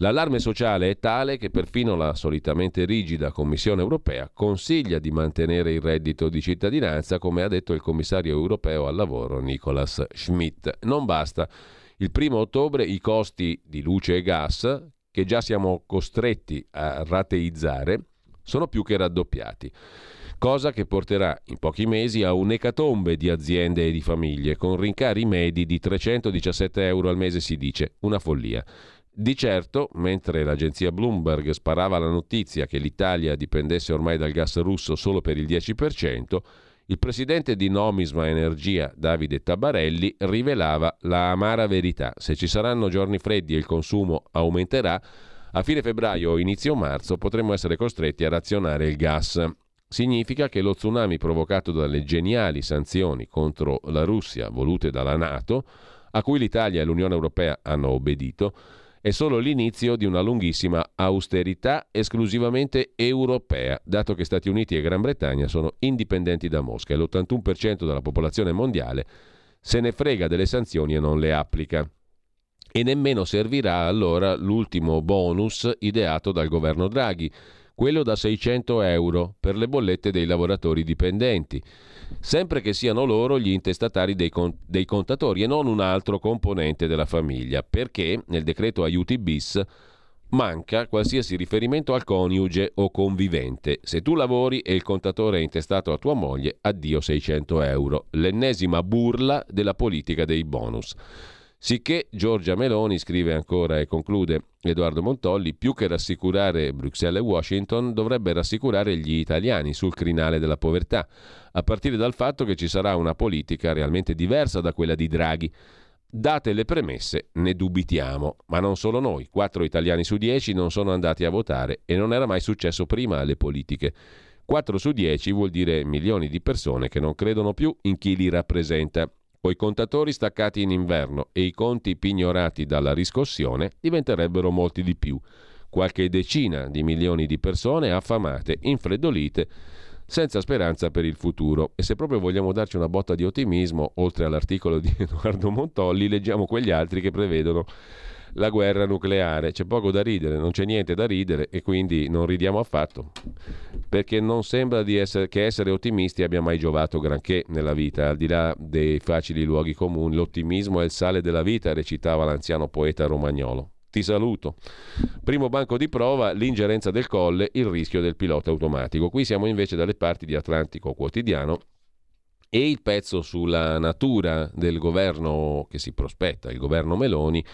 L'allarme sociale è tale che perfino la solitamente rigida Commissione europea consiglia di mantenere il reddito di cittadinanza, come ha detto il commissario europeo al lavoro Nicolas Schmidt. Non basta. Il primo ottobre i costi di luce e gas, che già siamo costretti a rateizzare, sono più che raddoppiati cosa che porterà in pochi mesi a un'ecatombe di aziende e di famiglie, con rincari medi di 317 euro al mese, si dice, una follia. Di certo, mentre l'agenzia Bloomberg sparava la notizia che l'Italia dipendesse ormai dal gas russo solo per il 10%, il presidente di Nomisma Energia, Davide Tabarelli, rivelava la amara verità. Se ci saranno giorni freddi e il consumo aumenterà, a fine febbraio o inizio marzo potremmo essere costretti a razionare il gas. Significa che lo tsunami provocato dalle geniali sanzioni contro la Russia volute dalla Nato, a cui l'Italia e l'Unione Europea hanno obbedito, è solo l'inizio di una lunghissima austerità esclusivamente europea, dato che Stati Uniti e Gran Bretagna sono indipendenti da Mosca e l'81% della popolazione mondiale se ne frega delle sanzioni e non le applica. E nemmeno servirà allora l'ultimo bonus ideato dal governo Draghi, quello da 600 euro per le bollette dei lavoratori dipendenti sempre che siano loro gli intestatari dei, con- dei contatori e non un altro componente della famiglia, perché nel decreto aiuti bis manca qualsiasi riferimento al coniuge o convivente. Se tu lavori e il contatore è intestato a tua moglie, addio 600 euro. L'ennesima burla della politica dei bonus. Sicché Giorgia Meloni scrive ancora e conclude Edoardo Montolli, più che rassicurare Bruxelles e Washington, dovrebbe rassicurare gli italiani sul crinale della povertà, a partire dal fatto che ci sarà una politica realmente diversa da quella di Draghi. Date le premesse, ne dubitiamo, ma non solo noi. Quattro italiani su dieci non sono andati a votare e non era mai successo prima alle politiche. 4 su 10 vuol dire milioni di persone che non credono più in chi li rappresenta Coi contatori staccati in inverno e i conti pignorati dalla riscossione diventerebbero molti di più. Qualche decina di milioni di persone affamate, infreddolite, senza speranza per il futuro. E se proprio vogliamo darci una botta di ottimismo, oltre all'articolo di [LAUGHS] Edoardo Montolli, leggiamo quegli altri che prevedono la guerra nucleare. C'è poco da ridere, non c'è niente da ridere e quindi non ridiamo affatto. Perché non sembra essere, che essere ottimisti abbia mai giovato granché nella vita, al di là dei facili luoghi comuni. L'ottimismo è il sale della vita, recitava l'anziano poeta romagnolo. Ti saluto. Primo banco di prova, l'ingerenza del colle, il rischio del pilota automatico. Qui siamo invece dalle parti di Atlantico Quotidiano e il pezzo sulla natura del governo che si prospetta, il governo Meloni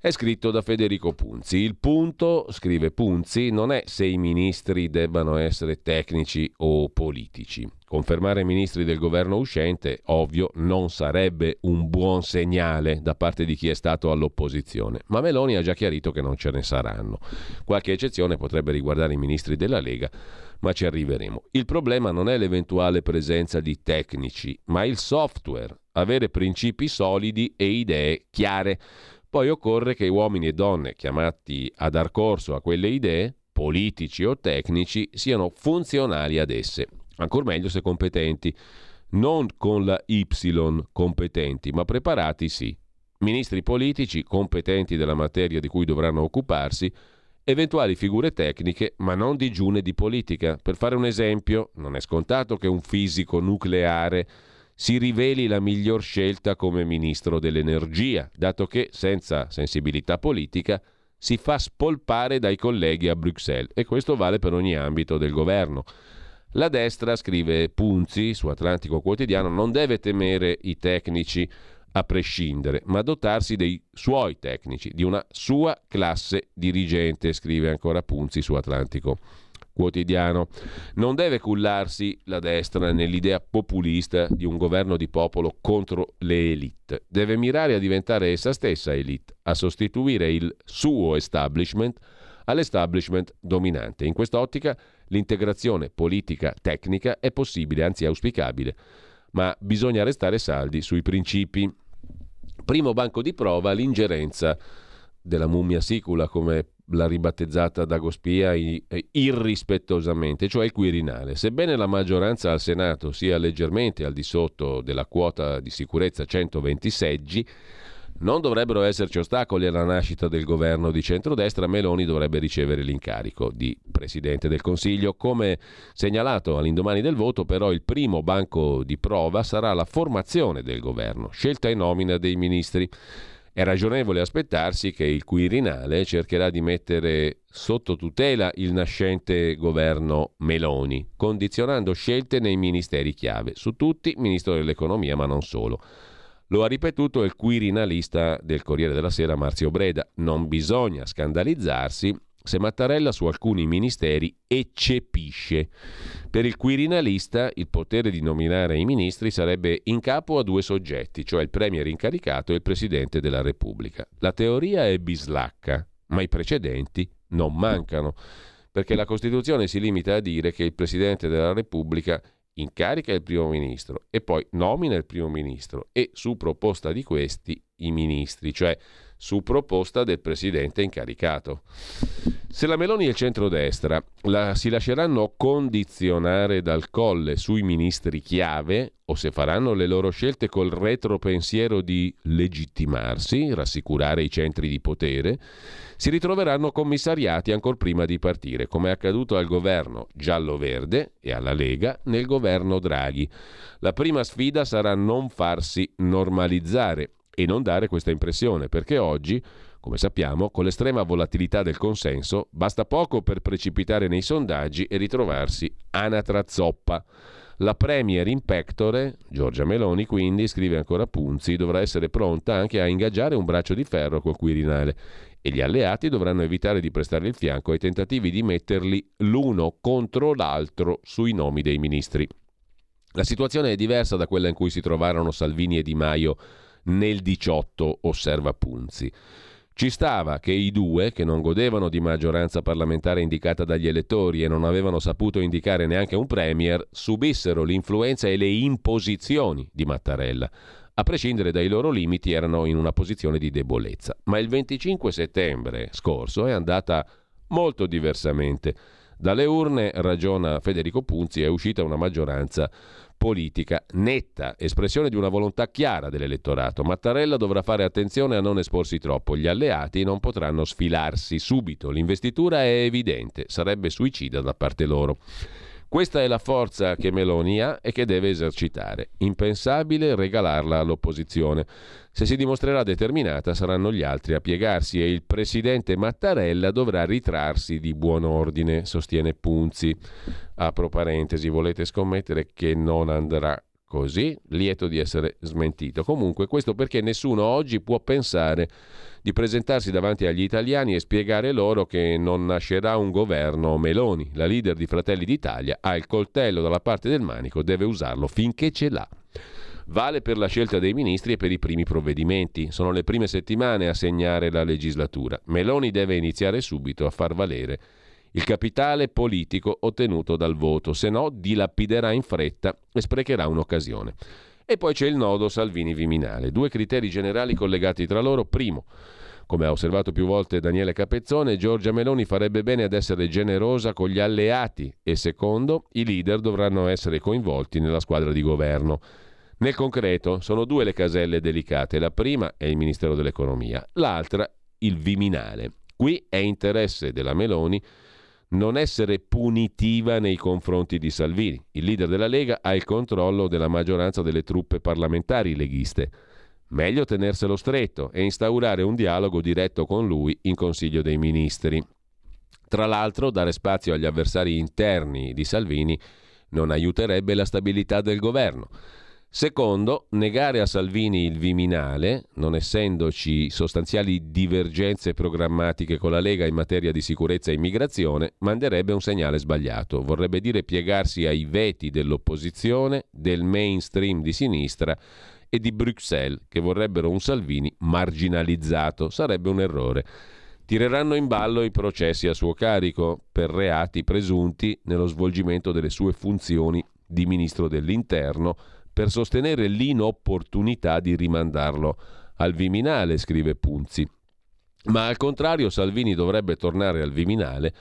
è scritto da Federico Punzi. Il punto, scrive Punzi, non è se i ministri debbano essere tecnici o politici. Confermare ministri del governo uscente, ovvio, non sarebbe un buon segnale da parte di chi è stato all'opposizione, ma Meloni ha già chiarito che non ce ne saranno. Qualche eccezione potrebbe riguardare i ministri della Lega, ma ci arriveremo. Il problema non è l'eventuale presenza di tecnici, ma il software, avere principi solidi e idee chiare. Poi occorre che uomini e donne chiamati a dar corso a quelle idee, politici o tecnici, siano funzionali ad esse. Ancor meglio se competenti. Non con la Y competenti, ma preparati sì. Ministri politici competenti della materia di cui dovranno occuparsi, eventuali figure tecniche, ma non digiune di politica. Per fare un esempio, non è scontato che un fisico nucleare si riveli la miglior scelta come ministro dell'energia, dato che senza sensibilità politica si fa spolpare dai colleghi a Bruxelles e questo vale per ogni ambito del governo. La destra, scrive Punzi su Atlantico Quotidiano, non deve temere i tecnici a prescindere, ma dotarsi dei suoi tecnici, di una sua classe dirigente, scrive ancora Punzi su Atlantico quotidiano. Non deve cullarsi la destra nell'idea populista di un governo di popolo contro le elite. Deve mirare a diventare essa stessa elite, a sostituire il suo establishment all'establishment dominante. In quest'ottica l'integrazione politica tecnica è possibile, anzi auspicabile, ma bisogna restare saldi sui principi. Primo banco di prova l'ingerenza della mummia sicula, come l'ha ribattezzata Dagospia irrispettosamente, cioè il Quirinale. Sebbene la maggioranza al Senato sia leggermente al di sotto della quota di sicurezza 120 seggi, non dovrebbero esserci ostacoli alla nascita del governo di centrodestra, Meloni dovrebbe ricevere l'incarico di Presidente del Consiglio. Come segnalato all'indomani del voto, però il primo banco di prova sarà la formazione del governo, scelta e nomina dei ministri. È ragionevole aspettarsi che il Quirinale cercherà di mettere sotto tutela il nascente governo Meloni, condizionando scelte nei ministeri chiave, su tutti Ministro dell'Economia, ma non solo. Lo ha ripetuto il quirinalista del Corriere della Sera Marzio Breda. Non bisogna scandalizzarsi se Mattarella su alcuni ministeri eccepisce. Per il quirinalista il potere di nominare i ministri sarebbe in capo a due soggetti, cioè il premier incaricato e il presidente della Repubblica. La teoria è bislacca, ma i precedenti non mancano, perché la Costituzione si limita a dire che il presidente della Repubblica incarica il primo ministro e poi nomina il primo ministro e su proposta di questi i ministri, cioè su proposta del presidente incaricato. Se la Meloni e il centrodestra la, si lasceranno condizionare dal colle sui ministri chiave o se faranno le loro scelte col retropensiero di legittimarsi, rassicurare i centri di potere, si ritroveranno commissariati ancora prima di partire, come è accaduto al governo giallo-verde e alla Lega nel governo Draghi. La prima sfida sarà non farsi normalizzare e non dare questa impressione, perché oggi, come sappiamo, con l'estrema volatilità del consenso, basta poco per precipitare nei sondaggi e ritrovarsi anatra zoppa. La Premier in pectore, Giorgia Meloni quindi, scrive ancora Punzi, dovrà essere pronta anche a ingaggiare un braccio di ferro col Quirinale e gli alleati dovranno evitare di prestare il fianco ai tentativi di metterli l'uno contro l'altro sui nomi dei ministri. La situazione è diversa da quella in cui si trovarono Salvini e Di Maio nel 18, osserva Punzi. Ci stava che i due, che non godevano di maggioranza parlamentare indicata dagli elettori e non avevano saputo indicare neanche un premier, subissero l'influenza e le imposizioni di Mattarella. A prescindere dai loro limiti erano in una posizione di debolezza. Ma il 25 settembre scorso è andata molto diversamente. Dalle urne, ragiona Federico Punzi, è uscita una maggioranza politica netta, espressione di una volontà chiara dell'elettorato. Mattarella dovrà fare attenzione a non esporsi troppo, gli alleati non potranno sfilarsi subito, l'investitura è evidente, sarebbe suicida da parte loro. Questa è la forza che Meloni ha e che deve esercitare. Impensabile regalarla all'opposizione. Se si dimostrerà determinata saranno gli altri a piegarsi e il presidente Mattarella dovrà ritrarsi di buon ordine, sostiene Punzi. Apro parentesi, volete scommettere che non andrà così? Lieto di essere smentito. Comunque questo perché nessuno oggi può pensare di presentarsi davanti agli italiani e spiegare loro che non nascerà un governo Meloni. La leader di Fratelli d'Italia ha il coltello dalla parte del manico, deve usarlo finché ce l'ha. Vale per la scelta dei ministri e per i primi provvedimenti. Sono le prime settimane a segnare la legislatura. Meloni deve iniziare subito a far valere il capitale politico ottenuto dal voto, se no dilapiderà in fretta e sprecherà un'occasione. E poi c'è il nodo Salvini-Viminale, due criteri generali collegati tra loro. Primo, come ha osservato più volte Daniele Capezzone, Giorgia Meloni farebbe bene ad essere generosa con gli alleati e secondo, i leader dovranno essere coinvolti nella squadra di governo. Nel concreto sono due le caselle delicate, la prima è il Ministero dell'Economia, l'altra il Viminale. Qui è interesse della Meloni non essere punitiva nei confronti di Salvini. Il leader della Lega ha il controllo della maggioranza delle truppe parlamentari leghiste. Meglio tenerselo stretto e instaurare un dialogo diretto con lui in Consiglio dei Ministri. Tra l'altro, dare spazio agli avversari interni di Salvini non aiuterebbe la stabilità del governo. Secondo, negare a Salvini il Viminale, non essendoci sostanziali divergenze programmatiche con la Lega in materia di sicurezza e immigrazione, manderebbe un segnale sbagliato. Vorrebbe dire piegarsi ai veti dell'opposizione, del mainstream di sinistra e di Bruxelles, che vorrebbero un Salvini marginalizzato. Sarebbe un errore. Tireranno in ballo i processi a suo carico per reati presunti nello svolgimento delle sue funzioni di ministro dell'Interno per sostenere l'inopportunità di rimandarlo al Viminale, scrive Punzi. Ma al contrario Salvini dovrebbe tornare al Viminale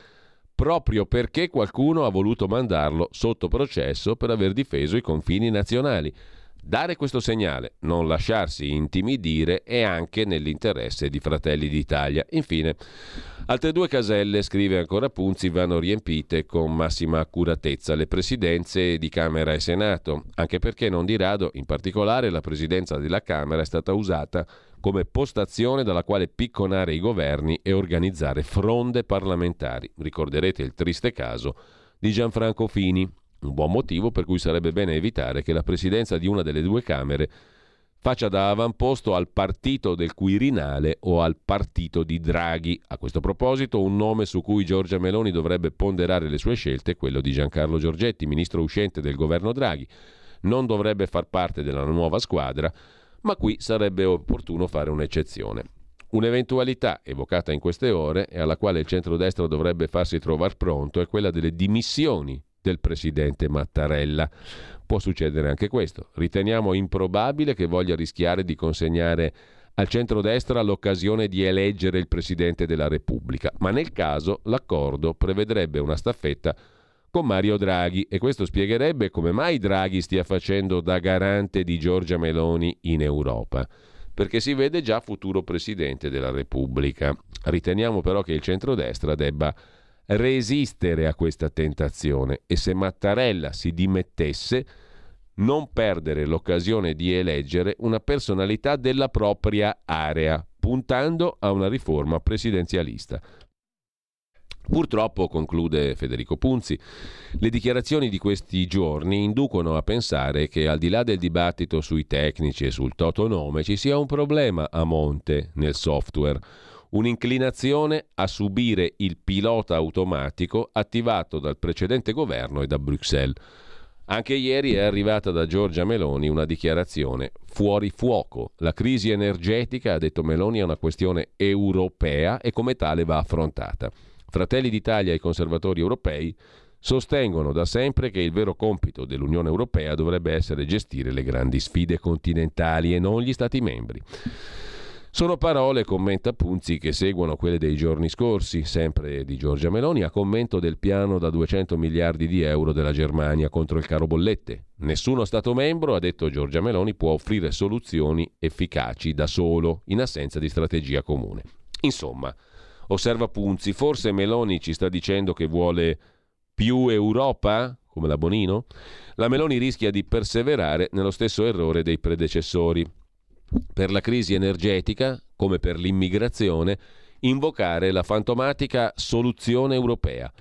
proprio perché qualcuno ha voluto mandarlo sotto processo per aver difeso i confini nazionali. Dare questo segnale, non lasciarsi intimidire, è anche nell'interesse di Fratelli d'Italia. Infine, altre due caselle, scrive ancora Punzi, vanno riempite con massima accuratezza le presidenze di Camera e Senato, anche perché non di rado, in particolare, la presidenza della Camera è stata usata come postazione dalla quale picconare i governi e organizzare fronde parlamentari. Ricorderete il triste caso di Gianfranco Fini, un buon motivo per cui sarebbe bene evitare che la presidenza di una delle due Camere faccia da avamposto al partito del Quirinale o al partito di Draghi. A questo proposito, un nome su cui Giorgia Meloni dovrebbe ponderare le sue scelte è quello di Giancarlo Giorgetti, ministro uscente del governo Draghi. Non dovrebbe far parte della nuova squadra, ma qui sarebbe opportuno fare un'eccezione. Un'eventualità evocata in queste ore e alla quale il centrodestra dovrebbe farsi trovare pronto è quella delle dimissioni del presidente Mattarella. Può succedere anche questo. Riteniamo improbabile che voglia rischiare di consegnare al centrodestra l'occasione di eleggere il Presidente della Repubblica, ma nel caso l'accordo prevedrebbe una staffetta con Mario Draghi e questo spiegherebbe come mai Draghi stia facendo da garante di Giorgia Meloni in Europa, perché si vede già futuro Presidente della Repubblica. Riteniamo però che il centrodestra debba resistere a questa tentazione e se Mattarella si dimettesse non perdere l'occasione di eleggere una personalità della propria area, puntando a una riforma presidenzialista. Purtroppo, conclude Federico Punzi, le dichiarazioni di questi giorni inducono a pensare che al di là del dibattito sui tecnici e sul totonome ci sia un problema a monte nel software un'inclinazione a subire il pilota automatico attivato dal precedente governo e da Bruxelles. Anche ieri è arrivata da Giorgia Meloni una dichiarazione fuori fuoco. La crisi energetica, ha detto Meloni, è una questione europea e come tale va affrontata. Fratelli d'Italia e i conservatori europei sostengono da sempre che il vero compito dell'Unione Europea dovrebbe essere gestire le grandi sfide continentali e non gli Stati membri. Sono parole, commenta Punzi, che seguono quelle dei giorni scorsi, sempre di Giorgia Meloni, a commento del piano da 200 miliardi di euro della Germania contro il caro bollette. Nessuno Stato membro, ha detto Giorgia Meloni, può offrire soluzioni efficaci da solo, in assenza di strategia comune. Insomma, osserva Punzi, forse Meloni ci sta dicendo che vuole più Europa, come la Bonino? La Meloni rischia di perseverare nello stesso errore dei predecessori per la crisi energetica, come per l'immigrazione, invocare la fantomatica soluzione europea.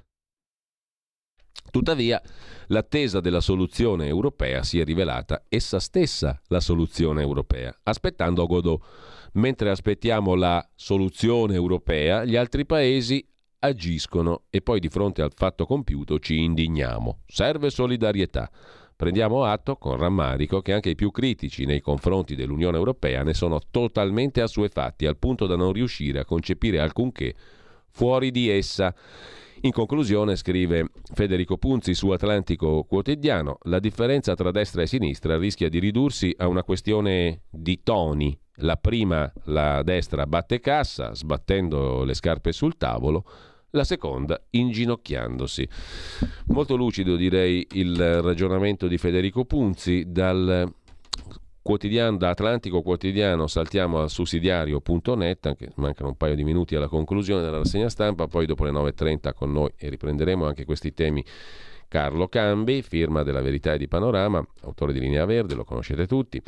Tuttavia, l'attesa della soluzione europea si è rivelata essa stessa la soluzione europea, aspettando Godot. Mentre aspettiamo la soluzione europea, gli altri paesi agiscono e poi di fronte al fatto compiuto ci indigniamo. Serve solidarietà. Prendiamo atto con rammarico che anche i più critici nei confronti dell'Unione Europea ne sono totalmente assuefatti al punto da non riuscire a concepire alcunché fuori di essa. In conclusione, scrive Federico Punzi su Atlantico Quotidiano, la differenza tra destra e sinistra rischia di ridursi a una questione di toni. La prima, la destra batte cassa, sbattendo le scarpe sul tavolo, la seconda inginocchiandosi. Molto lucido direi il ragionamento di Federico Punzi dal quotidiano, da Atlantico Quotidiano saltiamo al sussidiario.net, anche mancano un paio di minuti alla conclusione della rassegna stampa, poi dopo le 9.30 con noi e riprenderemo anche questi temi Carlo Cambi, firma della Verità e di Panorama, autore di Linea Verde, lo conoscete tutti.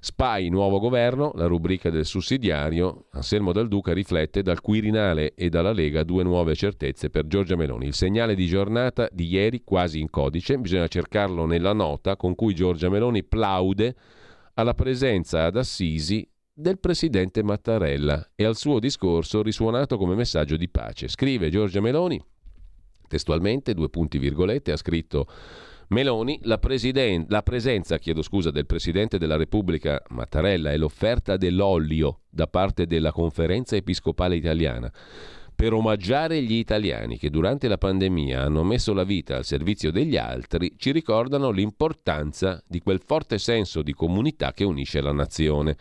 Spy, nuovo governo, la rubrica del sussidiario. Anselmo Dal Duca riflette dal Quirinale e dalla Lega due nuove certezze per Giorgia Meloni. Il segnale di giornata di ieri, quasi in codice, bisogna cercarlo nella nota con cui Giorgia Meloni plaude alla presenza ad Assisi del presidente Mattarella e al suo discorso risuonato come messaggio di pace. Scrive Giorgia Meloni, testualmente, due punti virgolette, ha scritto Meloni, la, presiden- la presenza scusa, del Presidente della Repubblica Mattarella e l'offerta dell'olio da parte della Conferenza Episcopale Italiana per omaggiare gli italiani che durante la pandemia hanno messo la vita al servizio degli altri, ci ricordano l'importanza di quel forte senso di comunità che unisce la nazione.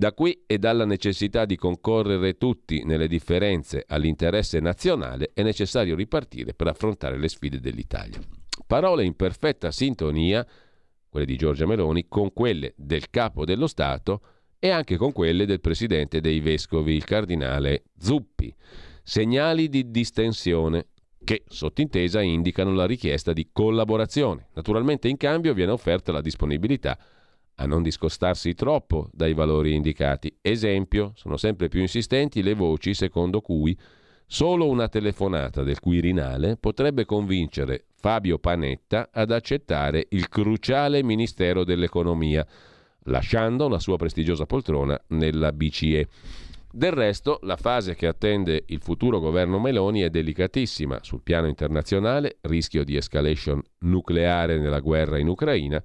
Da qui e dalla necessità di concorrere tutti nelle differenze all'interesse nazionale è necessario ripartire per affrontare le sfide dell'Italia. Parole in perfetta sintonia, quelle di Giorgia Meloni, con quelle del capo dello Stato e anche con quelle del presidente dei vescovi, il cardinale Zuppi. Segnali di distensione che, sottintesa, indicano la richiesta di collaborazione. Naturalmente in cambio viene offerta la disponibilità a non discostarsi troppo dai valori indicati. Esempio, sono sempre più insistenti le voci secondo cui solo una telefonata del Quirinale potrebbe convincere Fabio Panetta ad accettare il cruciale Ministero dell'Economia, lasciando la sua prestigiosa poltrona nella BCE. Del resto, la fase che attende il futuro governo Meloni è delicatissima. Sul piano internazionale, rischio di escalation nucleare nella guerra in Ucraina,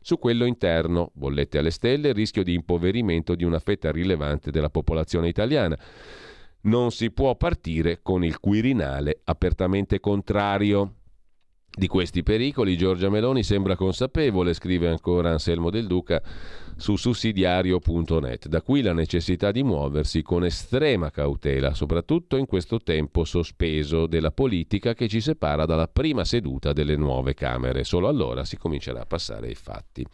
su quello interno, bollette alle stelle, rischio di impoverimento di una fetta rilevante della popolazione italiana. Non si può partire con il Quirinale apertamente contrario. Di questi pericoli Giorgia Meloni sembra consapevole, scrive ancora Anselmo Del Duca su sussidiario.net. Da qui la necessità di muoversi con estrema cautela, soprattutto in questo tempo sospeso della politica che ci separa dalla prima seduta delle nuove Camere. Solo allora si comincerà a passare ai fatti.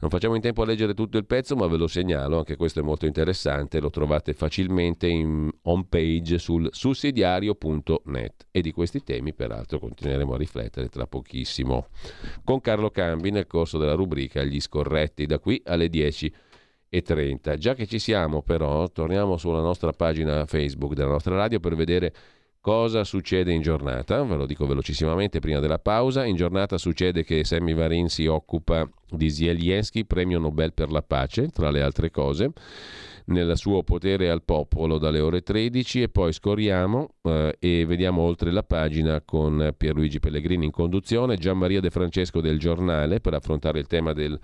Non facciamo in tempo a leggere tutto il pezzo, ma ve lo segnalo, anche questo è molto interessante, lo trovate facilmente in home page sul sussidiario.net e di questi temi peraltro continueremo a riflettere tra pochissimo con Carlo Cambi nel corso della rubrica Gli scorretti da qui a alle 10.30. Già che ci siamo però, torniamo sulla nostra pagina Facebook della nostra radio per vedere cosa succede in giornata. Ve lo dico velocissimamente prima della pausa. In giornata succede che Sammy Varin si occupa di Zelensky, premio Nobel per la pace, tra le altre cose nel suo potere al popolo dalle ore 13 e poi scorriamo eh, e vediamo oltre la pagina con Pierluigi Pellegrini in conduzione, Gian Maria De Francesco del giornale per affrontare il tema del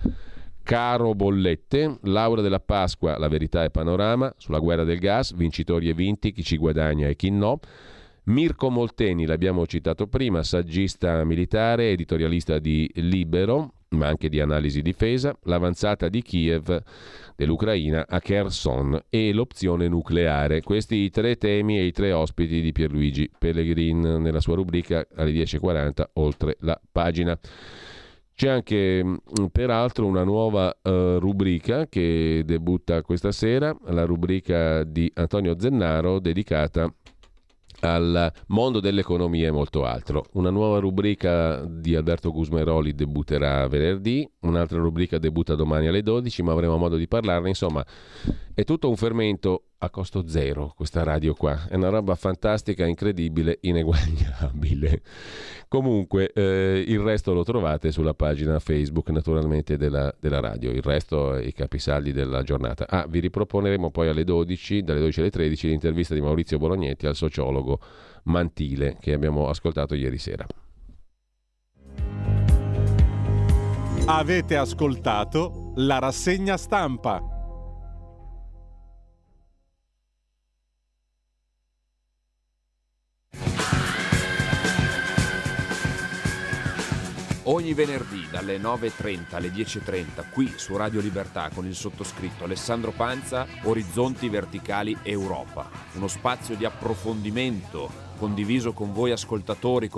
Caro Bollette, Laura della Pasqua, La verità e panorama, sulla guerra del gas, vincitori e vinti, chi ci guadagna e chi no. Mirko Molteni, l'abbiamo citato prima, saggista militare, editorialista di Libero, ma anche di analisi difesa, l'avanzata di Kiev dell'Ucraina a Kherson e l'opzione nucleare. Questi i tre temi e i tre ospiti di Pierluigi Pellegrin nella sua rubrica alle 10.40 oltre la pagina. C'è anche mm, peraltro una nuova uh, rubrica che debutta questa sera, la rubrica di Antonio Zennaro dedicata al mondo dell'economia e molto altro. Una nuova rubrica di Alberto Gusmeroli debutterà venerdì, un'altra rubrica debutta domani alle 12, ma avremo modo di parlarne. Insomma, è tutto un fermento a costo zero questa radio qua. È una roba fantastica, incredibile, ineguagliabile. Comunque, eh, il resto lo trovate sulla pagina Facebook, naturalmente, della, della radio. Il resto i capisaldi della giornata. Ah, vi riproponeremo poi alle 12, dalle 12 alle 13, l'intervista di Maurizio Bolognetti al sociologo Mantile che abbiamo ascoltato ieri sera. Avete ascoltato la rassegna stampa. Ogni venerdì dalle 9.30 alle 10.30 qui su Radio Libertà con il sottoscritto Alessandro Panza, Orizzonti Verticali Europa. Uno spazio di approfondimento condiviso con voi ascoltatori